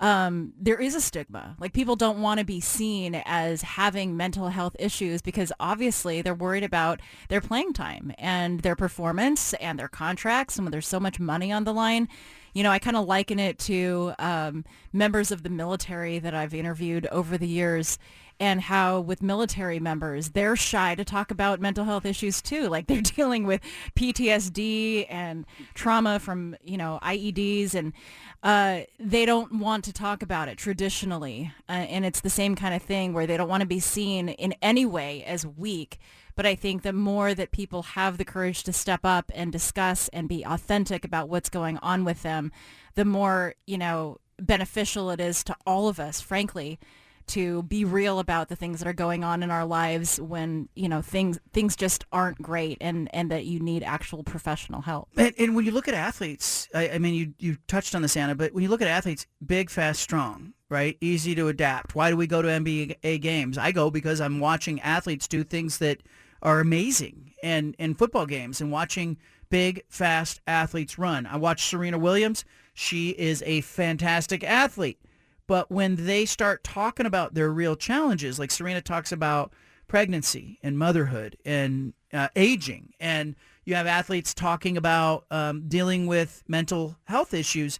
um, there is a stigma. Like people don't want to be seen as having mental health issues because obviously they're worried about their playing time and their performance and their contracts. And when there's so much money on the line, you know, I kind of liken it to um, members of the military that I've interviewed over the years and how with military members, they're shy to talk about mental health issues too. Like they're dealing with PTSD and trauma from, you know, IEDs and uh, they don't want to talk about it traditionally. Uh, and it's the same kind of thing where they don't want to be seen in any way as weak. But I think the more that people have the courage to step up and discuss and be authentic about what's going on with them, the more, you know, beneficial it is to all of us, frankly, to be real about the things that are going on in our lives when, you know, things things just aren't great and, and that you need actual professional help. And, and when you look at athletes, I, I mean, you you touched on this, Anna, but when you look at athletes, big, fast, strong, right? Easy to adapt. Why do we go to NBA games? I go because I'm watching athletes do things that are amazing and in football games and watching big, fast athletes run. I watch Serena Williams. She is a fantastic athlete. But when they start talking about their real challenges, like Serena talks about pregnancy and motherhood and uh, aging, and you have athletes talking about um, dealing with mental health issues,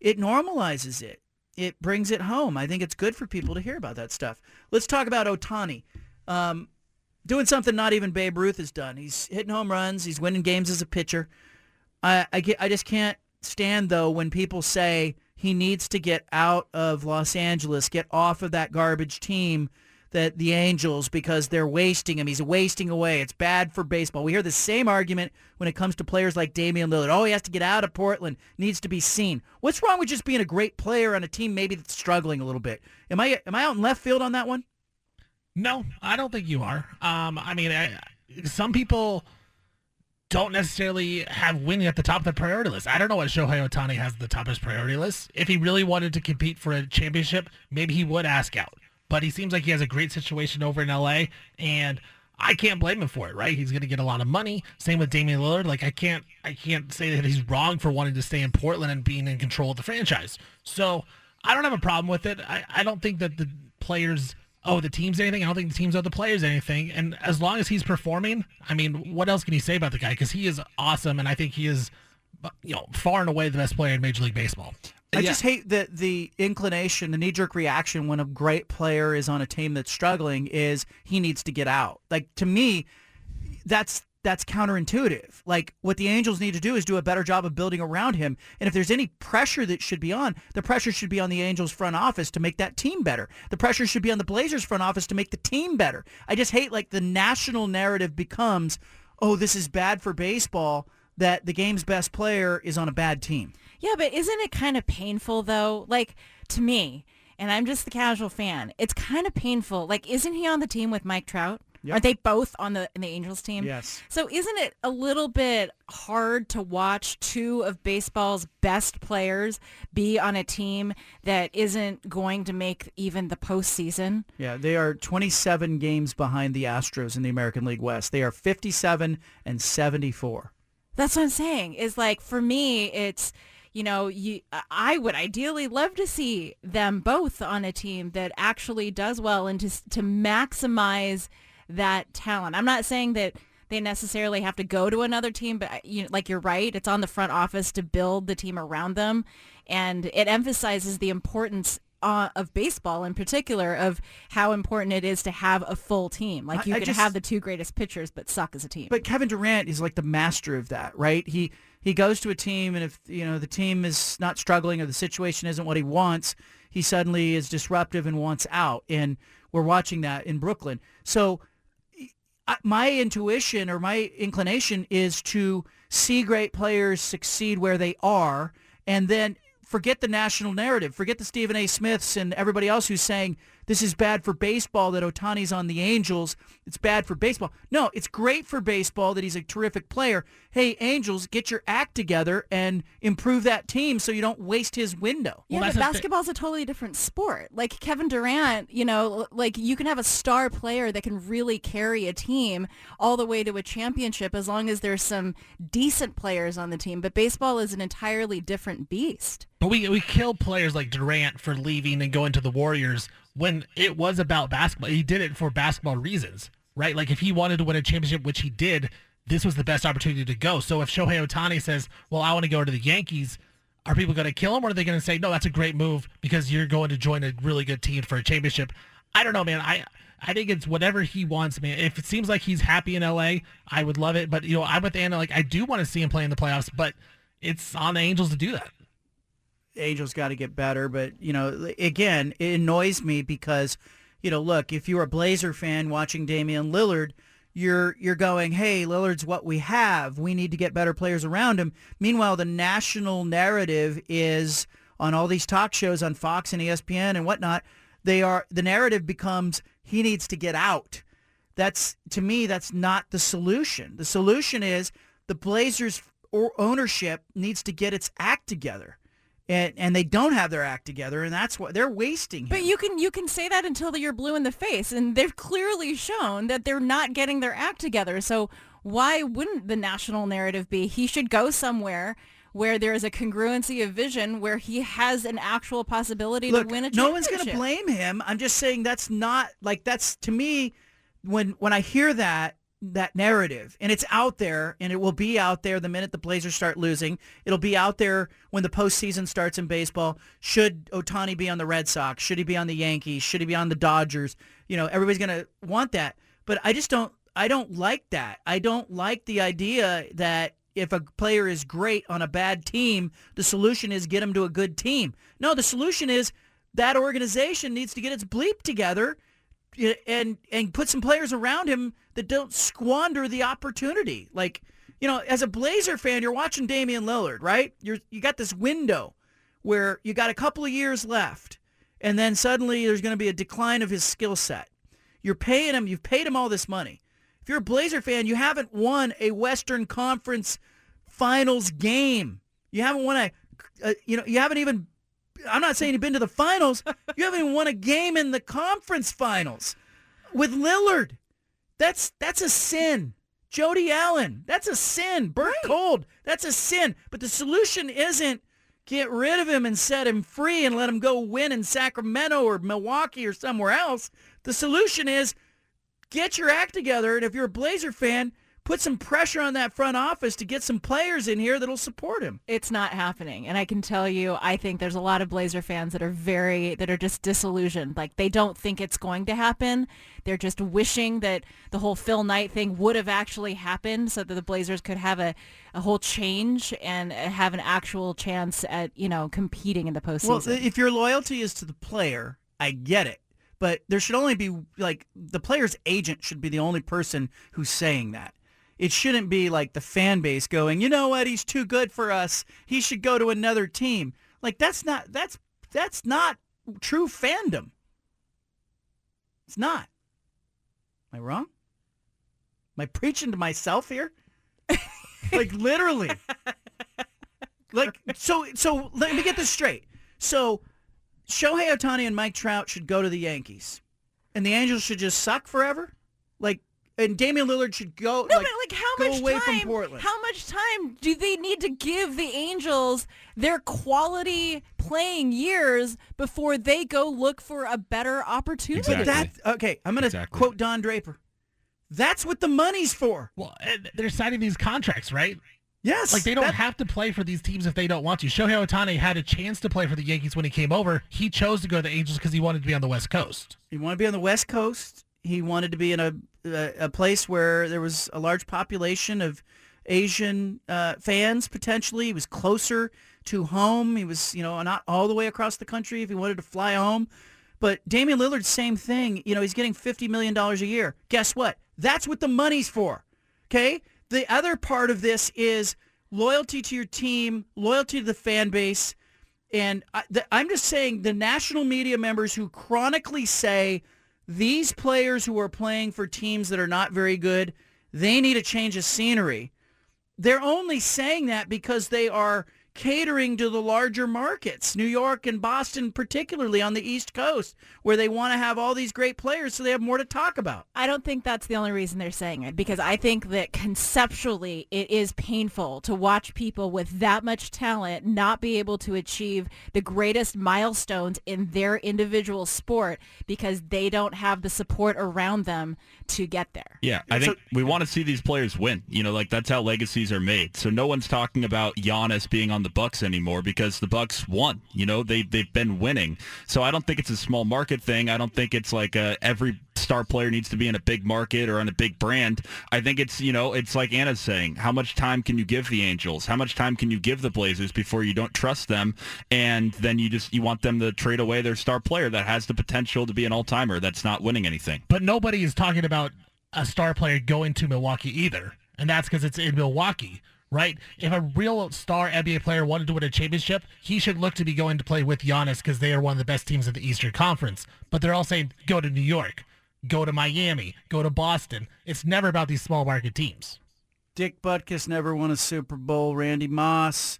it normalizes it. It brings it home. I think it's good for people to hear about that stuff. Let's talk about Ohtani. Um, doing something not even Babe Ruth has done. He's hitting home runs. He's winning games as a pitcher. I, I, get, I just can't stand, though, when people say he needs to get out of Los Angeles, get off of that garbage team that the Angels because they're wasting him. He's wasting away. It's bad for baseball. We hear the same argument when it comes to players like Damian Lillard. Oh, he has to get out of Portland. Needs to be seen. What's wrong with just being a great player on a team maybe that's struggling a little bit? Am I am I out in left field on that one? No, I don't think you are. Um, I mean, I, some people don't necessarily have winning at the top of the priority list. I don't know what Shohei Ohtani has at the top of his priority list. If he really wanted to compete for a championship, maybe he would ask out. But he seems like he has a great situation over in LA, and I can't blame him for it, right? He's going to get a lot of money. Same with Damian Lillard. Like I can't, I can't say that he's wrong for wanting to stay in Portland and being in control of the franchise. So I don't have a problem with it. I, I don't think that the players oh, the team's anything. I don't think the teams owe the players anything. And as long as he's performing, I mean, what else can you say about the guy? Because he is awesome, and I think he is, uh, you know, far and away the best player in Major League Baseball. I just hate the the inclination, the knee jerk reaction when a great player is on a team that's struggling is he needs to get out. Like to me, that's that's counterintuitive. Like what the Angels need to do is do a better job of building around him. And if there's any pressure that should be on, the pressure should be on the Angels front office to make that team better. The pressure should be on the Blazers front office to make the team better. I just hate like the national narrative becomes, "Oh, this is bad for baseball." That the game's best player is on a bad team. Yeah, but isn't it kind of painful though? Like to me, and I'm just the casual fan. It's kind of painful. Like, isn't he on the team with Mike Trout? Yep. Aren't they both on the in the Angels team? Yes. So isn't it a little bit hard to watch two of baseball's best players be on a team that isn't going to make even the postseason? Yeah, they are 27 games behind the Astros in the American League West. They are 57 and 74. That's what I'm saying. Is like for me, it's you know, you I would ideally love to see them both on a team that actually does well and to to maximize that talent. I'm not saying that they necessarily have to go to another team, but you know, like you're right, it's on the front office to build the team around them, and it emphasizes the importance uh, of baseball in particular of how important it is to have a full team. Like you I- I can just- have the two greatest pitchers, but suck as a team. But Kevin Durant is like the master of that, right? He he goes to a team, and if you know the team is not struggling or the situation isn't what he wants, he suddenly is disruptive and wants out. And we're watching that in Brooklyn. So my intuition or my inclination is to see great players succeed where they are, and then forget the national narrative, forget the Stephen A. Smiths and everybody else who's saying this is bad for baseball that Ohtani's on the Angels. It's bad for baseball. No, it's great for baseball that he's a terrific player. Hey, Angels, get your act together and improve that team so you don't waste his window. Yeah, but basketball's a totally different sport. Like Kevin Durant, you know, like you can have a star player that can really carry a team all the way to a championship as long as there's some decent players on the team. But baseball is an entirely different beast. But we we kill players like Durant for leaving and going to the Warriors when it was about basketball. He did it for basketball reasons, right? Like if he wanted to win a championship, which he did, this was the best opportunity to go. So if Shohei Ohtani says, "Well, I want to go to the Yankees," are people going to kill him, or are they going to say, "No, that's a great move because you're going to join a really good team for a championship"? I don't know, man. I I think it's whatever he wants, man. If it seems like he's happy in LA, I would love it. But you know, I'm with Anna. Like I do want to see him play in the playoffs, but it's on the Angels to do that. Angels got to get better, but you know, again, it annoys me because, you know, look, if you're a Blazer fan watching Damian Lillard, you're you're going, "Hey, Lillard's what we have. We need to get better players around him." Meanwhile, the national narrative is on all these talk shows on Fox and ESPN and whatnot. They are the narrative becomes he needs to get out. That's to me, that's not the solution. The solution is the Blazers ownership needs to get its act together and and they don't have their act together, and that's what they're wasting. Him. But you can you can say that until you're blue in the face, and they've clearly shown that they're not getting their act together. So why wouldn't the national narrative be he should go somewhere where there is a congruency of vision, where he has an actual possibility Look, to win a championship. no one's going to blame him. I'm just saying that's not like that's to me when when I hear that that narrative and it's out there and it will be out there the minute the Blazers start losing. It'll be out there when the postseason starts in baseball. Should Ohtani be on the Red Sox? Should he be on the Yankees? Should he be on the Dodgers? You know, everybody's to want that. But I just don't I don't like that. I don't like the idea that if a player is great on a bad team, the solution is get him to a good team. No, the solution is that organization needs to get its bleep together and and put some players around him that don't squander the opportunity. Like, you know, as a Blazer fan, you're watching Damian Lillard, right? You're you got this window where you got a couple of years left, and then suddenly there's going to be a decline of his skill set. You're paying him, you've paid him all this money. If you're a Blazer fan, you haven't won a Western Conference Finals game. You haven't won a, a you know, you haven't even I'm not saying you've been to the finals. You haven't even won a game in the conference finals with Lillard. That's that's a sin. Jody Allen, that's a sin. Bert Kolde, that's a sin. But the solution isn't get rid of him and set him free and let him go win in Sacramento or Milwaukee or somewhere else. The solution is get your act together. And if you're a Blazer fan, put some pressure on that front office to get some players in here that'll support him. It's not happening. And I can tell you, I think there's a lot of Blazer fans that are very, that are just disillusioned. Like they don't think it's going to happen. They're just wishing that the whole Phil Knight thing would have actually happened so that the Blazers could have a, a whole change and uh, have an actual chance at, you know, competing in the postseason. Well, if your loyalty is to the player, I get it. But there should only be like the player's agent should be the only person who's saying that. It shouldn't be like the fan base going, you know what, he's too good for us. He should go to another team. Like that's not that's that's not true fandom. It's not. Am I wrong? Am I preaching to myself here? like literally. like so so let me get this straight. So Shohei Ohtani and Mike Trout should go to the Yankees. And the Angels should just suck forever? Like and Damian Lillard should go. No, like, but like how much away time? from Portland. How much time do they need to give the Angels their quality playing years before they go look for a better opportunity? But that okay, I'm going to quote Don Draper. That's what the money's for. Well, they're signing these contracts, right? Yes. Like they don't that- have to play for these teams if they don't want to. Shohei Ohtani had a chance to play for the Yankees when he came over. He chose to go to the Angels because he wanted to be on the West Coast. He wanted to be on the West Coast. He wanted to be in a a, place where there was a large population of Asian uh, fans potentially. He was closer to home. He was, you know, not all the way across the country if he wanted to fly home. But Damian Lillard, same thing. You know, he's getting $50 million a year. Guess what? That's what the money's for. Okay? The other part of this is loyalty to your team, loyalty to the fan base. And I, I'm just saying the national media members who chronically say these players who are playing for teams that are not very good, they need a change of scenery. They're only saying that because they are catering to the larger markets, New York and Boston, particularly on the East Coast, where they want to have all these great players so they have more to talk about. I don't think that's the only reason they're saying it because I think that conceptually it is painful to watch people with that much talent not be able to achieve the greatest milestones in their individual sport because they don't have the support around them to get there. Yeah, I think we want to see these players win. You know, like that's how legacies are made. So no one's talking about Giannis being on the Bucks anymore because the Bucks won. You know, they they've been winning. So I don't think it's a small market thing. I don't think it's like uh every star player needs to be in a big market or on a big brand. I think it's, you know, it's like Anna's saying, how much time can you give the Angels? How much time can you give the Blazers before you don't trust them and then you just you want them to trade away their star player that has the potential to be an all-timer that's not winning anything. But nobody is talking about a star player going to Milwaukee either. And that's because it's in Milwaukee, right? If a real star NBA player wanted to win a championship, he should look to be going to play with Giannis because they are one of the best teams in the Eastern Conference. But they're all saying, go to New York, go to Miami, go to Boston. It's never about these small market teams. Dick Butkus never won a Super Bowl. Randy Moss,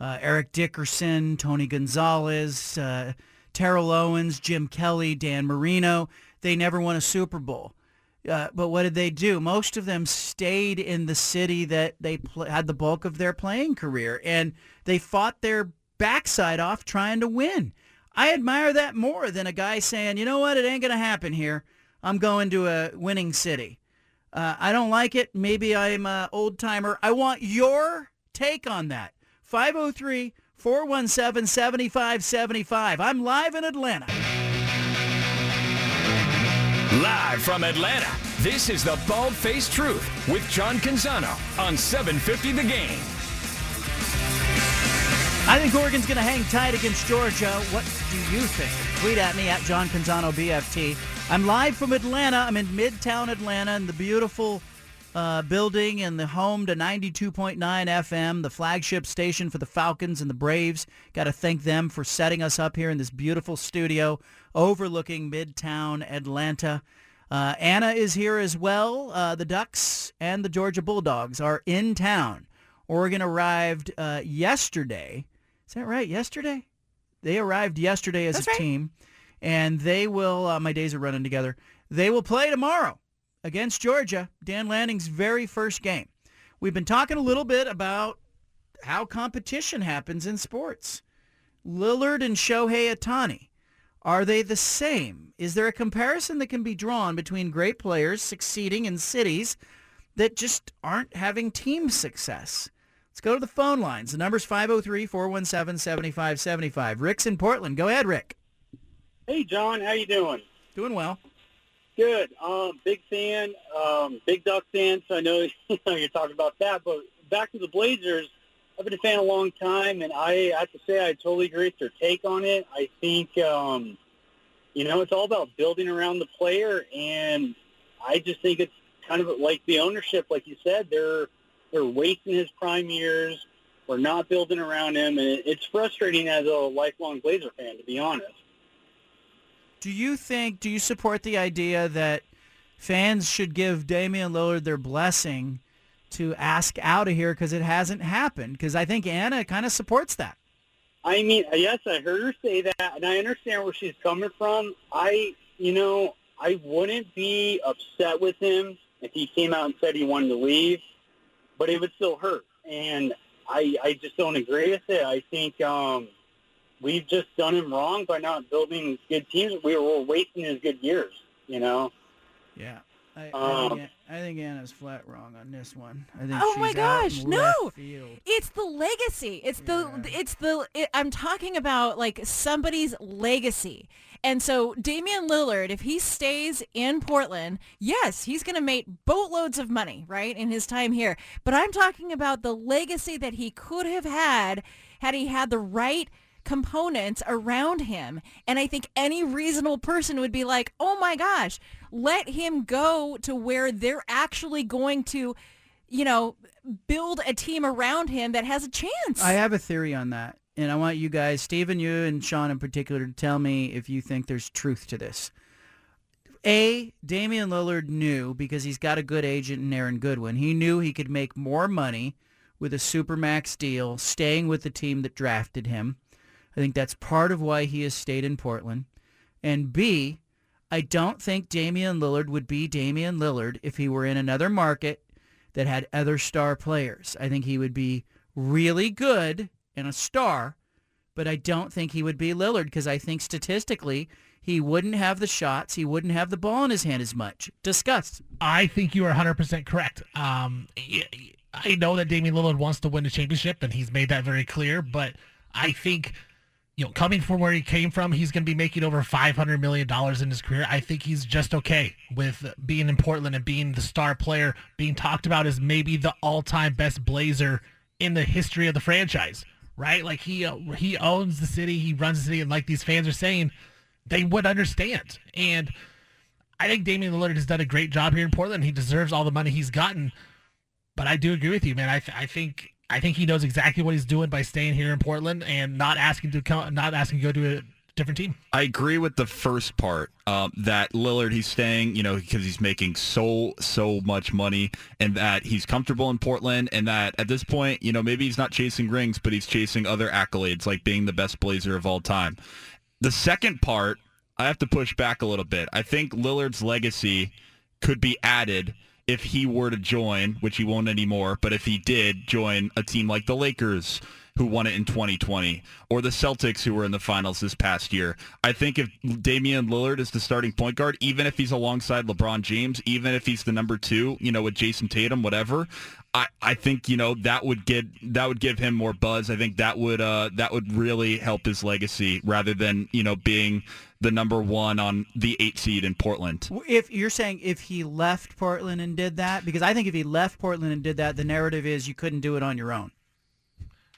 uh, Eric Dickerson, Tony Gonzalez, uh, Terrell Owens, Jim Kelly, Dan Marino. They never won a Super Bowl. Uh, but what did they do? Most of them stayed in the city that they pl- had the bulk of their playing career, and they fought their backside off trying to win. I admire that more than a guy saying, you know what, it ain't going to happen here. I'm going to a winning city. Uh, I don't like it. Maybe I'm an old timer. I want your take on that. 503 417 7575. I'm live in Atlanta. Live from Atlanta, this is the Bald Faced Truth with John Canzano on 750 The Game. I think Oregon's going to hang tight against Georgia. What do you think? Tweet at me at John Canzano BFT. I'm live from Atlanta. I'm in Midtown Atlanta in the beautiful uh, building and the home to 92.9 FM, the flagship station for the Falcons and the Braves. Got to thank them for setting us up here in this beautiful studio overlooking Midtown Atlanta. Uh, Anna is here as well. Uh, the Ducks and the Georgia Bulldogs are in town. Oregon arrived uh, yesterday. Is that right? Yesterday? They arrived yesterday as That's a right. team, and they will. Uh, my days are running together. They will play tomorrow against Georgia. Dan Lanning's very first game. We've been talking a little bit about how competition happens in sports. Lillard and Shohei Ohtani. Are they the same? Is there a comparison that can be drawn between great players succeeding in cities that just aren't having team success? Let's go to the phone lines. The number's 503-417-7575. Rick's in Portland. Go ahead, Rick. Hey, John, how you doing? Doing well. Good. Um, big fan, um, big Duck fan. So I know you're talking about that. But back to the Blazers, I've been a fan a long time, and I I have to say I totally agree with your take on it. I think, um, you know, it's all about building around the player, and I just think it's kind of like the ownership, like you said, they're they're wasting his prime years. We're not building around him, and it's frustrating as a lifelong Blazer fan, to be honest. Do you think, do you support the idea that fans should give Damian Lillard their blessing to ask out of here because it hasn't happened? Because I think Anna kind of supports that. I mean, yes, I heard her say that, and I understand where she's coming from. I, you know, I wouldn't be upset with him if he came out and said he wanted to leave, but it would still hurt. And I, I just don't agree with it. I think um, we've just done him wrong by not building good teams. We were, we're wasting his good years, you know? Yeah. I, Um, I, think, I think Anna's flat wrong on this one. I think Oh she's my gosh, no! field. It's the legacy. It's the it's the it, I'm talking about like somebody's legacy. And so Damian Lillard, if he stays in Portland, yes, he's going to make boatloads of money, right, in his time here. But I'm talking about the legacy that he could have had had he had the right components around him. And I think any reasonable person would be like, oh my gosh, let him go to where they're actually going to, you know, build a team around him that has a chance. I have a theory on that, and I want you guys, Stephen, you and Sean in particular, to tell me if you think there's truth to this. A, Damian Lillard knew because he's got a good agent in Aaron Goodwin. He knew he could make more money with a supermax deal, staying with the team that drafted him. I think that's part of why he has stayed in Portland. And B, I don't think Damian Lillard would be Damian Lillard if he were in another market that had other star players. I think he would be really good and a star, but I don't think he would be Lillard because I think statistically he wouldn't have the shots, he wouldn't have the ball in his hand as much. Discuss. I think you are 100% correct. Um, I know that Damian Lillard wants to win a championship, and he's made that very clear. But I think, you know, coming from where he came from, he's going to be making over 500 million dollars in his career. I think he's just okay with being in Portland and being the star player, being talked about as maybe the all-time best Blazer in the history of the franchise. Right? Like he uh, he owns the city, he runs the city, and like these fans are saying, they would understand. And I think Damian Lillard has done a great job here in Portland. He deserves all the money he's gotten. But I do agree with you, man. I, th- I think I think he knows exactly what he's doing by staying here in Portland and not asking to come, not asking to go to a different team. I agree with the first part um, that Lillard he's staying, you know, because he's making so so much money, and that he's comfortable in Portland, and that at this point, you know, maybe he's not chasing rings, but he's chasing other accolades like being the best Blazer of all time. The second part, I have to push back a little bit. I think Lillard's legacy could be added if he were to join, which he won't anymore, but if he did join a team like the Lakers who won it in 2020 or the Celtics who were in the finals this past year. I think if Damian Lillard is the starting point guard, even if he's alongside LeBron James, even if he's the number 2, you know, with Jayson Tatum, whatever, I, I think, you know, that would get that would give him more buzz. I think that would uh that would really help his legacy rather than, you know, being the number 1 on the 8 seed in Portland. If you're saying if he left Portland and did that, because I think if he left Portland and did that, the narrative is you couldn't do it on your own.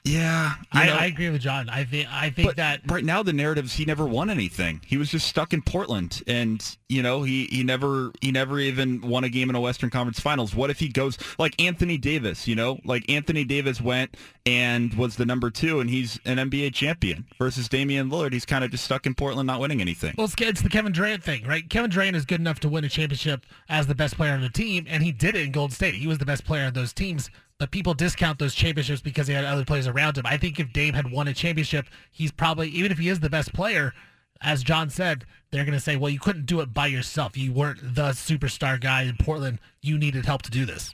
Yeah, I, I agree with John. I think I think But that right now the narrative is he never won anything. He was just stuck in Portland, and you know he he never he never even won a game in a Western Conference Finals. What if he goes like Anthony Davis? You know, like Anthony Davis went and was the number two, and he's an NBA champion versus Damian Lillard. He's kind of just stuck in Portland, not winning anything. Well, it's, it's the Kevin Durant thing, right? Kevin Durant is good enough to win a championship as the best player on the team, and he did it in Golden State. He was the best player on those teams, but people discount those championships because he had other players around him. I think if Dame had won a championship, he's probably, even if he is the best player, as John said, they're going to say, well, you couldn't do it by yourself. You weren't the superstar guy in Portland. You needed help to do this.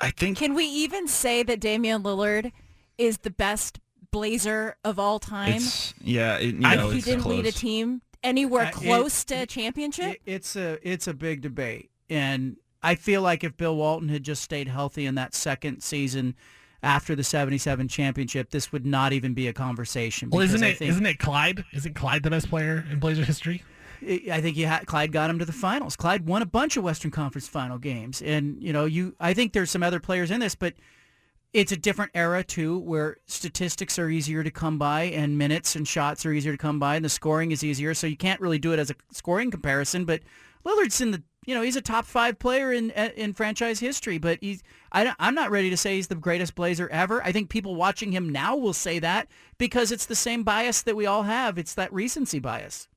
I think. Can we even say that Damian Lillard is the best Blazer of all time? It's yeah, it, you I- know, he it's didn't close. lead a team anywhere Uh, it- close to a championship. It, it's a it's a big debate, and I feel like if Bill Walton had just stayed healthy in that second season after the '77 championship, this would not even be a conversation. Well, isn't it, think- isn't it Clyde? Isn't Clyde the best player in Blazer history? I think you had, Clyde got him to the finals. Clyde won a bunch of Western Conference final games, and you know, you. I think there's some other players in this, but it's a different era too, where statistics are easier to come by, and minutes and shots are easier to come by, and the scoring is easier. So you can't really do it as a scoring comparison. But Lillard's in the, you know, he's a top five player in in franchise history. But he's, I, I'm not ready to say he's the greatest Blazer ever. I think people watching him now will say that because it's the same bias that we all have. It's that recency bias.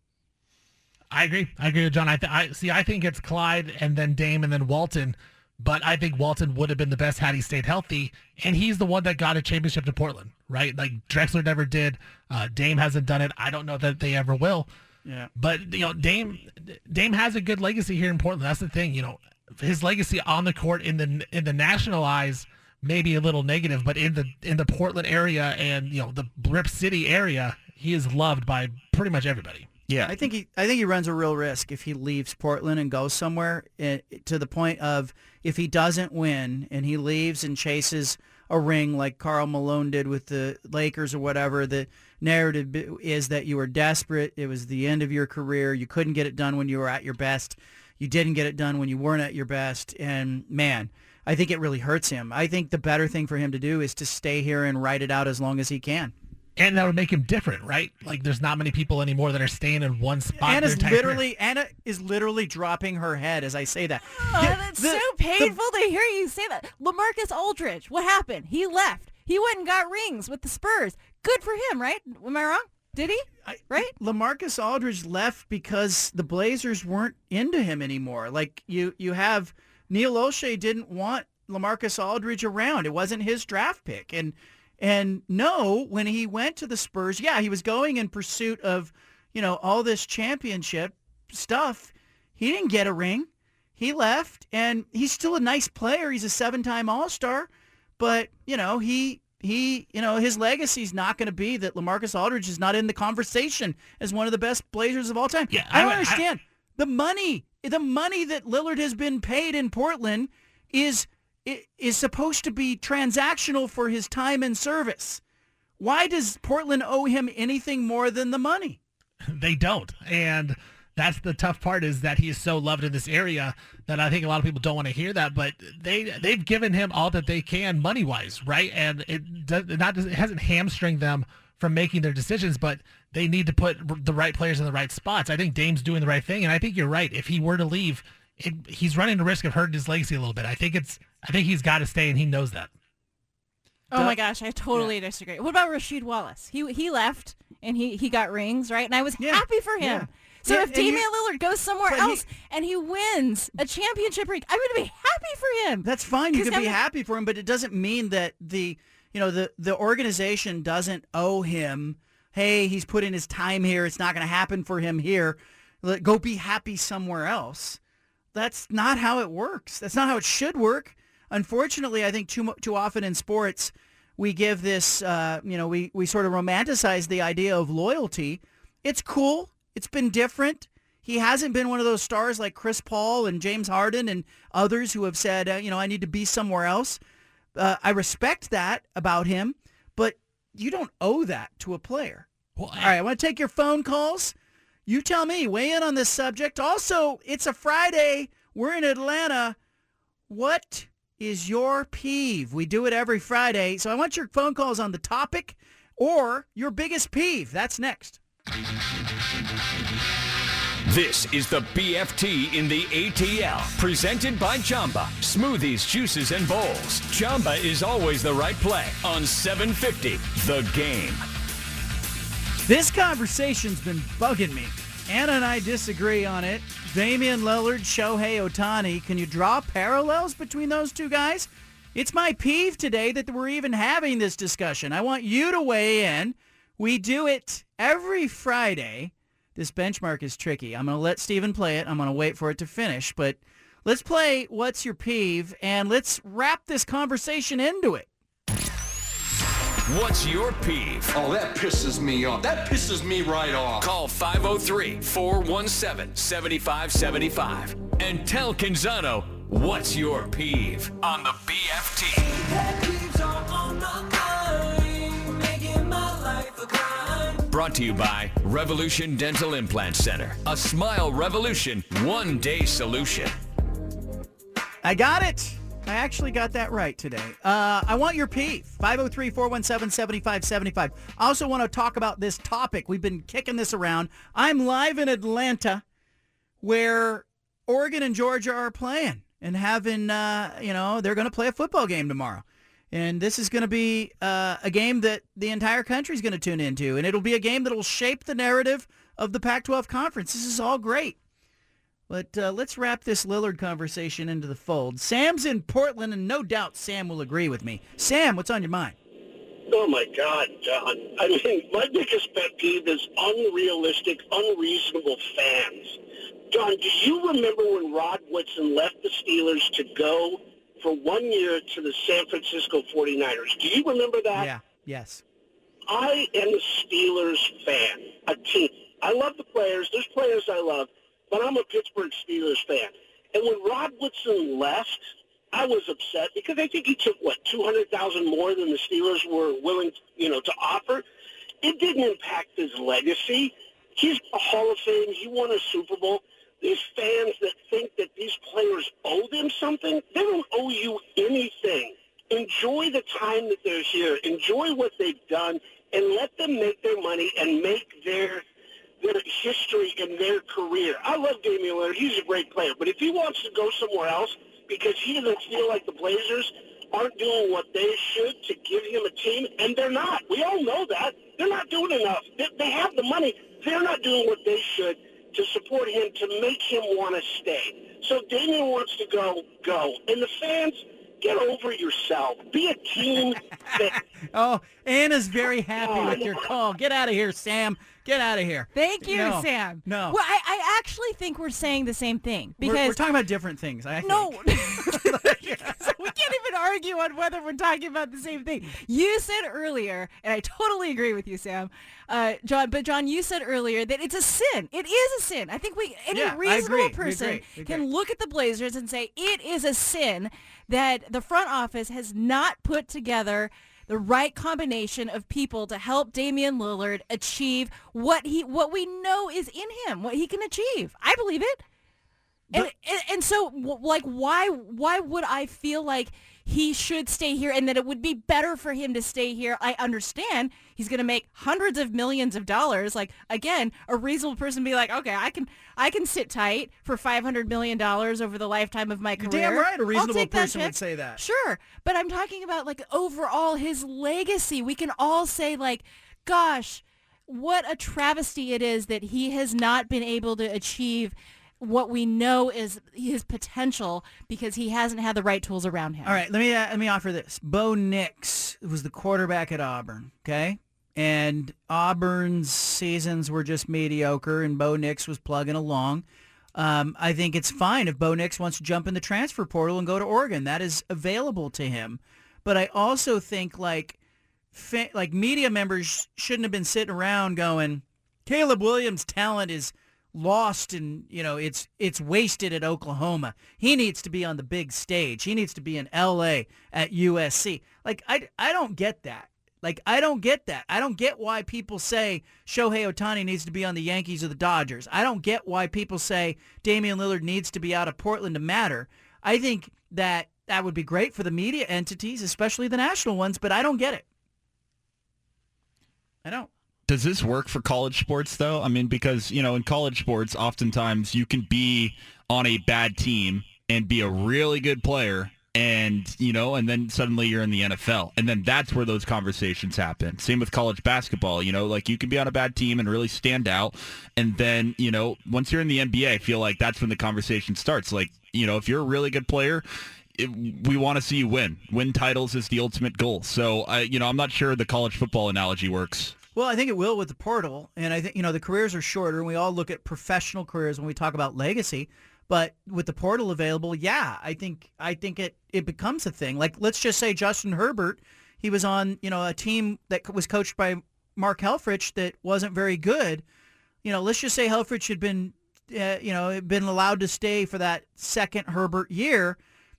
I agree. I agree with John. I, th- I see. I think it's Clyde and then Dame and then Walton. But I think Walton would have been the best had he stayed healthy, and he's the one that got a championship to Portland, right? Like Drexler never did. Uh, Dame hasn't done it. I don't know that they ever will. Yeah. But you know, Dame Dame has a good legacy here in Portland. That's the thing. You know, his legacy on the court in the in the national eyes maybe a little negative, but in the in the Portland area and you know the Rip City area, he is loved by pretty much everybody. Yeah, I think he I think he runs a real risk if he leaves Portland and goes somewhere eh, to the point of if he doesn't win and he leaves and chases a ring like Karl Malone did with the Lakers or whatever, the narrative is that you were desperate. It was the end of your career. You couldn't get it done when you were at your best. You didn't get it done when you weren't at your best. And man, I think it really hurts him. I think the better thing for him to do is to stay here and write it out as long as he can and that would make him different, right? Like there's not many people anymore that are staying in one spot. Anna's literally career. Anna is literally dropping her head as I say that. Oh, the, that's the, so painful the, to hear you say that. Lamarcus Aldridge, what happened? He left. He went and got rings with the Spurs. Good for him, right? Am I wrong? Did he? I, right? Lamarcus Aldridge left because the Blazers weren't into him anymore. Like you, you have Neil Olshey didn't want Lamarcus Aldridge around. It wasn't his draft pick, and and no, when he went to the Spurs, yeah, he was going in pursuit of, you know, all this championship stuff. He didn't get a ring. He left, and he's still a nice player. He's a seven-time All-Star, but you know, he he, you know, his legacy is not going to be that Lamarcus Aldridge is not in the conversation as one of the best Blazers of all time. Yeah, I don't I, understand I, the money. The money that Lillard has been paid in Portland is is supposed to be transactional for his time and service. Why does Portland owe him anything more than the money? They don't. And that's the tough part is that he is so loved in this area that I think a lot of people don't want to hear that, but they they've given him all that they can money wise, right? And it does not it hasn't hamstringed them from making their decisions, but they need to put the right players in the right spots. I think Dame's doing the right thing, and I think you're right. If he were to leave, it, he's running the risk of hurting his legacy a little bit. I think it's I think he's got to stay, and he knows that. Oh my gosh, I totally yeah. disagree. What about Rasheed Wallace? He he left and he he got rings, right? And I was yeah. happy for him. Yeah. So yeah, if Damian Lillard goes somewhere else he, and he wins a championship ring, I'm going to be happy for him. That's fine. You can be happy for him, but it doesn't mean that the you know the the organization doesn't owe him. Hey, he's put in his time here. It's not going to happen for him here. Let, go be happy somewhere else. That's not how it works. That's not how it should work unfortunately, I think too too often in sports we give this, uh, you know, we, we sort of romanticize the idea of loyalty. It's cool. It's been different. He hasn't been one of those stars like Chris Paul and James Harden and others who have said, uh, you know, I need to be somewhere else. Uh, I respect that about him, but you don't owe that to a player. Well, I- All right, I want to take your phone calls. You tell me, weigh in on this subject. Also, it's a Friday. We're in Atlanta. What is your peeve? We do it every Friday. So I want your phone calls on the topic or your biggest peeve. That's next. This is the BFT in the ATL, presented by Jamba. Smoothies, juices, and bowls. Jamba is always the right play on 750 The Game. This conversation's been bugging me. Anna and I disagree on it. Damian Lillard, Shohei Ohtani. Can you draw parallels between those two guys? It's my peeve today that we're even having this discussion. I want you to weigh in. We do it every Friday. This benchmark is tricky. I'm going to let Steven play it. I'm going to wait for it to finish. But let's play What's Your Peeve, and let's wrap this conversation into it. What's your peeve? Oh, that pisses me off. That pisses me right off. Call 503 417 7575 and tell Canzano what's your peeve on the BFT. Brought to you by Revolution Dental Implant Center. A smile revolution, one day solution. I got it. I actually got that right today. Uh, I want your peeve. 503-417-7575. I also want to talk about this topic. We've been kicking this around. I'm live in Atlanta where Oregon and Georgia are playing and having, uh, you know, they're going to play a football game tomorrow. And this is going to be uh, a game that the entire country is going to tune into. And it'll be a game that will shape the narrative of the Pac-12 conference. This is all great. But uh, let's wrap this Lillard conversation into the fold. Sam's in Portland, and no doubt Sam will agree with me. Sam, what's on your mind? Oh my God, John! I mean, my biggest pet peeve is unrealistic, unreasonable fans. John, do you remember when Rod Woodson left the Steelers to go for one year to the San Francisco 49ers? Do you remember that? Yeah. Yes. I am a Steelers fan, a team. I love the players. There's players I love, but I'm a Pittsburgh Steelers fan. And when Rod Woodson left, I was upset because I think he took what 200,000 more than the Steelers were willing, you know, to offer. It didn't impact his legacy. He's a Hall of Fame. He won a Super Bowl. These fans that think that these players owe them something, they don't owe you anything. Enjoy the time that they're here. Enjoy what they've done, and let them make their money and make their their history in their career. I love Damian Lillard. He's a great player. But if he wants to go somewhere else because he doesn't feel like the Blazers aren't doing what they should to give him a team, and they're not. We all know that. They're not doing enough. They, they have the money. They're not doing what they should to support him, to make him want to stay. So if Damian wants to go, go. And the fans, get over yourself. Be a team that... oh, Anna's very happy oh, with your call. Get out of here, Sam. Get out of here. Thank you, No. Sam. No. Well, I, I actually think we're saying the same thing We're- because we're, talking about different things. I No. so we can't even argue on whether we're talking about the same thing. You said earlier, and I totally agree with you, Sam, uh, John. But John, you said earlier that it's a sin. It is a sin. I think we any Yeah, reasonable agree. We person agree. We can look at the Blazers and say it is a sin that the front office has not put together the right combination of people to help Damian Lillard achieve what he what we know is in him, what he can achieve. I believe it. And, and and so like why why would I feel like he should stay here and that it would be better for him to stay here? I understand he's going to make hundreds of millions of dollars. Like again, a reasonable person be like, "Okay, I can I can sit tight for 500 million dollars over the lifetime of my career." damn right a reasonable person would say that. Sure, but I'm talking about like overall his legacy. We can all say like, "Gosh, what a travesty it is that he has not been able to achieve what we know is his potential because he hasn't had the right tools around him. All right, let me uh, let me offer this. Bo Nix was the quarterback at Auburn, okay? And Auburn's seasons were just mediocre, and Bo Nix was plugging along. Um, I think it's fine if Bo Nix wants to jump in the transfer portal and go to Oregon. That is available to him. But I also think like fa- like media members shouldn't have been sitting around going, Caleb Williams' talent is lost and you know it's it's wasted at Oklahoma. He needs to be on the big stage. He needs to be in LA at USC. Like I I don't get that. Like I don't get that. I don't get why people say Shohei Ohtani needs to be on the Yankees or the Dodgers. I don't get why people say Damian Lillard needs to be out of Portland to matter. I think that that would be great for the media entities, especially the national ones, but I don't get it. I don't. Does this work for college sports though? I mean, because you know, in college sports, oftentimes you can be on a bad team and be a really good player, and you know, and then suddenly you're in the NFL, and then that's where those conversations happen. Same with college basketball. You know, like you can be on a bad team and really stand out, and then you know, once you're in the NBA, I feel like that's when the conversation starts. Like, you know, if you're a really good player. It, we want to see you win. Win titles is the ultimate goal. So, I, you know, I'm not sure the college football analogy works. Well, I think it will with the portal, and I think you know the careers are shorter, and we all look at professional careers when we talk about legacy. But with the portal available, yeah, I think I think it it becomes a thing. Like let's just say Justin Herbert, he was on you know a team that was coached by Mark Helfrich that wasn't very good. You know, let's just say Helfrich had been uh, you know been allowed to stay for that second Herbert year,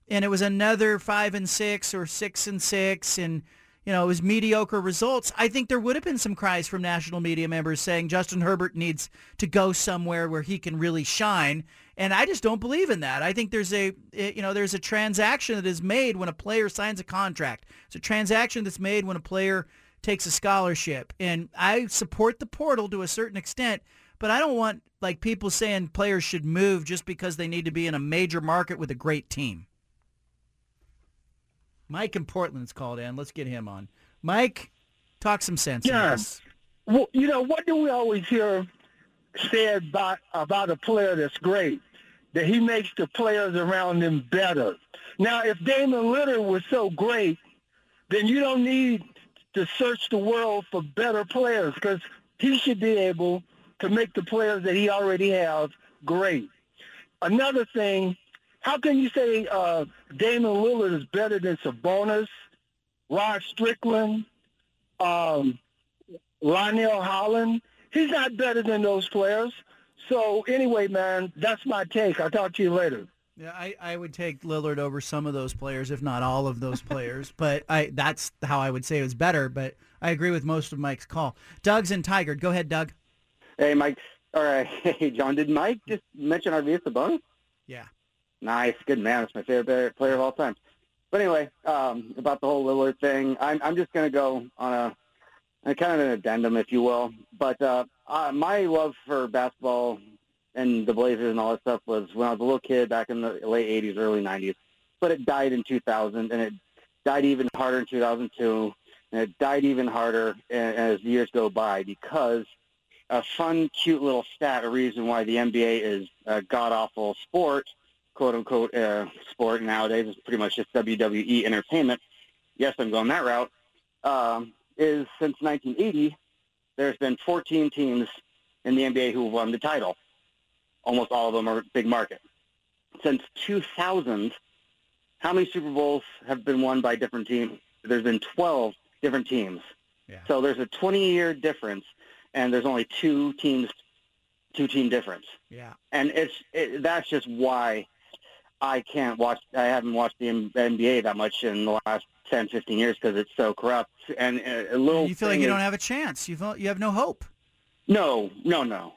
and it was another five and six or six and six, and you know, it was mediocre results, I think there would have been some cries from national media members saying Justin Herbert needs to go somewhere where he can really shine. And I just don't believe in that. I think there's a, eh, you know, there's a transaction that is made when a player signs a contract. It's a transaction that's made when a player takes a scholarship. And I support the portal to a certain extent, but I don't want like people saying players should move just because they need to be in a major market with a great team. Mike in Portland's called in. Let's get him on. Mike, talk some sense. Yeah. Well, you know, what do we always hear said about, about a player that's great? That he makes the players around him better. Now, if Damon Lillard was so great, then you don't need to search the world for better players because he should be able to make the players that he already has great. another thing, how can you say uh, Damon Lillard is better than Sabonis, Rod Strickland, um, Lionel Hollins? He's not better than those players. So anyway, man, that's my take. I'll talk to you later. Yeah, I, I would take Lillard over some of those players, if not all of those players. but I that's how I would say it was better. But I agree with most of Mike's call. Doug's and Tigard. Go ahead, Doug. Hey, Mike. All right. Hey, John. Did Mike just mention Arvydas Sabonis? Yeah. Nice. Good man. It's my favorite player of all time. But anyway, um, about the whole Lillard thing, I'm, I'm just going to go on a, a kind of an addendum, if you will. But uh, uh, my love for basketball and the Blazers and all that stuff was when I was a little kid back in the late 80s, early 90s. But it died in 2000, and it died even harder in 2002, and it died even harder as years go by because a fun, cute little stat, a reason why the NBA is a god-awful sport, quote-unquote uh, sport nowadays, is pretty much just WWE entertainment. Yes, I'm going that route. Um, is since 1980, there's been 14 teams in the NBA who have won the title. Almost all of them are big market. Since 2000, how many Super Bowls have been won by different teams? There's been 12 different teams. Yeah. So there's a 20-year difference, and there's only two teams, two-team difference. Yeah. And it's it, that's just why I can't watch. I haven't watched the NBA that much in the last 10, 15 years because it's so corrupt. And uh, a little You feel like you is- don't have a chance. You feel you have no hope. no, no, no.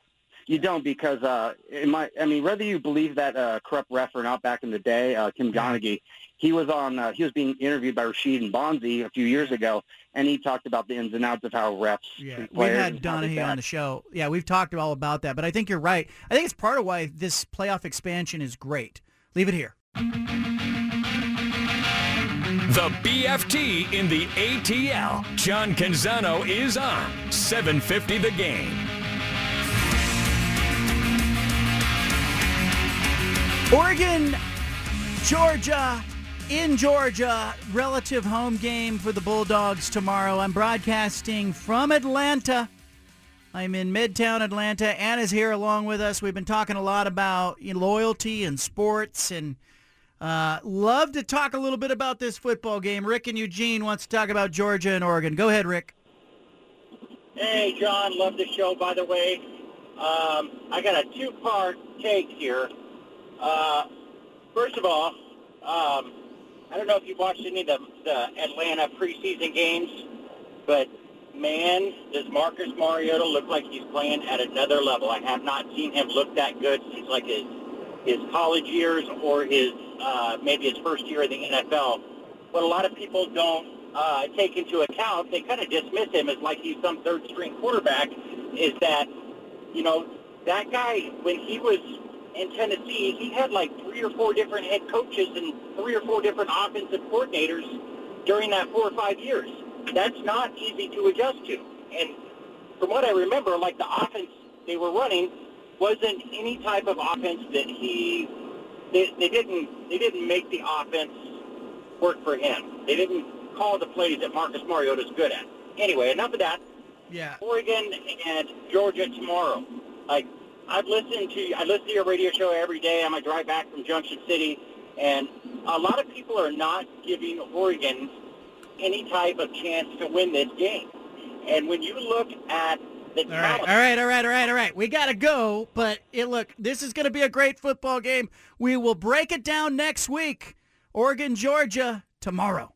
You don't because uh, in my, I mean, whether you believe that uh, corrupt ref or not, back in the day, uh, Tim Donaghy, he was on, uh, he was being interviewed by Rasheed and Bonzi a few years ago, and he talked about the ins and outs of how refs Yeah, we've had Donaghy on the show. Yeah, we've talked all about that, but I think you're right. I think it's part of why this playoff expansion is great. Leave it here. The BFT in the ATL. John Canzano is on 750 the game. Oregon, Georgia, in Georgia, relative home game for the Bulldogs tomorrow. I'm broadcasting from Atlanta. I'm in Midtown Atlanta. Anna's here along with us. We've been talking a lot about you know, loyalty and sports and uh, love to talk a little bit about this football game. Rick and Eugene wants to talk about Georgia and Oregon. Go ahead, Rick. Hey, John, love the show, by the way. Um, I got a two-part take here. Uh, first of all, um, I don't know if you watched any of the, the Atlanta preseason games, but man, does Marcus Mariota look like he's playing at another level. I have not seen him look that good since like his his college years or his uh, maybe his first year in the NFL. What a lot of people don't uh, take into account, they kind of dismiss him as like he's some third string quarterback, is that, you know, that guy, when he was in Tennessee, he had like three or four different head coaches and three or four different offensive coordinators during that four or five years. That's not easy to adjust to. And from what I remember, like the offense they were running wasn't any type of offense that he they, they didn't they didn't make the offense work for him. They didn't call the plays that Marcus Mariota's good at. Anyway, enough of that. Yeah. Oregon and Georgia tomorrow. Like I've listened to I listen to your radio show every day on my drive back from Junction City, and a lot of people are not giving Oregon any type of chance to win this game. And when you look at the All right, all right, all right, all right, all right. We got to go, but it, look, this is going to be a great football game. We will break it down next week. Oregon, Georgia, tomorrow.